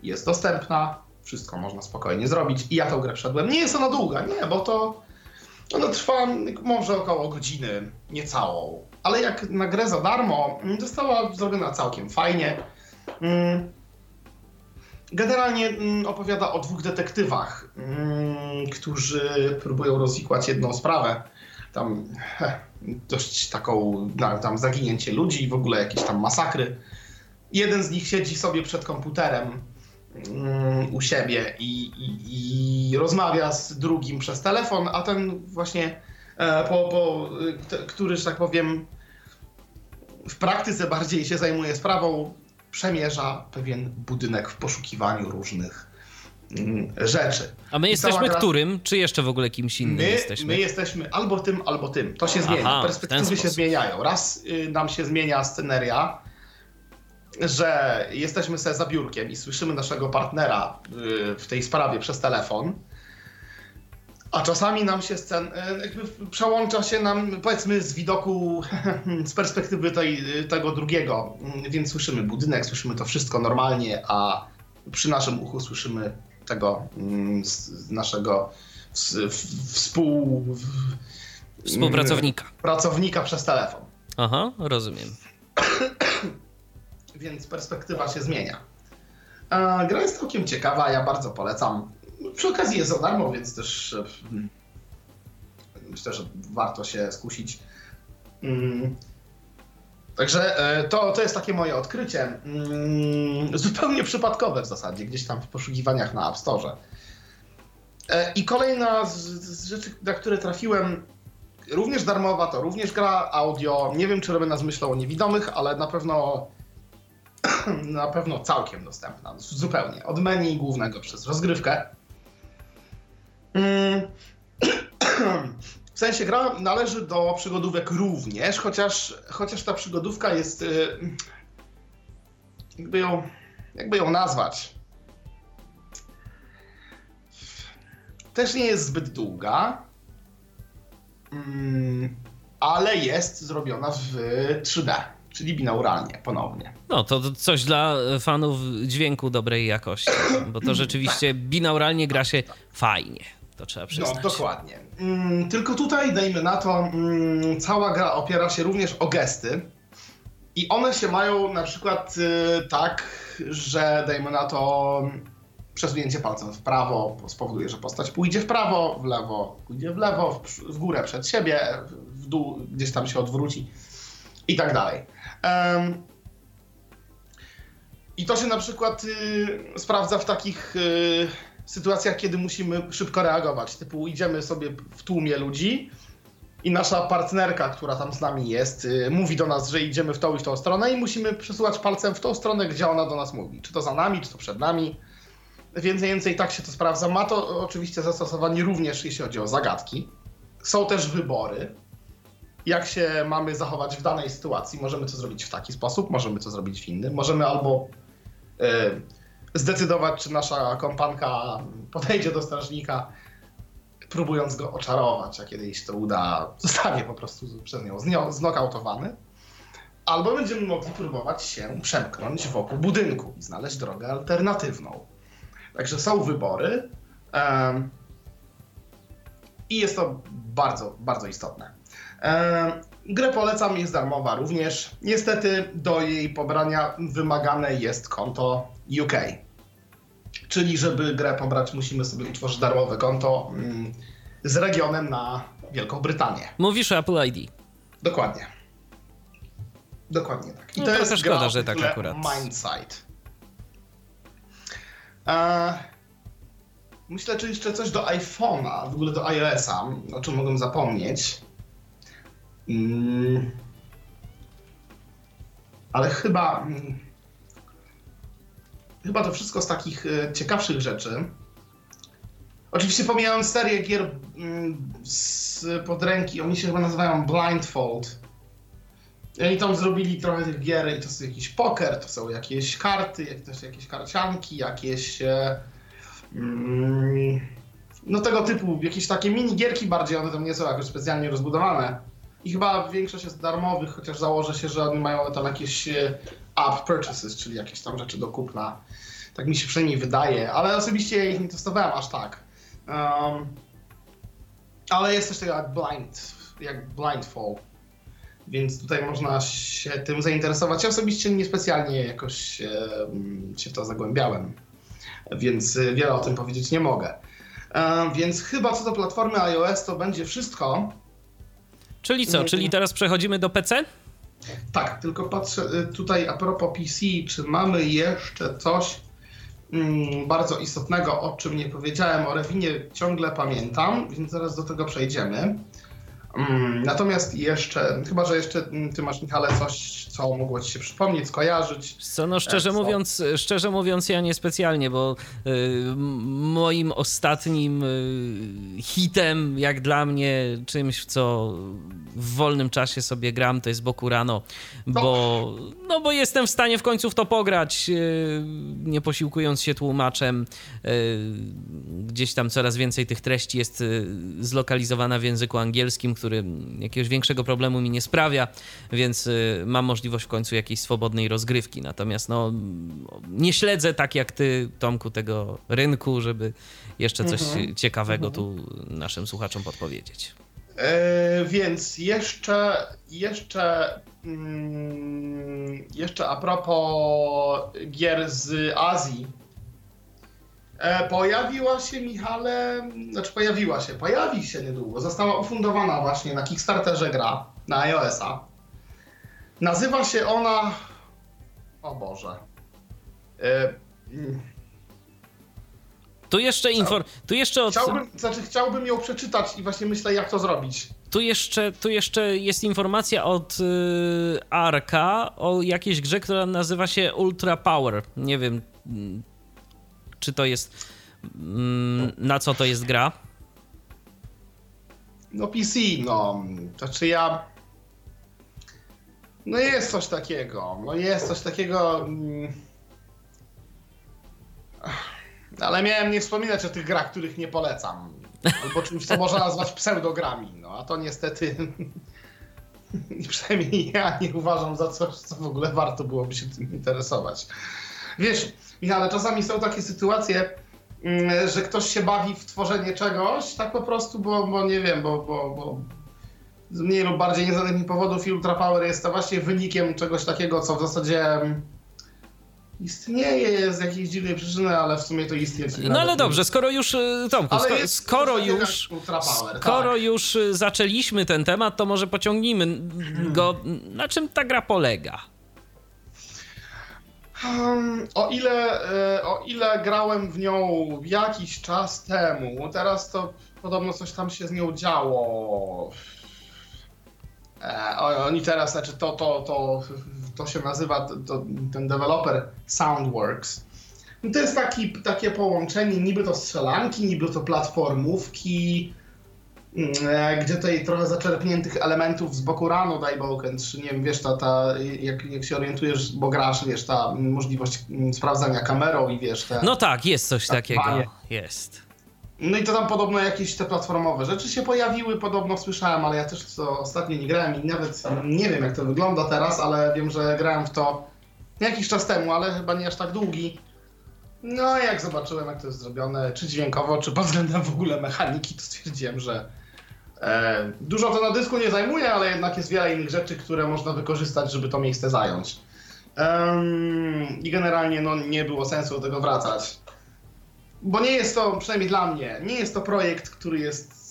Jest dostępna, wszystko można spokojnie zrobić i ja tą grę wszedłem. Nie jest ona długa, nie, bo to ona trwa może około godziny, niecałą. Ale jak na grę za darmo, mm, została zrobiona całkiem fajnie. Mm, Generalnie mm, opowiada o dwóch detektywach, mm, którzy próbują rozwikłać jedną sprawę. Tam dość taką, tam zaginięcie ludzi, w ogóle jakieś tam masakry. Jeden z nich siedzi sobie przed komputerem mm, u siebie i, i, i rozmawia z drugim przez telefon, a ten właśnie, e, po, po, te, który, że tak powiem, w praktyce bardziej się zajmuje sprawą, przemierza pewien budynek w poszukiwaniu różnych mm, rzeczy. A my jesteśmy gra- którym? Czy jeszcze w ogóle kimś innym My jesteśmy? my jesteśmy albo tym, albo tym. To się Aha, zmienia. Perspektywy się zmieniają. Raz y, nam się zmienia sceneria, że jesteśmy sobie za biurkiem i słyszymy naszego partnera y, w tej sprawie przez telefon. A czasami nam się scen, y, jakby przełącza się nam, powiedzmy, z widoku, z perspektywy tej, tego drugiego, Mm, więc słyszymy budynek, słyszymy to wszystko normalnie, a przy naszym uchu słyszymy tego mm, naszego współ... Współpracownika. pracownika przez telefon. Aha, rozumiem. Więc perspektywa się zmienia. E, Gra jest całkiem ciekawa, ja bardzo polecam. Przy okazji jest za darmo, więc też e, myślę, że warto się skusić. Mm. Także e, to, to jest takie moje odkrycie. Mm, Zupełnie przypadkowe w zasadzie, gdzieś tam w poszukiwaniach na App Store. E, I kolejna z, z rzeczy, na które trafiłem, również darmowa, to również gra audio. Nie wiem, czy robię z myślą o niewidomych, ale na pewno na pewno całkiem dostępna. Zupełnie. Od menu głównego przez rozgrywkę. Mm. W sensie gra należy do przygodówek również, chociaż, chociaż ta przygodówka jest. y, Jakby ją, jakby ją nazwać. Też nie jest zbyt długa. Mm, ale jest zrobiona w 3D, czyli binauralnie ponownie. No, to to coś dla fanów dźwięku dobrej jakości, bo to rzeczywiście binauralnie gra się fajnie. To trzeba No, przyznać. dokładnie. Mm, tylko tutaj, dajmy na to, mm, cała gra opiera się również o gesty. I one się mają na przykład y, tak, że dajmy na to, przesunięcie palcem w prawo spowoduje, że postać pójdzie w prawo, w lewo, pójdzie w lewo, w, w górę przed siebie, w dół gdzieś tam się odwróci i tak dalej. Um, I to się na przykład y, sprawdza w takich y, sytuacjach, kiedy musimy szybko reagować. Typu idziemy sobie w tłumie ludzi i nasza partnerka, która tam z nami jest, y, mówi do nas, że idziemy w tą i w tą stronę i musimy przesuwać palcem w tą stronę, gdzie ona do nas mówi. Czy to za nami, czy to przed nami. Więcej więcej tak się to sprawdza. Ma to oczywiście zastosowanie również, jeśli chodzi o zagadki. Są też wybory. Jak się mamy zachować w danej sytuacji? Możemy to zrobić w taki sposób, możemy to zrobić w inny. Możemy albo y, zdecydować, czy nasza kompanka podejdzie do strażnika, próbując go oczarować, a kiedy jej się to uda, zostanie po prostu przez nią znokautowany. Albo będziemy mogli próbować się przemknąć wokół budynku i znaleźć drogę alternatywną. Także są wybory em, i jest to bardzo, bardzo istotne. Em, grę polecam, jest darmowa również. Niestety do jej pobrania wymagane jest konto UK. Czyli żeby grę pobrać, musimy sobie utworzyć darmowe konto mm, z regionem na Wielką Brytanię. Mówisz o Apple ID. Dokładnie. Dokładnie tak. I No to jest szkoda, gra że tak akurat. Mindsight. E, myślę, czy jeszcze coś do iPhone'a, w ogóle do iOS-a, o czym mogłem zapomnieć. Mm. Ale chyba... mm, Chyba to wszystko z takich e, ciekawszych rzeczy. Oczywiście pomijałem serię gier mm, z pod ręki, oni się chyba nazywają Blindfold. I Oni tam zrobili trochę tych gier i to są jakiś poker, to są jakieś karty, jak- są jakieś karcianki, jakieś e, mm, no tego typu, jakieś takie mini gierki bardziej, one tam nie są jakoś specjalnie rozbudowane. I chyba większość jest darmowych, chociaż założę się, że one mają tam jakieś e, app purchases, czyli jakieś tam rzeczy do kupna. Tak mi się przynajmniej wydaje, ale osobiście ja ich nie testowałem aż tak. Um, ale jest też tego jak blind, jak blindfall. Więc tutaj można się tym zainteresować. Ja osobiście niespecjalnie jakoś się w to zagłębiałem, więc wiele o tym powiedzieć nie mogę. E, więc chyba co do platformy iOS to będzie wszystko. Czyli co? Czyli teraz przechodzimy do PC? Tak, tylko patrzę e, tutaj a propos PC, czy mamy jeszcze coś bardzo istotnego, o czym nie powiedziałem. O Rewinie ciągle pamiętam, więc zaraz do tego przejdziemy. Mm, Natomiast jeszcze, chyba że jeszcze mm, ty masz, Michale, coś, co mogło ci się przypomnieć, skojarzyć. Co, no szczerze co? mówiąc, szczerze mówiąc ja niespecjalnie, bo y, moim ostatnim y, hitem, jak dla mnie, czymś, w co w wolnym czasie sobie gram, to jest Bokurano, bo, no bo jestem w stanie w końcu w to pograć, y, nie posiłkując się tłumaczem. Y, gdzieś tam coraz więcej tych treści jest y, zlokalizowana w języku angielskim, który jakiegoś większego problemu mi nie sprawia, więc y, mam możliwość w końcu jakiejś swobodnej rozgrywki. Natomiast no, nie śledzę tak jak ty, Tomku, tego rynku, żeby jeszcze coś ciekawego tu naszym słuchaczom podpowiedzieć. E, więc jeszcze, jeszcze, mm, jeszcze a propos gier z Azji. E, pojawiła się, Michale, znaczy pojawiła się, pojawi się niedługo. Została ufundowana właśnie na Kickstarterze gra na iOS-a. Nazywa się ona. O Boże. E, mm, Tu jeszcze infor... Tu jeszcze od... chciałbym, znaczy chciałbym ją przeczytać i właśnie myślę, jak to zrobić. Tu jeszcze, tu jeszcze jest informacja od y, Arka o jakiejś grze, która nazywa się Ultra Power. Nie wiem, mm, czy to jest. mm, Na co to jest gra? No PC, no. Znaczy ja... No jest coś takiego. No jest coś takiego... mm. Ale miałem nie wspominać o tych grach, których nie polecam. Albo czymś, co można nazwać pseudogrami. No a to niestety... Przynajmniej ja nie uważam za coś, co w ogóle warto byłoby się tym interesować. Wiesz, Michale, czasami są takie sytuacje, mm, że ktoś się bawi w tworzenie czegoś, tak po prostu, bo, bo nie wiem, bo, bo, bo z mniej lub bardziej nieznanych mi powodów i Ultra Power jest to właśnie wynikiem czegoś takiego, co w zasadzie mm, istnieje z jakiejś dziwnej przyczyny, ale w sumie to istnieje. No ale dobrze, skoro już, y, Tomku, sko- skoro już, Power, skoro tak. już y, zaczęliśmy ten temat, to może pociągnijmy go. Na czym ta gra polega? Hmm, o ile, e, o ile grałem w nią jakiś czas temu, teraz to podobno coś tam się z nią działo. E, Oni teraz, znaczy to, to, to, to się nazywa, to, ten deweloper Soundworks. No To jest taki, takie połączenie, niby to strzelanki, niby to platformówki, gdzie tutaj trochę zaczerpniętych elementów z Bokurano Daiboken 3, nie wiem, wiesz, ta, ta, jak, jak się orientujesz, bo grasz, wiesz, ta mm, możliwość mm, sprawdzania kamerą i wiesz, te... No tak, jest coś Tak, takiego. panie. Jest. No i to tam podobno jakieś te platformowe rzeczy się pojawiły, podobno słyszałem, ale ja też to ostatnio nie grałem i nawet nie wiem jak to wygląda teraz, ale wiem, że grałem w to jakiś czas temu, ale chyba nie aż tak długi. No i jak zobaczyłem jak to jest zrobione, czy dźwiękowo, czy pod względem w ogóle mechaniki, to stwierdziłem, że e, dużo to na dysku nie zajmuje, ale jednak jest wiele innych rzeczy, które można wykorzystać, żeby to miejsce zająć. I generalnie no, nie było sensu do tego wracać. Bo nie jest to, przynajmniej dla mnie, nie jest to projekt, który jest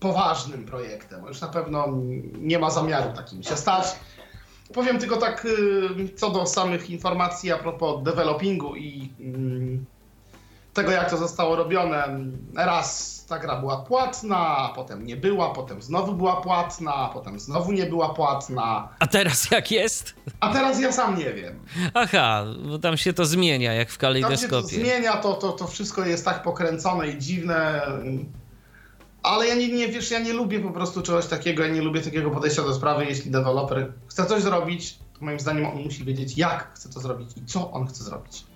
poważnym projektem. Już na pewno nie ma zamiaru takim się stać. Powiem tylko tak y, co do samych informacji a propos developingu i mm, tego, jak to zostało robione. Raz ta gra była płatna, potem nie była, potem znowu była płatna, potem znowu nie była płatna. A teraz jak jest? A teraz ja sam nie wiem. Aha, bo tam się to zmienia jak w Tam się to kalejdoskopie. zmienia, to, to, to wszystko jest tak pokręcone i dziwne. Ale ja nie, nie, wiesz, ja nie lubię po prostu czegoś takiego, ja nie lubię takiego podejścia do sprawy, jeśli deweloper chce coś zrobić, to moim zdaniem on musi wiedzieć, jak chce to zrobić i co on chce zrobić.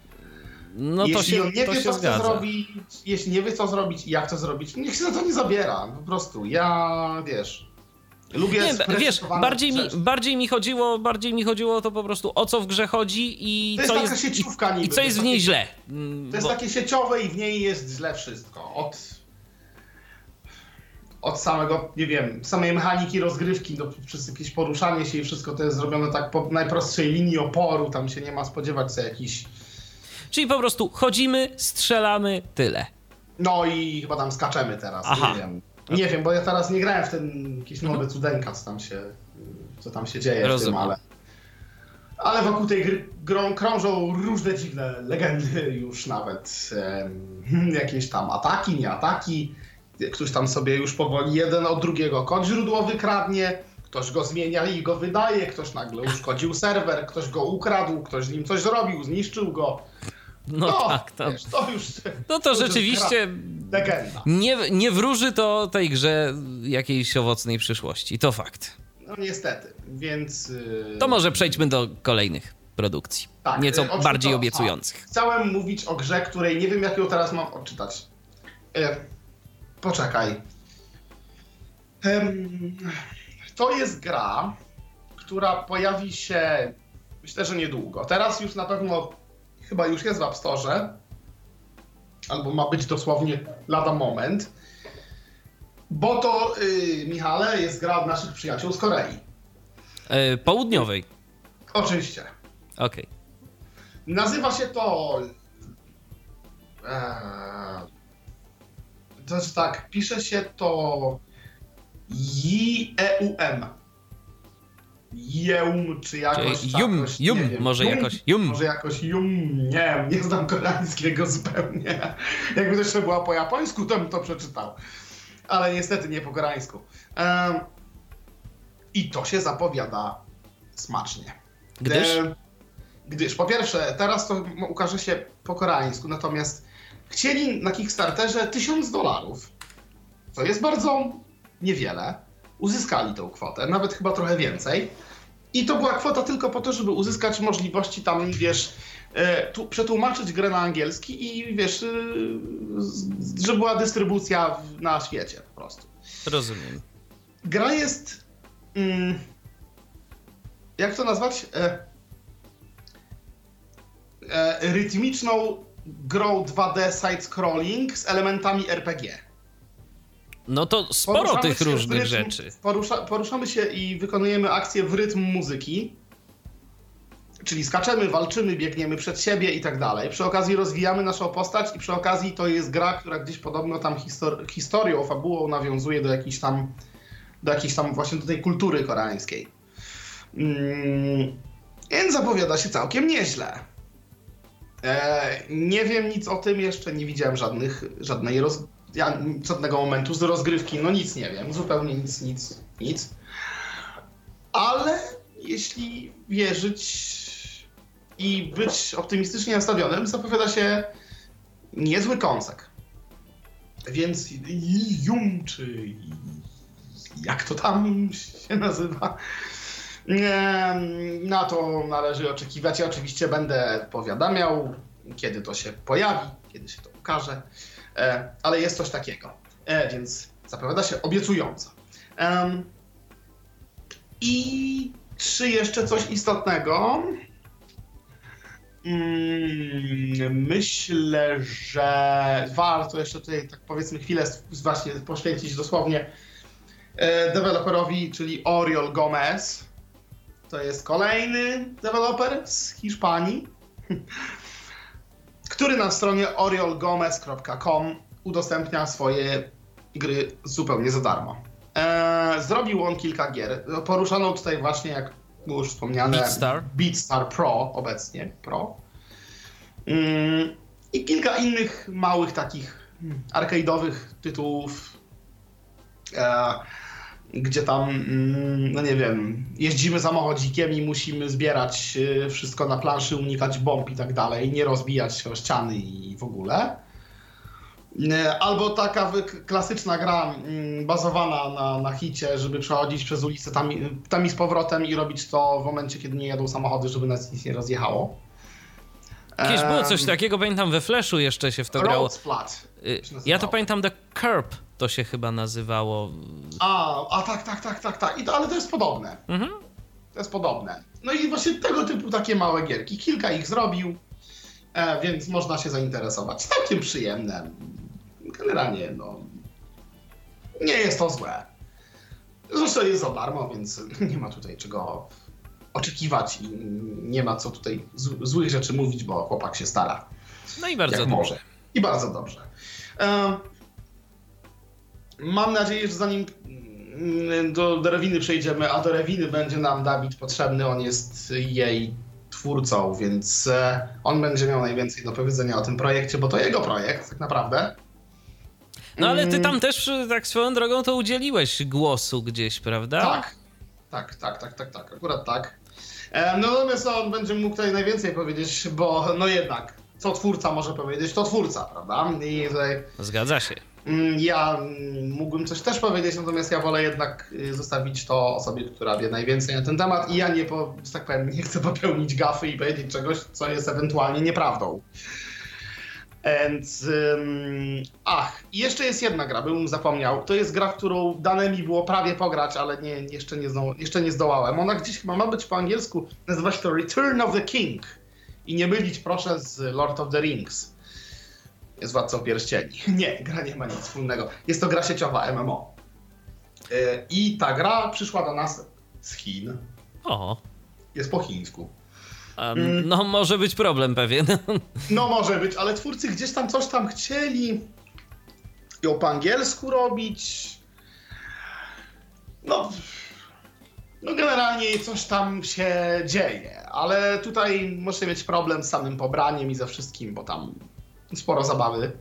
No to jeśli się, on nie wie, co chce zgadza. zrobić, jeśli nie wie, co zrobić i jak to zrobić, niech się za to nie zabiera. Po prostu, ja, wiesz, lubię Nie, wiesz, bardziej mi, bardziej mi chodziło, bardziej mi chodziło o to po prostu o co w grze chodzi i To jest co taka jest, sieciówka i, i niby, co jest w niej źle. To jest bo- takie sieciowe i w niej jest źle wszystko. Od, od samego, nie wiem, samej mechaniki rozgrywki do przez jakieś poruszanie się i wszystko to jest zrobione tak po najprostszej linii oporu. Tam się nie ma spodziewać sobie jakiś. Czyli po prostu chodzimy, strzelamy, tyle. No i chyba tam skaczemy teraz. Aha. Nie wiem. Nie wiem, bo ja teraz nie grałem w ten jakiś nowy cudeńka, co tam się, co tam się dzieje w tym, Rozumiem. ale. Ale wokół tej gry grą, krążą różne dziwne legendy już nawet. em, jakieś tam ataki, nie ataki. Ktoś tam sobie już powoli jeden od drugiego kod źródłowy kradnie. Ktoś go zmienia i go wydaje, ktoś nagle uszkodził serwer, ktoś go ukradł, ktoś z nim coś zrobił, zniszczył go. No, tak, to, wiesz, to już. no to już rzeczywiście Legenda. nie, nie wróży to tej grze jakiejś owocnej przyszłości. To fakt. No niestety, więc. yy, To może przejdźmy do kolejnych produkcji. Tak, Nieco y, bardziej a, obiecujących. Chciałem mówić o grze, której nie wiem, jak ją teraz mam odczytać. E, poczekaj. To jest gra, która pojawi się, myślę, że niedługo. Teraz już na pewno, chyba już jest w App Store, albo ma być dosłownie lada moment. Bo to, y, Michale, jest gra od naszych przyjaciół z Korei. E, południowej. Oczywiście. Okej. Nazywa się to. Eee, to jest tak, pisze się to. J-E-U-M. Jeum, czy jakoś. Czyli tak, Jum, Jum, wiem. może jakoś Jum. Może jakoś Jum, nie nie znam koreańskiego zupełnie. Jakby to jeszcze była po japońsku, to bym to przeczytał. Ale niestety nie po koreańsku. I to się zapowiada smacznie. Gdyż? E, gdyż po pierwsze, teraz to ukaże się po koreańsku, natomiast chcieli na Kickstarterze 1000 dolarów, co jest bardzo niewiele. Uzyskali tą kwotę, nawet chyba trochę więcej. I to była kwota tylko po to, żeby uzyskać możliwości tam, wiesz, e, tu, przetłumaczyć grę na angielski i wiesz, e, żeby była dystrybucja na świecie po prostu. Rozumiem. Gra jest. Mm, jak to nazwać? E, e, rytmiczną grą 2D side-scrolling z elementami RPG. No to sporo Poruszamy tych różnych rytm- rzeczy. Porusza, poruszamy się i wykonujemy akcje w rytm muzyki. Czyli skaczemy, walczymy, biegniemy przed siebie i tak dalej. Przy okazji rozwijamy naszą postać i przy okazji to jest gra, która gdzieś podobno tam histor- historią, fabułą nawiązuje do jakiejś tam, do jakiejś tam właśnie do tej kultury koreańskiej. Mm, więc zapowiada się całkiem nieźle. E, nie wiem nic o tym jeszcze, nie widziałem żadnych, żadnej roz, ja, żadnego momentu z rozgrywki, no nic nie wiem, zupełnie nic, nic, nic. Ale jeśli wierzyć i być optymistycznie nastawionym, zapowiada się niezły kąsek. Więc Jum, czy jak to tam się nazywa, Na to należy oczekiwać. Ja oczywiście będę powiadamiał, kiedy to się pojawi, kiedy się to ukaże, ale jest coś takiego. E, Więc zapowiada się obiecująco. I czy jeszcze coś istotnego? Mm, Myślę, że warto jeszcze tutaj, tak powiedzmy, chwilę właśnie poświęcić dosłownie e, deweloperowi, czyli Oriol Gomez. To jest kolejny deweloper z Hiszpanii, który na stronie oriolgomez.com udostępnia swoje gry zupełnie za darmo. Eee, zrobił on kilka gier. Poruszono tutaj właśnie, jak było już wspomniane, Beatstar. Beatstar Pro obecnie, Pro. Mm, I kilka innych małych takich arcade'owych tytułów, e, gdzie tam, mm, no nie wiem, jeździmy samochodzikiem i musimy zbierać e, wszystko na planszy, unikać bomb i tak dalej, nie rozbijać się o ściany i w ogóle. E, Albo taka klasyczna gra mm, bazowana na, na hicie, żeby przechodzić przez ulicę tam, i- tam i z powrotem i robić to w momencie, kiedy nie jadą samochody, żeby nas nic nie rozjechało. Kiedyś było coś takiego, pamiętam, we Flashu jeszcze się w to grało. Splat. Y, Ja to pamiętam The Curb to się chyba nazywało. A, a tak, tak, tak, tak, tak. I to, ale to jest podobne. Mhm. To jest podobne. No i właśnie tego typu takie małe gierki. Kilka ich zrobił, e, więc można się zainteresować. Całkiem przyjemne. Generalnie, no. Nie jest to złe. Zresztą jest za darmo, więc nie ma tutaj czego oczekiwać i nie ma co tutaj złych rzeczy mówić, bo chłopak się stara. No i bardzo jak dobrze. może. I bardzo dobrze. E, mam nadzieję, że zanim mm, do, do Rewiny przejdziemy, a do Rewiny będzie nam Dawid potrzebny, on jest jej twórcą, więc e, on będzie miał najwięcej do powiedzenia o tym projekcie, bo to jego projekt tak naprawdę. No ale ty Mm. tam też, y, tak swoją drogą, to udzieliłeś głosu gdzieś, prawda? Tak, tak, tak, tak, tak, tak, akurat tak. E, no natomiast on będzie mógł tutaj najwięcej powiedzieć, bo no jednak, co twórca może powiedzieć, to twórca, prawda? I tutaj Zgadza się. Mm, Ja mm, mógłbym coś też powiedzieć, natomiast ja wolę jednak y, zostawić to osobie, która wie najwięcej na ten temat i ja nie, po, tak powiem, nie chcę popełnić gafy i powiedzieć czegoś, co jest ewentualnie nieprawdą. Więc, ym, ach, i jeszcze jest jedna gra, bym zapomniał. To jest gra, którą dane mi było prawie pograć, ale nie, jeszcze, nie jeszcze nie zdołałem. Ona gdzieś chyba ma być po angielsku, nazywa się to Return of the King. I nie mylić proszę z Lord of the Rings jest Władcą Pierścieni. Nie, gra nie ma nic wspólnego. Jest to gra sieciowa MMO. Yy, I ta gra przyszła do nas z Chin. O, Jest po chińsku. Mm. no może być problem pewien. No może być, ale twórcy gdzieś tam coś tam chcieli ją po angielsku robić. No, no generalnie coś tam się dzieje, ale tutaj możecie mieć problem z samym pobraniem i ze wszystkim, bo tam sporo zabawy.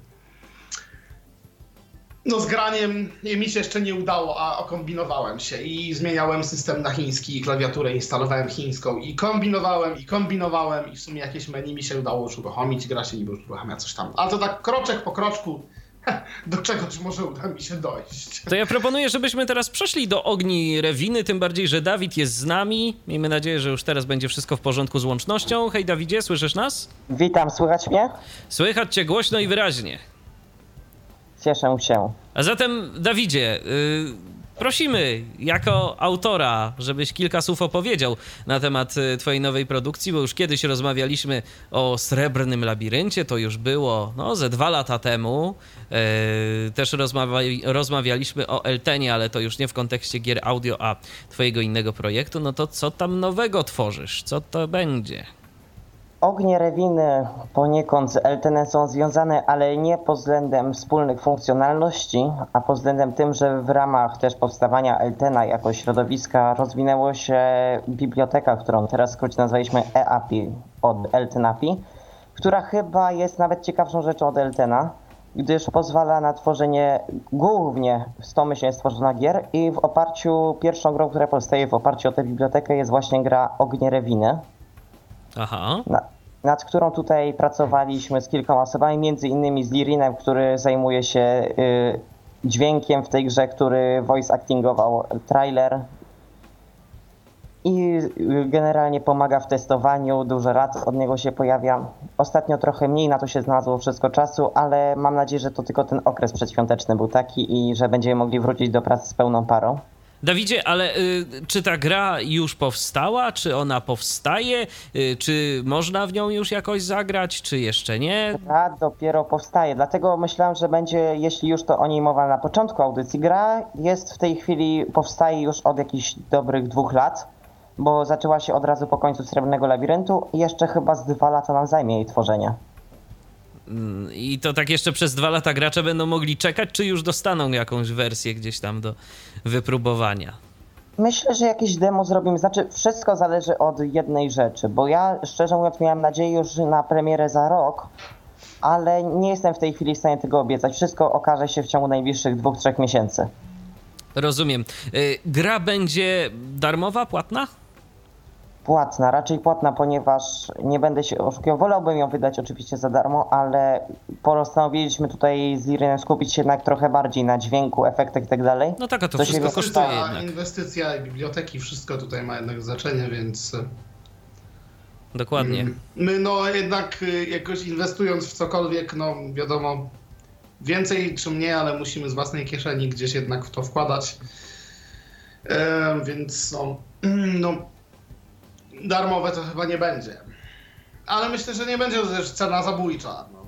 No z graniem mi się jeszcze nie udało, a okombinowałem się i zmieniałem system na chiński, klawiaturę instalowałem chińską i kombinowałem i kombinowałem i w sumie jakieś menu mi się udało już uruchomić, gra się niby już uruchamia coś tam. Ale to tak kroczek po kroczku do czegoś może uda mi się dojść. To ja proponuję, żebyśmy teraz przeszli do ogni Rewiny, tym bardziej, że Dawid jest z nami. Miejmy nadzieję, że już teraz będzie wszystko w porządku z łącznością. Hej Dawidzie, słyszysz nas? Witam, słychać mnie? Słychać cię głośno i wyraźnie. Cieszę się. A zatem, Dawidzie, y, prosimy jako autora, żebyś kilka słów opowiedział na temat y, twojej nowej produkcji, bo już kiedyś rozmawialiśmy o Srebrnym Labiryncie, to już było no, ze dwa lata temu. E, też rozmawiali, rozmawialiśmy o Eltenie, ale to już nie w kontekście gier audio, a twojego innego projektu. No to co tam nowego tworzysz? Co to będzie? Ognie Rewiny poniekąd z Eltenem są związane, ale nie pod względem wspólnych funkcjonalności, a pod względem tym, że w ramach też powstawania Eltena jako środowiska rozwinęło się biblioteka, którą teraz w skrócie nazwaliśmy EAPI od Eltenapi, która chyba jest nawet ciekawszą rzeczą od Eltena, gdyż pozwala na tworzenie głównie stomyślnie stworzona gier i w oparciu, pierwszą grą, która powstaje w oparciu o tę bibliotekę jest właśnie gra Ognie Rewiny Aha. na, nad którą tutaj pracowaliśmy z kilkoma osobami, między innymi z Lirinem, który zajmuje się y, dźwiękiem w tej grze, który voice actingował trailer i y, generalnie pomaga w testowaniu, dużo rad od niego się pojawia. Ostatnio trochę mniej na to się znalazło wszystko czasu, ale mam nadzieję, że to tylko ten okres przedświąteczny był taki i że będziemy mogli wrócić do pracy z pełną parą. Dawidzie, ale y, czy ta gra już powstała? Czy ona powstaje? Y, czy można w nią już jakoś zagrać, czy jeszcze nie? Gra dopiero powstaje, dlatego myślałem, że będzie, jeśli już to o niej mowa na początku audycji, gra jest w tej chwili, powstaje już od jakichś dobrych dwóch lat, bo zaczęła się od razu po końcu Srebrnego Labiryntu i jeszcze chyba z dwa lata nam zajmie jej tworzenie. Mm, I to tak jeszcze przez dwa lata gracze będą mogli czekać, czy już dostaną jakąś wersję gdzieś tam do wypróbowania? Myślę, że jakieś demo zrobimy, znaczy wszystko zależy od jednej rzeczy, bo ja szczerze mówiąc miałem nadzieję już na premierę za rok, ale nie jestem w tej chwili w stanie tego obiecać. Wszystko okaże się w ciągu najbliższych dwóch, trzech miesięcy. Rozumiem. Y, Gra będzie darmowa, płatna? Płatna, raczej płatna, ponieważ nie będę się oszukiwał. Wolałbym ją wydać oczywiście za darmo, ale postanowiliśmy tutaj z Lirynem skupić się jednak trochę bardziej na dźwięku, efektach i tak dalej. No tak, a to To wszystko kosztuje Inwestycja, jednak. inwestycja, biblioteki, wszystko tutaj ma jednak znaczenie, więc Dokładnie. mm, my no jednak y, jakoś inwestując w cokolwiek, no wiadomo, więcej czy mniej, ale musimy z własnej kieszeni gdzieś jednak w to wkładać. E, więc no, no, darmowe to chyba nie będzie. Ale myślę, że nie będzie też cena zabójcza. No.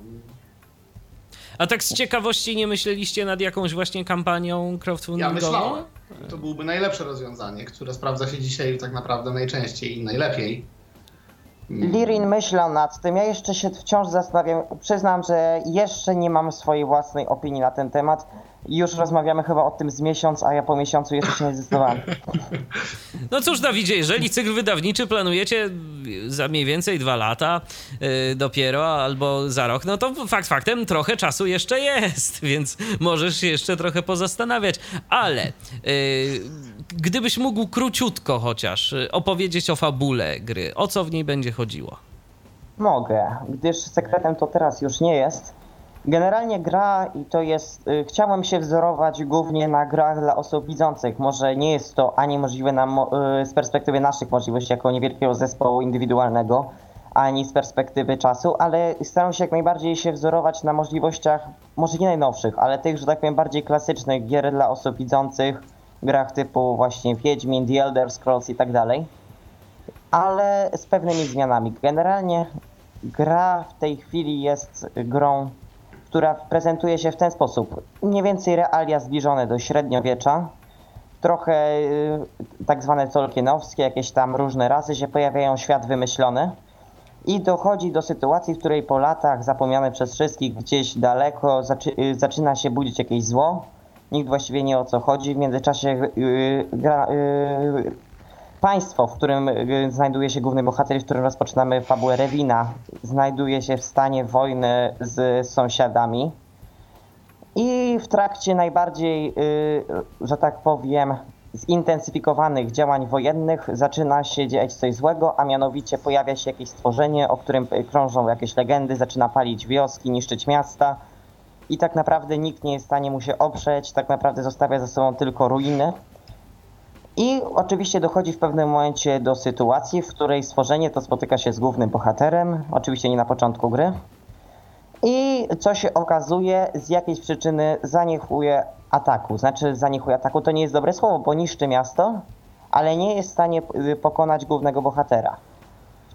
A tak z ciekawości nie myśleliście nad jakąś właśnie kampanią Ja crowdfundingową? myślałem, że to byłoby najlepsze rozwiązanie, które sprawdza się dzisiaj tak naprawdę najczęściej i najlepiej. Lirin myślał nad tym, ja jeszcze się wciąż zastanawiam. Przyznam, że jeszcze nie mam swojej własnej opinii na ten temat. Już rozmawiamy chyba o tym z miesiąc, a ja po miesiącu jeszcze się nie zdecydowałem. No cóż, Dawidzie, jeżeli cykl wydawniczy planujecie za mniej więcej dwa lata yy, dopiero albo za rok, no to fakt faktem trochę czasu jeszcze jest, więc możesz się jeszcze trochę pozastanawiać. Ale yy, gdybyś mógł króciutko chociaż yy, opowiedzieć o fabule gry, o co w niej będzie chodziło? Mogę, gdyż sekretem to teraz już nie jest. Generalnie gra i to jest. Y, chciałem się wzorować głównie na grach dla osób widzących. Może nie jest to ani możliwe y, z perspektywy naszych możliwości jako niewielkiego zespołu indywidualnego, ani z perspektywy czasu, ale staram się jak najbardziej się wzorować na możliwościach, może nie najnowszych, ale tych, że tak powiem, bardziej klasycznych gier dla osób widzących, grach typu właśnie Wiedźmin, The Elder Scrolls i tak dalej ale z pewnymi zmianami. Generalnie gra w tej chwili jest grą, która prezentuje się w ten sposób. Mniej więcej realia zbliżone do średniowiecza. Trochę y, tak zwane tolkienowskie, jakieś tam różne rasy się pojawiają, świat wymyślony. I dochodzi do sytuacji, w której po latach, zapomniane przez wszystkich, gdzieś daleko y, zaczyna się budzić jakieś zło. Nikt właściwie nie o co chodzi. W międzyczasie y, gra, y, państwo, w którym y, znajduje się główny bohater, w którym rozpoczynamy fabułę Rewina, znajduje się w stanie wojny z sąsiadami. I w trakcie najbardziej, y, że tak powiem, zintensyfikowanych działań wojennych zaczyna się dziać coś złego, a mianowicie pojawia się jakieś stworzenie, o którym krążą jakieś legendy, zaczyna palić wioski, niszczyć miasta i tak naprawdę nikt nie jest w stanie mu się oprzeć, tak naprawdę zostawia za sobą tylko ruiny. I oczywiście dochodzi w pewnym momencie do sytuacji, w której stworzenie to spotyka się z głównym bohaterem, oczywiście nie na początku gry. I co się okazuje, z jakiejś przyczyny zaniechuje ataku. Znaczy zaniechuje ataku to nie jest dobre słowo, bo niszczy miasto, ale nie jest w stanie y, pokonać głównego bohatera.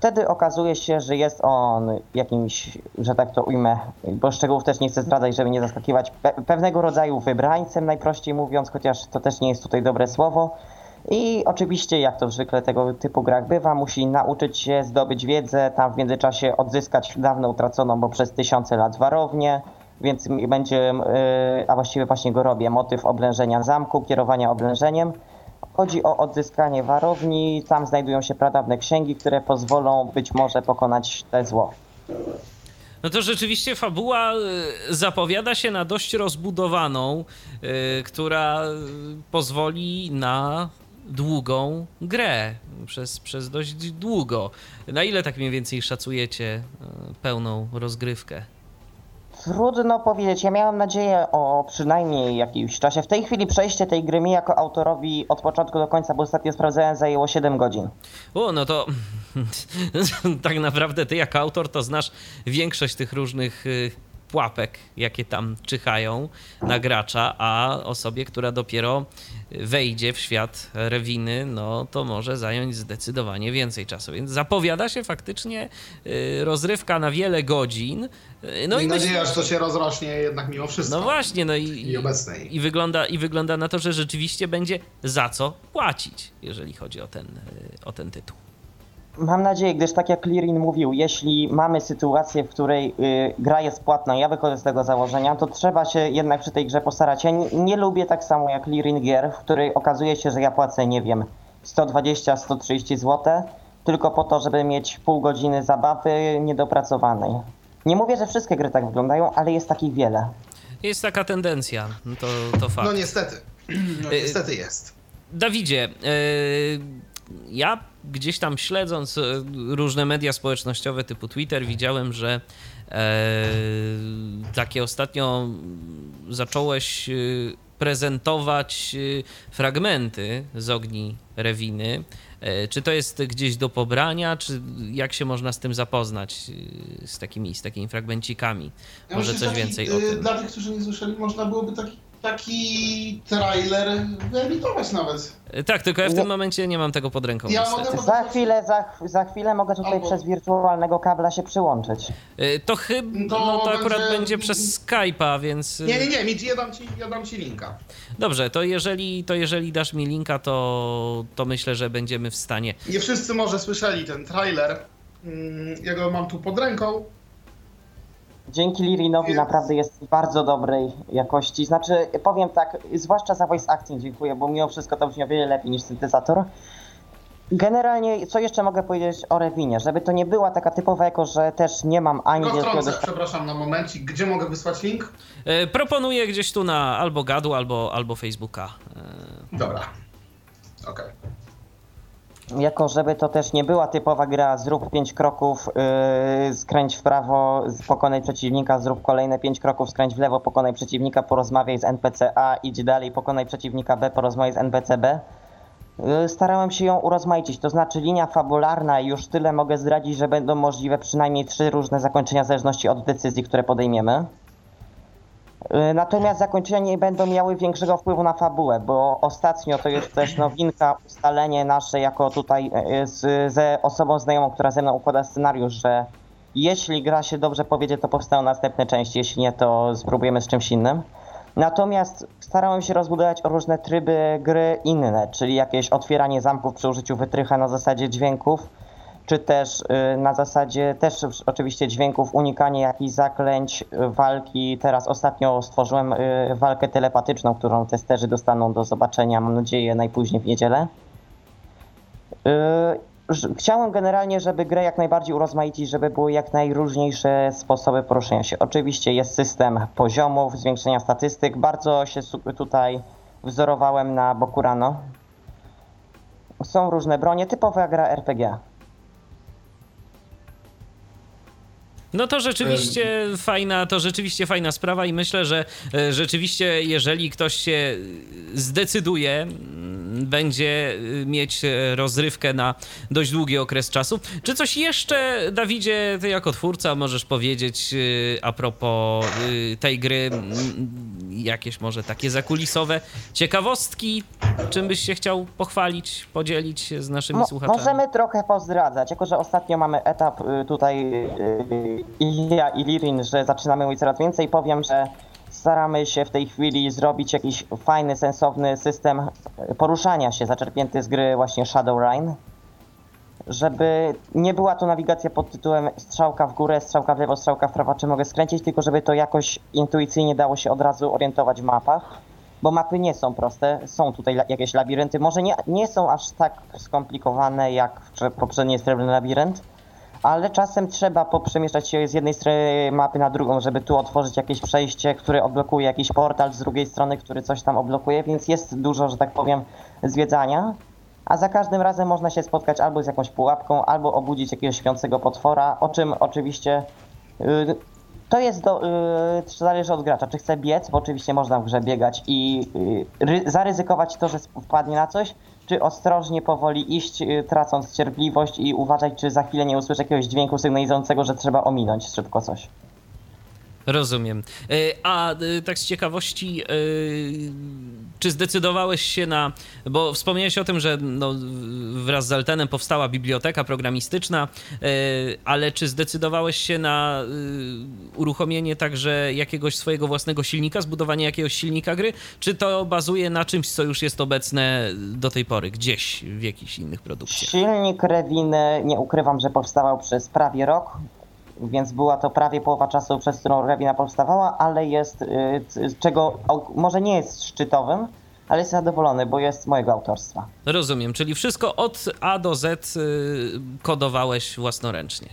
Wtedy okazuje się, że jest on jakimś, że tak to ujmę, bo szczegółów też nie chcę zdradzać, żeby nie zaskakiwać, pe- pewnego rodzaju wybrańcem, najprościej mówiąc, chociaż to też nie jest tutaj dobre słowo. I oczywiście, jak to zwykle tego typu grach bywa, musi nauczyć się zdobyć wiedzę, tam w międzyczasie odzyskać dawno utraconą, bo przez tysiące lat warownię, więc będzie, yy, a właściwie właśnie go robię, motyw oblężenia zamku, kierowania oblężeniem. Chodzi o odzyskanie warowni, tam znajdują się pradawne księgi, które pozwolą być może pokonać te zło. No to rzeczywiście fabuła y, zapowiada się na dość rozbudowaną, y, która y, pozwoli na długą grę przez, przez dość długo. Na ile tak mniej więcej szacujecie pełną rozgrywkę? Trudno powiedzieć. Ja miałem nadzieję o przynajmniej jakimś czasie. W tej chwili przejście tej gry mi jako autorowi od początku do końca, bo ostatnio sprawdzałem, zajęło 7 godzin. O, no to tak naprawdę ty jako autor to znasz większość tych różnych y, pułapek, jakie tam czyhają na gracza, a osobie, która dopiero wejdzie w świat rewiny, no to może zająć zdecydowanie więcej czasu. Więc zapowiada się faktycznie y, rozrywka na wiele godzin. Y, No i myślę- nadzieja, że to się rozrośnie jednak mimo wszystko. no właśnie, no i, I obecnej. i, wygląda, i wygląda na to, że rzeczywiście będzie za co płacić, jeżeli chodzi o ten, y, o ten tytuł. Mam nadzieję, gdyż tak jak Lirin mówił, jeśli mamy sytuację, w której y, gra jest płatna, ja wychodzę z tego założenia, to trzeba się jednak przy tej grze postarać. Ja nie, nie lubię tak samo jak Lirin gier, w której okazuje się, że ja płacę, nie wiem, 120-130 zł, tylko po to, żeby mieć pół godziny zabawy niedopracowanej. Nie mówię, że wszystkie gry tak wyglądają, ale jest takich wiele. Jest taka tendencja, no to, to fakt. No niestety. No Y, niestety jest. Dawidzie, yy, ja gdzieś tam śledząc e, różne media społecznościowe typu Twitter, widziałem, że e, takie ostatnio zacząłeś e, prezentować e, fragmenty z ogni Rewiny. Czy to jest gdzieś do pobrania, czy jak się można z tym zapoznać, z takimi, z takimi fragmencikami? Ja Może myślę, coś taki, więcej o tym. Dla tych, którzy nie słyszeli, można byłoby taki, taki trailer wyemitować nawet. E, Tak, tylko ja w tym momencie nie mam tego pod ręką. Ja Za chwilę, za, za chwilę mogę tutaj Albo- przez wirtualnego kabla się przyłączyć. Y, To chyba, To no to akurat będzie- będzie przez Skype'a, więc... y, Nie, nie, nie, Midzi, ja dam ci, ja dam ci linka. Dobrze, to jeżeli, to jeżeli dasz mi linka, to, to myślę, że będziemy w stanie... Nie wszyscy może słyszeli ten trailer. Mm, Ja go mam tu pod ręką. Dzięki Lirinowi naprawdę jest bardzo dobrej jakości. Znaczy, powiem tak, zwłaszcza za voice acting dziękuję, bo mimo wszystko to brzmi o wiele lepiej niż syntezator. Generalnie, co jeszcze mogę powiedzieć o Rewinie? Żeby to nie była taka typowa jako, że też nie mam ani Go wielkiego wtrącę, przepraszam na momencik. Gdzie mogę wysłać link? E, Proponuję gdzieś tu na albo gadu, albo, albo Facebooka. E, Dobra. Okej. Jako, żeby to też nie była typowa gra, zrób 5 kroków, yy, skręć w prawo, pokonaj przeciwnika, zrób kolejne 5 kroków, skręć w lewo, pokonaj przeciwnika, porozmawiaj z NPC A, idź dalej, pokonaj przeciwnika B, porozmawiaj z NPC B. Yy, Starałem się ją urozmaicić, to znaczy linia fabularna, już tyle mogę zdradzić, że będą możliwe przynajmniej trzy różne zakończenia w zależności od decyzji, które podejmiemy. Yy, Natomiast zakończenia nie będą miały większego wpływu na fabułę, bo ostatnio to jest też nowinka, ustalenie nasze jako tutaj yy, z, ze osobą znajomą, która ze mną układa scenariusz, że jeśli gra się dobrze powiedzie, to powstaną następne części, jeśli nie, to spróbujemy z czymś innym. Natomiast starałem się rozbudować o różne tryby gry inne, czyli jakieś otwieranie zamków przy użyciu wytrycha na zasadzie dźwięków, czy też y, na zasadzie też oczywiście dźwięków, unikanie jakichś zaklęć, y, walki. Teraz ostatnio stworzyłem y, walkę telepatyczną, którą testerzy dostaną do zobaczenia, mam nadzieję, najpóźniej w niedzielę. Chciałem generalnie, żeby grę jak najbardziej urozmaicić, żeby były jak najróżniejsze sposoby poruszenia się. Oczywiście jest system poziomów, zwiększenia statystyk. Bardzo się tutaj wzorowałem na Bokurano. Są różne bronie, typowa gra RPG. No to rzeczywiście fajna, to rzeczywiście fajna sprawa i myślę, że e, rzeczywiście jeżeli ktoś się zdecyduje, będzie y, mieć e, rozrywkę na dość długi okres czasu. Czy coś jeszcze, Dawidzie, ty jako twórca możesz powiedzieć y, a propos y, tej gry? Jakieś może takie zakulisowe ciekawostki, czym byś się chciał pochwalić, podzielić się z naszymi Mo- słuchaczami? możemy trochę pozdradzać, jako że ostatnio mamy etap y, tutaj y, i Lirin, że zaczynamy mówić coraz więcej, powiem, że staramy się w tej chwili zrobić jakiś fajny, sensowny system poruszania się zaczerpnięty z gry właśnie Shadowrun, żeby nie była to nawigacja pod tytułem strzałka w górę, strzałka w lewo, strzałka w prawo, czy mogę skręcić, tylko żeby to jakoś intuicyjnie dało się od razu orientować w mapach bo mapy nie są proste, są tutaj jakieś labirynty, może nie, nie są aż tak skomplikowane jak poprzedni Srebrny Labirynt, ale czasem trzeba poprzemieszczać się z jednej strony mapy na drugą, żeby tu otworzyć jakieś przejście, które odblokuje jakiś portal, z drugiej strony, który coś tam odblokuje, więc jest dużo, że tak powiem, zwiedzania. A za każdym razem można się spotkać albo z jakąś pułapką, albo obudzić jakiegoś śpiącego potwora, o czym oczywiście y, to jest do, y, zależy od gracza, czy chce biec, bo oczywiście można w grze biegać i y, ry, zaryzykować to, że wpadnie na coś, czy ostrożnie, powoli iść, y, tracąc cierpliwość i uważać, czy za chwilę nie usłyszy jakiegoś dźwięku sygnalizującego, że trzeba ominąć szybko coś. Rozumiem. E, A e, tak z ciekawości, czy zdecydowałeś się na. Bo wspomniałeś o tym, że no, wraz z Altenem powstała biblioteka programistyczna, e, ale czy zdecydowałeś się na e, uruchomienie także jakiegoś swojego własnego silnika, zbudowanie jakiegoś silnika gry, czy to bazuje na czymś, co już jest obecne do tej pory, gdzieś w jakichś innych produkcjach? Silnik Rewiny, nie ukrywam, że powstawał przez prawie rok, więc była to prawie połowa czasu, przez którą Rewina powstawała, ale jest, y, czego może nie jest szczytowym, ale jest zadowolony, bo jest mojego autorstwa. Rozumiem, czyli wszystko od A do Z e, kodowałeś własnoręcznie.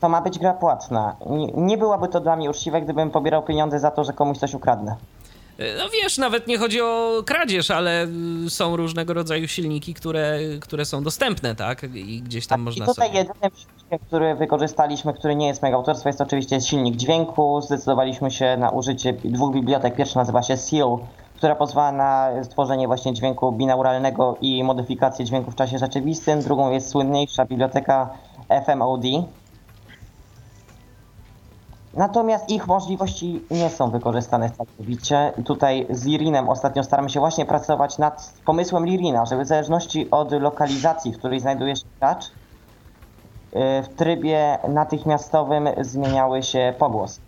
To ma być gra płatna. Nie, nie byłaby to dla mnie uczciwe, gdybym pobierał pieniądze za to, że komuś coś ukradnę. No wiesz, nawet nie chodzi o kradzież, ale y, są różnego rodzaju silniki, które, które są dostępne, tak? I gdzieś tam I można tutaj sobie... jedynym silnikiem, który wykorzystaliśmy, który nie jest mojego autorstwa, jest oczywiście silnik dźwięku. Zdecydowaliśmy się na użycie dwóch bibliotek. Pierwsza nazywa się Seal, która pozwala na stworzenie właśnie dźwięku binauralnego i modyfikację dźwięku w czasie rzeczywistym. Drugą jest słynniejsza biblioteka FMOD. Natomiast ich możliwości nie są wykorzystane całkowicie. Tutaj z Lirinem ostatnio staramy się właśnie pracować nad pomysłem Lirina, żeby w zależności od lokalizacji, w której znajduje się gracz, y, w trybie natychmiastowym zmieniały się pogłosy.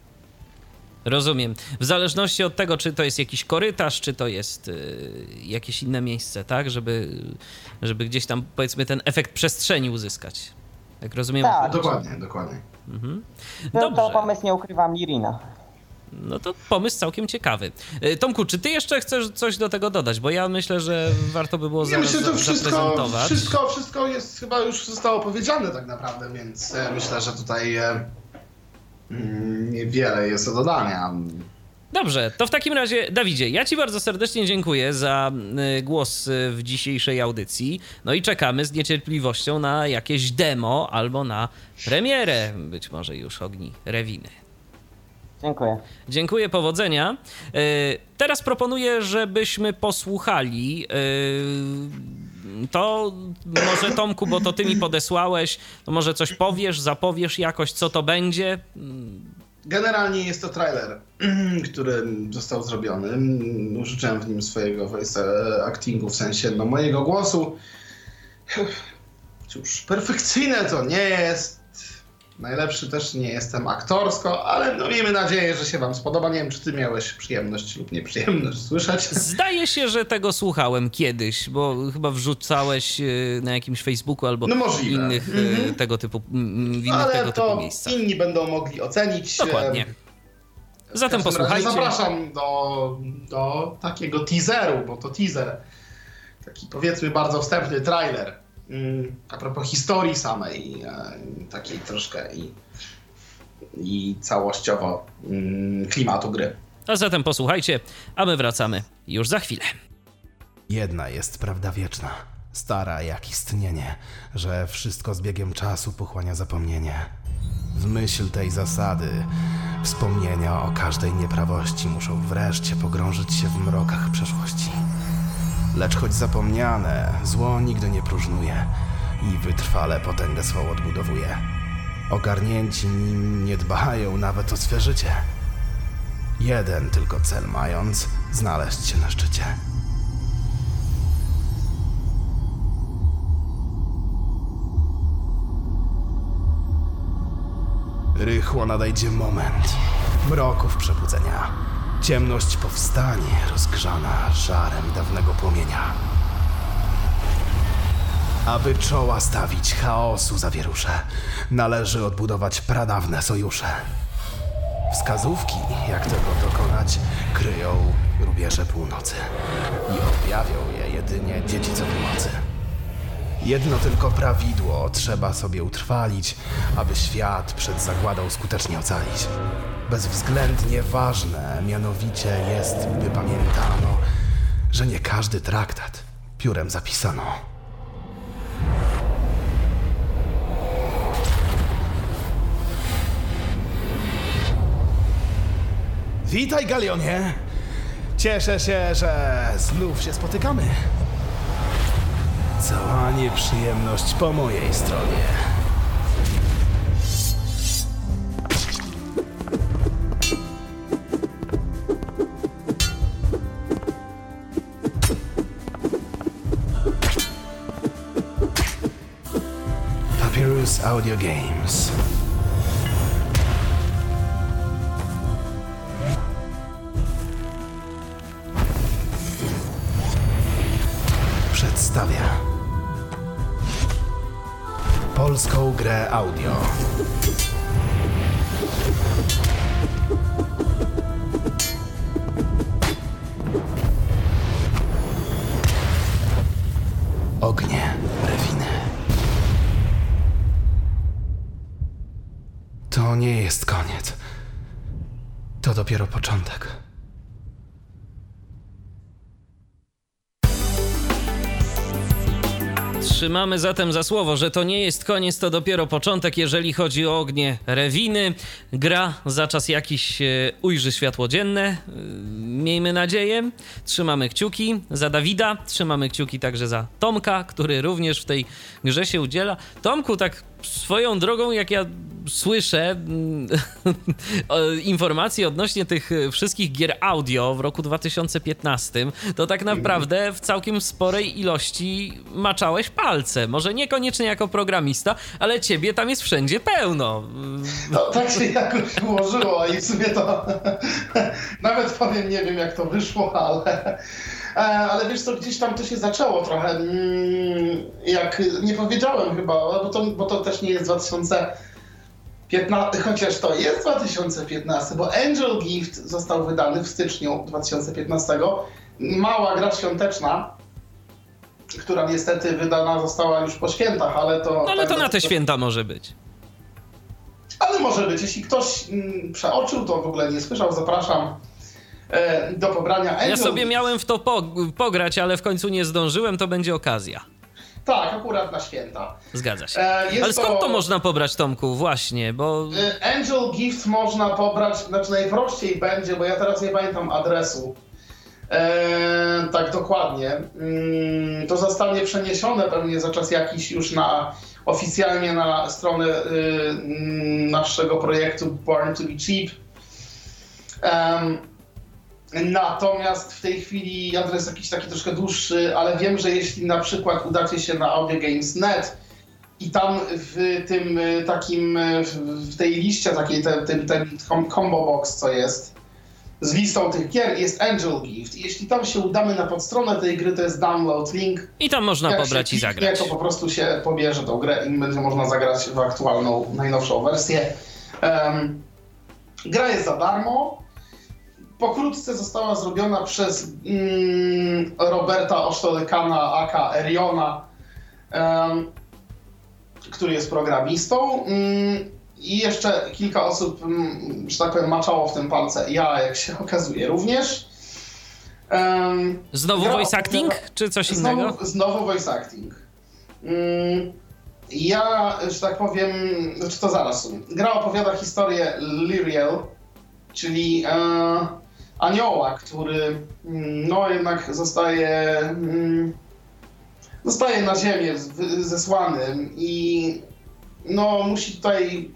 Rozumiem. W zależności od tego, czy to jest jakiś korytarz, czy to jest y, jakieś inne miejsce, tak? Żeby, żeby gdzieś tam, powiedzmy, ten efekt przestrzeni uzyskać. Jak rozumiem? Tak. Dokładnie, dokładnie. To, to Dobrze. pomysł, nie ukrywam, Lirina. No to pomysł całkiem ciekawy. Y, Tomku, czy ty jeszcze chcesz coś do tego dodać? Bo ja myślę, że warto by było Ja zaraz myślę, że to wszystko, zaprezentować. wszystko, wszystko jest chyba już zostało powiedziane tak naprawdę, więc e, myślę, że tutaj e, mm, niewiele jest do dodania. Dobrze, to w takim razie, Dawidzie, ja Ci bardzo serdecznie dziękuję za y, głos y, w dzisiejszej audycji. No i czekamy z niecierpliwością na jakieś demo albo na premierę, być może już ogni Rewiny. Dziękuję. Dziękuję, powodzenia. Y, Teraz proponuję, żebyśmy posłuchali. To może Tomku, bo to ty mi podesłałeś, to może coś powiesz, zapowiesz jakoś, co to będzie. Generalnie jest to trailer, który został zrobiony. Użyczyłem w nim swojego voice actingu, w sensie no, mojego głosu. Cóż, perfekcyjne to nie jest. Najlepszy też nie jestem aktorsko, ale no miejmy nadzieję, że się wam spodoba. Nie wiem, czy ty miałeś przyjemność lub nieprzyjemność słyszeć. Zdaje się, że tego słuchałem kiedyś, bo chyba wrzucałeś y, na jakimś Facebooku albo No innych y, Mhm. tego typu, mm, w innych Ale tego typu to miejscach. inni będą mogli ocenić. Dokładnie. Zatem posłuchajcie. Zapraszam do, do takiego teaseru, bo to teaser. Taki powiedzmy bardzo wstępny trailer. A propos historii samej, e, takiej troszkę i, i całościowo mm, klimatu gry. A zatem posłuchajcie, a my wracamy już za chwilę. Jedna jest prawda wieczna, stara jak istnienie, że wszystko z biegiem czasu pochłania zapomnienie. W myśl tej zasady, wspomnienia o każdej nieprawości muszą wreszcie pogrążyć się w mrokach przeszłości. Lecz choć zapomniane, zło nigdy nie próżnuje i wytrwale potęgę swą odbudowuje. Ogarnięci nim nie dbają nawet o swe życie. jeden tylko cel mając znaleźć się na szczycie. Rychło nadejdzie moment mroków przebudzenia. Ciemność powstanie, rozgrzana żarem dawnego płomienia. Aby czoła stawić chaosu zawierusze, należy odbudować pradawne sojusze. Wskazówki, jak tego dokonać, kryją rubieże północy i objawią je jedynie dziedzicowi mocy. Jedno tylko prawidło trzeba sobie utrwalić, aby świat przed zagładą skutecznie ocalić. Bezwzględnie ważne mianowicie jest, by pamiętano, że nie każdy traktat piórem zapisano. Witaj, Galionie! Cieszę się, że znów się spotykamy. Cała nieprzyjemność po mojej stronie. Audio Games. Przedstawia polską grę audio. Trzymamy zatem za słowo, że to nie jest koniec, to dopiero początek, jeżeli chodzi o ognie Rewiny. Gra za czas jakiś e, ujrzy światło dzienne, e, miejmy nadzieję. Trzymamy kciuki za Dawida, trzymamy kciuki także za Tomka, który również w tej grze się udziela. Tomku, tak swoją drogą, jak ja słyszę mm, informacje odnośnie tych e, wszystkich gier audio w roku 2015, to tak naprawdę w całkiem sporej ilości maczałeś palce. Może niekoniecznie jako programista, ale ciebie tam jest wszędzie pełno. No, tak się jakoś ułożyło i w sumie to nawet powiem, nie wiem jak to wyszło, ale, ale wiesz co, gdzieś tam to się zaczęło trochę, mm, jak nie powiedziałem chyba, bo to, bo to też nie jest 2015, chociaż to jest 2015, bo Angel Gift został wydany w styczniu 2015, mała gra świąteczna, która niestety wydana została już po świętach, ale to... No ale to na te święta może być. ale może być, jeśli ktoś mm, przeoczył, to w ogóle nie słyszał, zapraszam. e, do pobrania Angel Ja sobie miałem w to po, pograć, ale w końcu nie zdążyłem, to będzie okazja. Tak, akurat na święta. Zgadza się. E, Ale skąd to można pobrać, Tomku? Właśnie, bo E, Angel Gift można pobrać, znaczy najprościej będzie, bo ja teraz nie pamiętam adresu. E, tak dokładnie. Mm, to zostanie przeniesione pewnie za czas jakiś już na oficjalnie na stronę y, mm, naszego projektu Born to be Cheap. Em, Natomiast w tej chwili adres jakiś taki troszkę dłuższy, ale wiem, że jeśli na przykład udacie się na audiogames.net i tam w tym y, takim, y, w- tej liście takiej, ten, ten, ten com- combo box, co jest, z listą tych gier jest Angel Gift. Jeśli tam się udamy na podstronę tej gry, to jest download link. i tam można Jak pobrać i zagrać. to po prostu się pobierze tą grę i będzie można zagrać w aktualną, najnowszą wersję. Em, gra jest za darmo. Pokrótce została zrobiona przez mm, Roberta Osztolykana, aka Eriona, em, który jest programistą. Mm, I jeszcze kilka osób, mm, że tak powiem, maczało w tym palce. Ja, jak się okazuje, również. Em, Znowu gra voice acting, opowiada- czy coś innego? Znowu, znowu voice acting. Mm, ja, że tak powiem, znaczy to zaraz. Gra opowiada historię Lyriel, czyli e, anioła, który mm, no jednak zostaje mm, zostaje na ziemię zesłany i no musi tutaj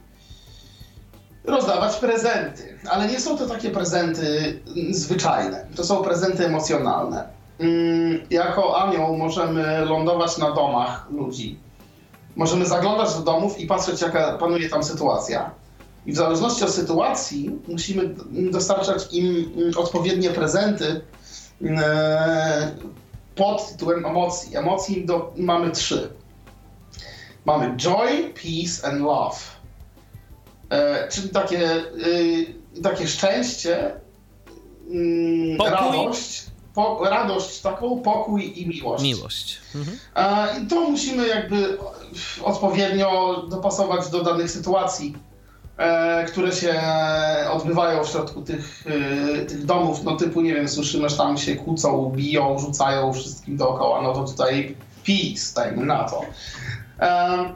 rozdawać prezenty. Ale nie są to takie prezenty zwyczajne. To są prezenty emocjonalne. Mm, Jako anioł możemy lądować na domach ludzi. Możemy zaglądać do domów i patrzeć, jaka panuje tam sytuacja. I w zależności od sytuacji musimy mm, dostarczać im mm, odpowiednie prezenty e, pod tytułem emocji. Emocji do, mamy trzy. Mamy joy, peace and love. E, czyli takie, y, takie szczęście, mm, Pokój. radość, po, radość taką, pokój i miłość. Miłość. Mhm. E, I to musimy jakby odpowiednio dopasować do danych sytuacji, które się odbywają w środku tych, e, tych domów. No typu, nie wiem, słyszymy, że tam się kłócą, biją, rzucają wszystkim dookoła. No to tutaj peace, dajmy na to. E,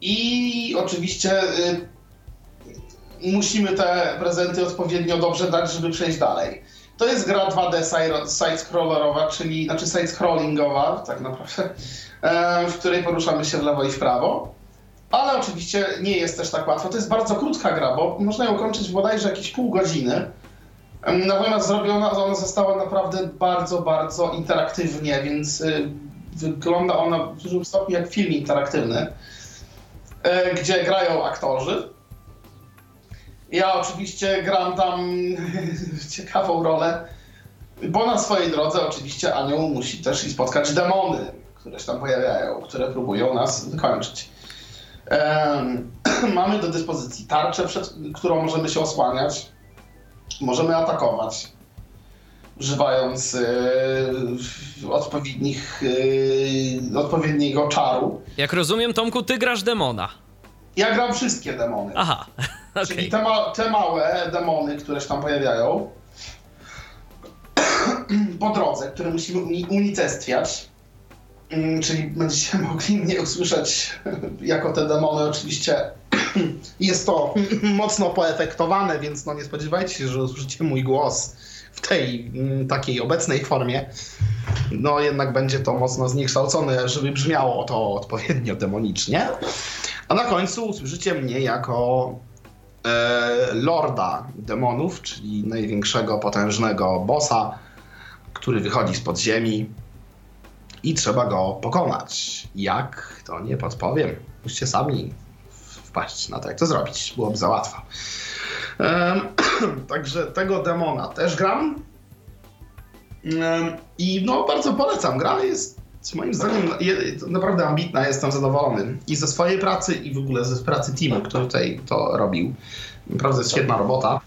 I oczywiście musimy te prezenty odpowiednio dobrze dać, żeby przejść dalej. To jest gra 2D side- side-scrollerowa, czyli znaczy side-scrollingowa, tak naprawdę, e, w której poruszamy się w lewo i w prawo. Ale oczywiście nie jest też tak łatwo. To jest bardzo krótka gra, bo można ją kończyć bodajże jakieś pół godziny. Natomiast zrobiona, ona została naprawdę bardzo, bardzo interaktywnie, więc y, wygląda ona w dużym stopniu jak film interaktywny, e, gdzie grają aktorzy. Ja oczywiście gram tam ciekawą rolę, bo na swojej drodze oczywiście anioł musi też i spotkać demony, które się tam pojawiają, które próbują nas wykończyć. Mamy do dyspozycji tarczę, przed którą możemy się osłaniać. Możemy atakować, używając e, odpowiednich, e, odpowiedniego czaru. Jak rozumiem, Tomku, ty grasz demona. Ja gram wszystkie demony. Aha, okej. Czyli te, ma, te małe demony, które się tam pojawiają po drodze, które musimy uni- unicestwiać. Mm, Czyli będziecie mogli mnie usłyszeć jako te demony. Oczywiście jest to mocno poefektowane, więc no nie spodziewajcie się, że usłyszycie mój głos w tej mm, takiej obecnej formie. No jednak będzie to mocno zniekształcone, żeby brzmiało to odpowiednio demonicznie. A na końcu usłyszycie mnie jako e, lorda demonów, czyli największego potężnego bossa, który wychodzi z podziemi i trzeba go pokonać. Jak? To nie podpowiem. Musicie sami wpaść na to, jak to zrobić. Byłoby za łatwo. Także tego demona też gram. I no, bardzo polecam. Gra jest moim zdaniem naprawdę ambitna, jestem zadowolony. I ze swojej pracy, i w ogóle ze pracy teamu, który tutaj to robił. Naprawdę jest świetna robota.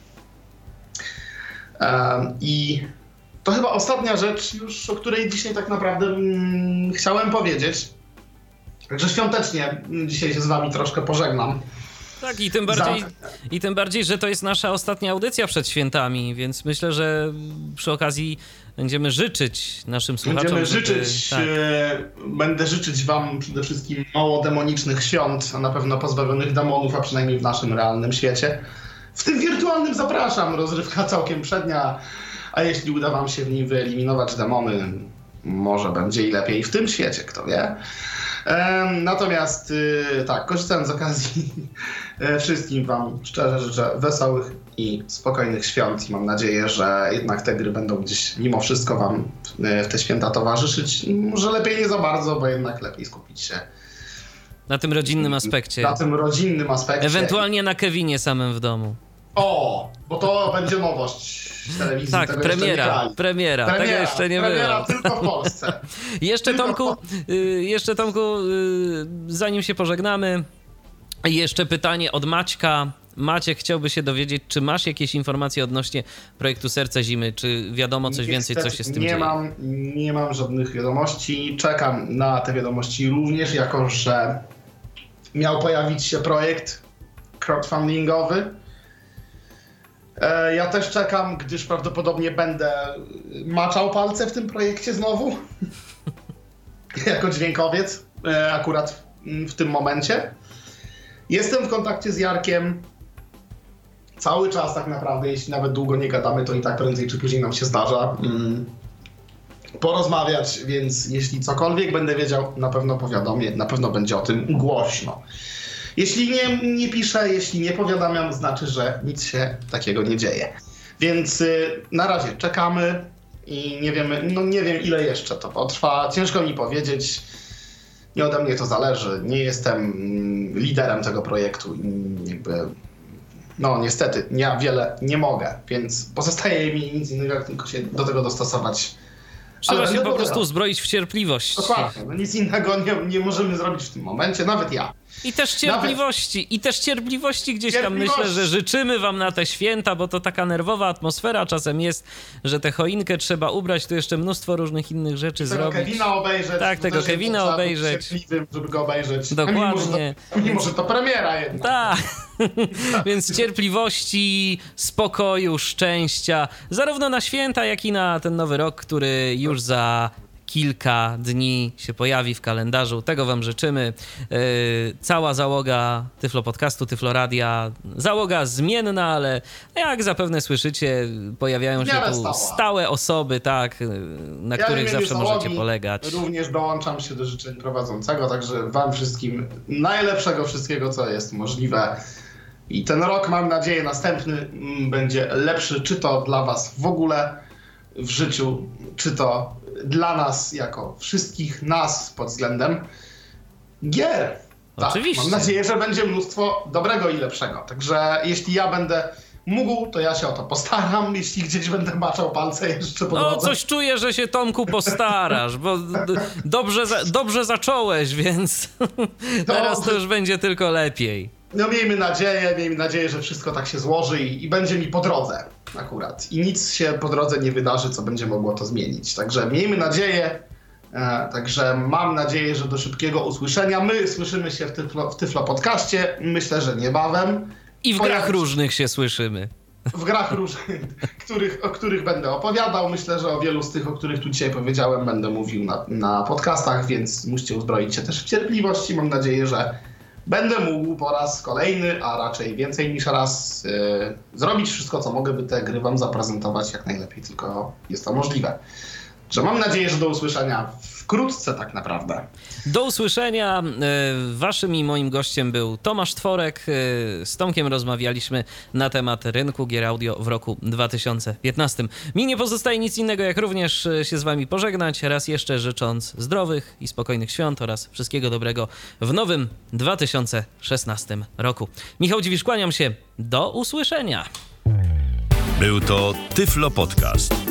I to chyba ostatnia rzecz już, o której dzisiaj tak naprawdę mm, chciałem powiedzieć. Także świątecznie dzisiaj się z wami troszkę pożegnam. Tak, i tym, bardziej, i tym bardziej, że to jest nasza ostatnia audycja przed świętami, więc myślę, że przy okazji będziemy życzyć naszym słuchaczom. Będziemy żeby- życzyć, tak. e, będę życzyć wam przede wszystkim mało demonicznych świąt, a na pewno pozbawionych demonów, a przynajmniej w naszym realnym świecie. W tym wirtualnym zapraszam, rozrywka całkiem przednia, a jeśli uda wam się w nim wyeliminować demony, może będzie i lepiej w tym świecie, kto wie. Natomiast y, tak, korzystając z okazji, e, wszystkim Wam szczerze życzę wesołych i spokojnych świąt i mam nadzieję, że jednak te gry będą gdzieś mimo wszystko Wam e, w te święta towarzyszyć. Może lepiej nie za bardzo, bo jednak lepiej skupić się Na tym rodzinnym aspekcie. na tym rodzinnym aspekcie. Ewentualnie na Kevinie samym w domu. O, bo to będzie nowość w telewizji. Tak, tego premiera, grali. premiera, tego jeszcze nie premiera było. tylko w Polsce. Jeszcze Tylko Tomku, y, jeszcze Tomku, y, zanim się pożegnamy, jeszcze pytanie od Maćka. Maciek chciałby się dowiedzieć, czy masz jakieś informacje odnośnie projektu Serce Zimy? Czy wiadomo coś więcej, co się z tym nie dzieje? Mam, nie mam żadnych wiadomości. Czekam na te wiadomości również, jako że miał pojawić się projekt crowdfundingowy. E, Ja też czekam, gdyż prawdopodobnie będę maczał palce w tym projekcie znowu. jako dźwiękowiec, e, akurat w- tym momencie. Jestem w kontakcie z Jarkiem cały czas tak naprawdę, jeśli nawet długo nie gadamy, to i tak prędzej czy później nam się zdarza mm, porozmawiać, więc jeśli cokolwiek będę wiedział, na pewno powiadomię, na pewno będzie o tym głośno. Jeśli nie, nie piszę, jeśli nie powiadamiam, znaczy, że nic się takiego nie dzieje. Więc y, na razie czekamy i nie wiemy, no nie wiem ile jeszcze to potrwa. Ciężko mi powiedzieć. Nie ode mnie to zależy. Nie jestem mm, liderem tego projektu i jakby no niestety, ja wiele nie mogę, więc pozostaje mi nic innego, jak tylko się do tego dostosować. Trzeba się będę po prostu pogadał. zbroić w cierpliwość. Dokładnie, no nic innego nie, nie możemy zrobić w tym momencie, nawet ja. I też cierpliwości, i też cierpliwości gdzieś tam myślę, że życzymy wam na te święta, bo to taka nerwowa atmosfera czasem jest, że tę choinkę trzeba ubrać, tu jeszcze mnóstwo różnych innych rzeczy Tego zrobić. Kevina obejrzeć. Tak, tego Kevina obejrzeć. żeby go obejrzeć. Dokładnie. Mimo, że to, mimo, że to premiera jednak. Tak, więc cierpliwości, spokoju, szczęścia, zarówno na święta, jak i na ten nowy rok, który już za kilka dni się pojawi w kalendarzu. Tego wam życzymy. Yy, cała załoga Tyflo Podcastu, Tyflo Radia, załoga zmienna, ale jak zapewne słyszycie, pojawiają się tu stała. stałe osoby, tak, yy, na Ja których zawsze załogi możecie polegać. Również dołączam się do życzeń prowadzącego, także wam wszystkim najlepszego wszystkiego, co jest możliwe. I ten rok, mam nadzieję, następny mm, będzie lepszy, czy to dla was w ogóle w życiu, czy to dla nas, jako wszystkich nas pod względem gier. Tak, Oczywiście. Mam nadzieję, że będzie mnóstwo dobrego i lepszego. Także jeśli ja będę mógł, to ja się o to postaram. Jeśli gdzieś będę maczał palce jeszcze po No, coś czuję, że się Tomku postarasz, bo dobrze, za, dobrze zacząłeś, więc teraz to już będzie tylko lepiej. No miejmy nadzieję, miejmy nadzieję, że wszystko tak się złoży i, i będzie mi po drodze akurat. I nic się po drodze nie wydarzy, co będzie mogło to zmienić. Także miejmy nadzieję, e, także mam nadzieję, że do szybkiego usłyszenia. My słyszymy się w Tyflo, w tyflo Podcaście, myślę, że niebawem. I w Pojawi grach różnych się słyszymy. W grach różnych, których, o których będę opowiadał. Myślę, że o wielu z tych, o których tu dzisiaj powiedziałem, będę mówił na, na podcastach, więc musicie uzbroić się też w cierpliwość i mam nadzieję, że będę mógł po raz kolejny, a raczej więcej niż raz, yy, zrobić wszystko, co mogę, by te gry wam zaprezentować jak najlepiej tylko jest to możliwe. Że mam nadzieję, że do usłyszenia wkrótce tak naprawdę. Do usłyszenia. E, Waszym i moim gościem był Tomasz Tworek. E, Z Tomkiem rozmawialiśmy na temat rynku gier audio w roku 2015. Mi nie pozostaje nic innego, jak również e, się z Wami pożegnać. Raz jeszcze życząc zdrowych i spokojnych świąt oraz wszystkiego dobrego w nowym 2016 roku. Michał Dziwisz, kłaniam się. Do usłyszenia. Był to Tyflo Podcast.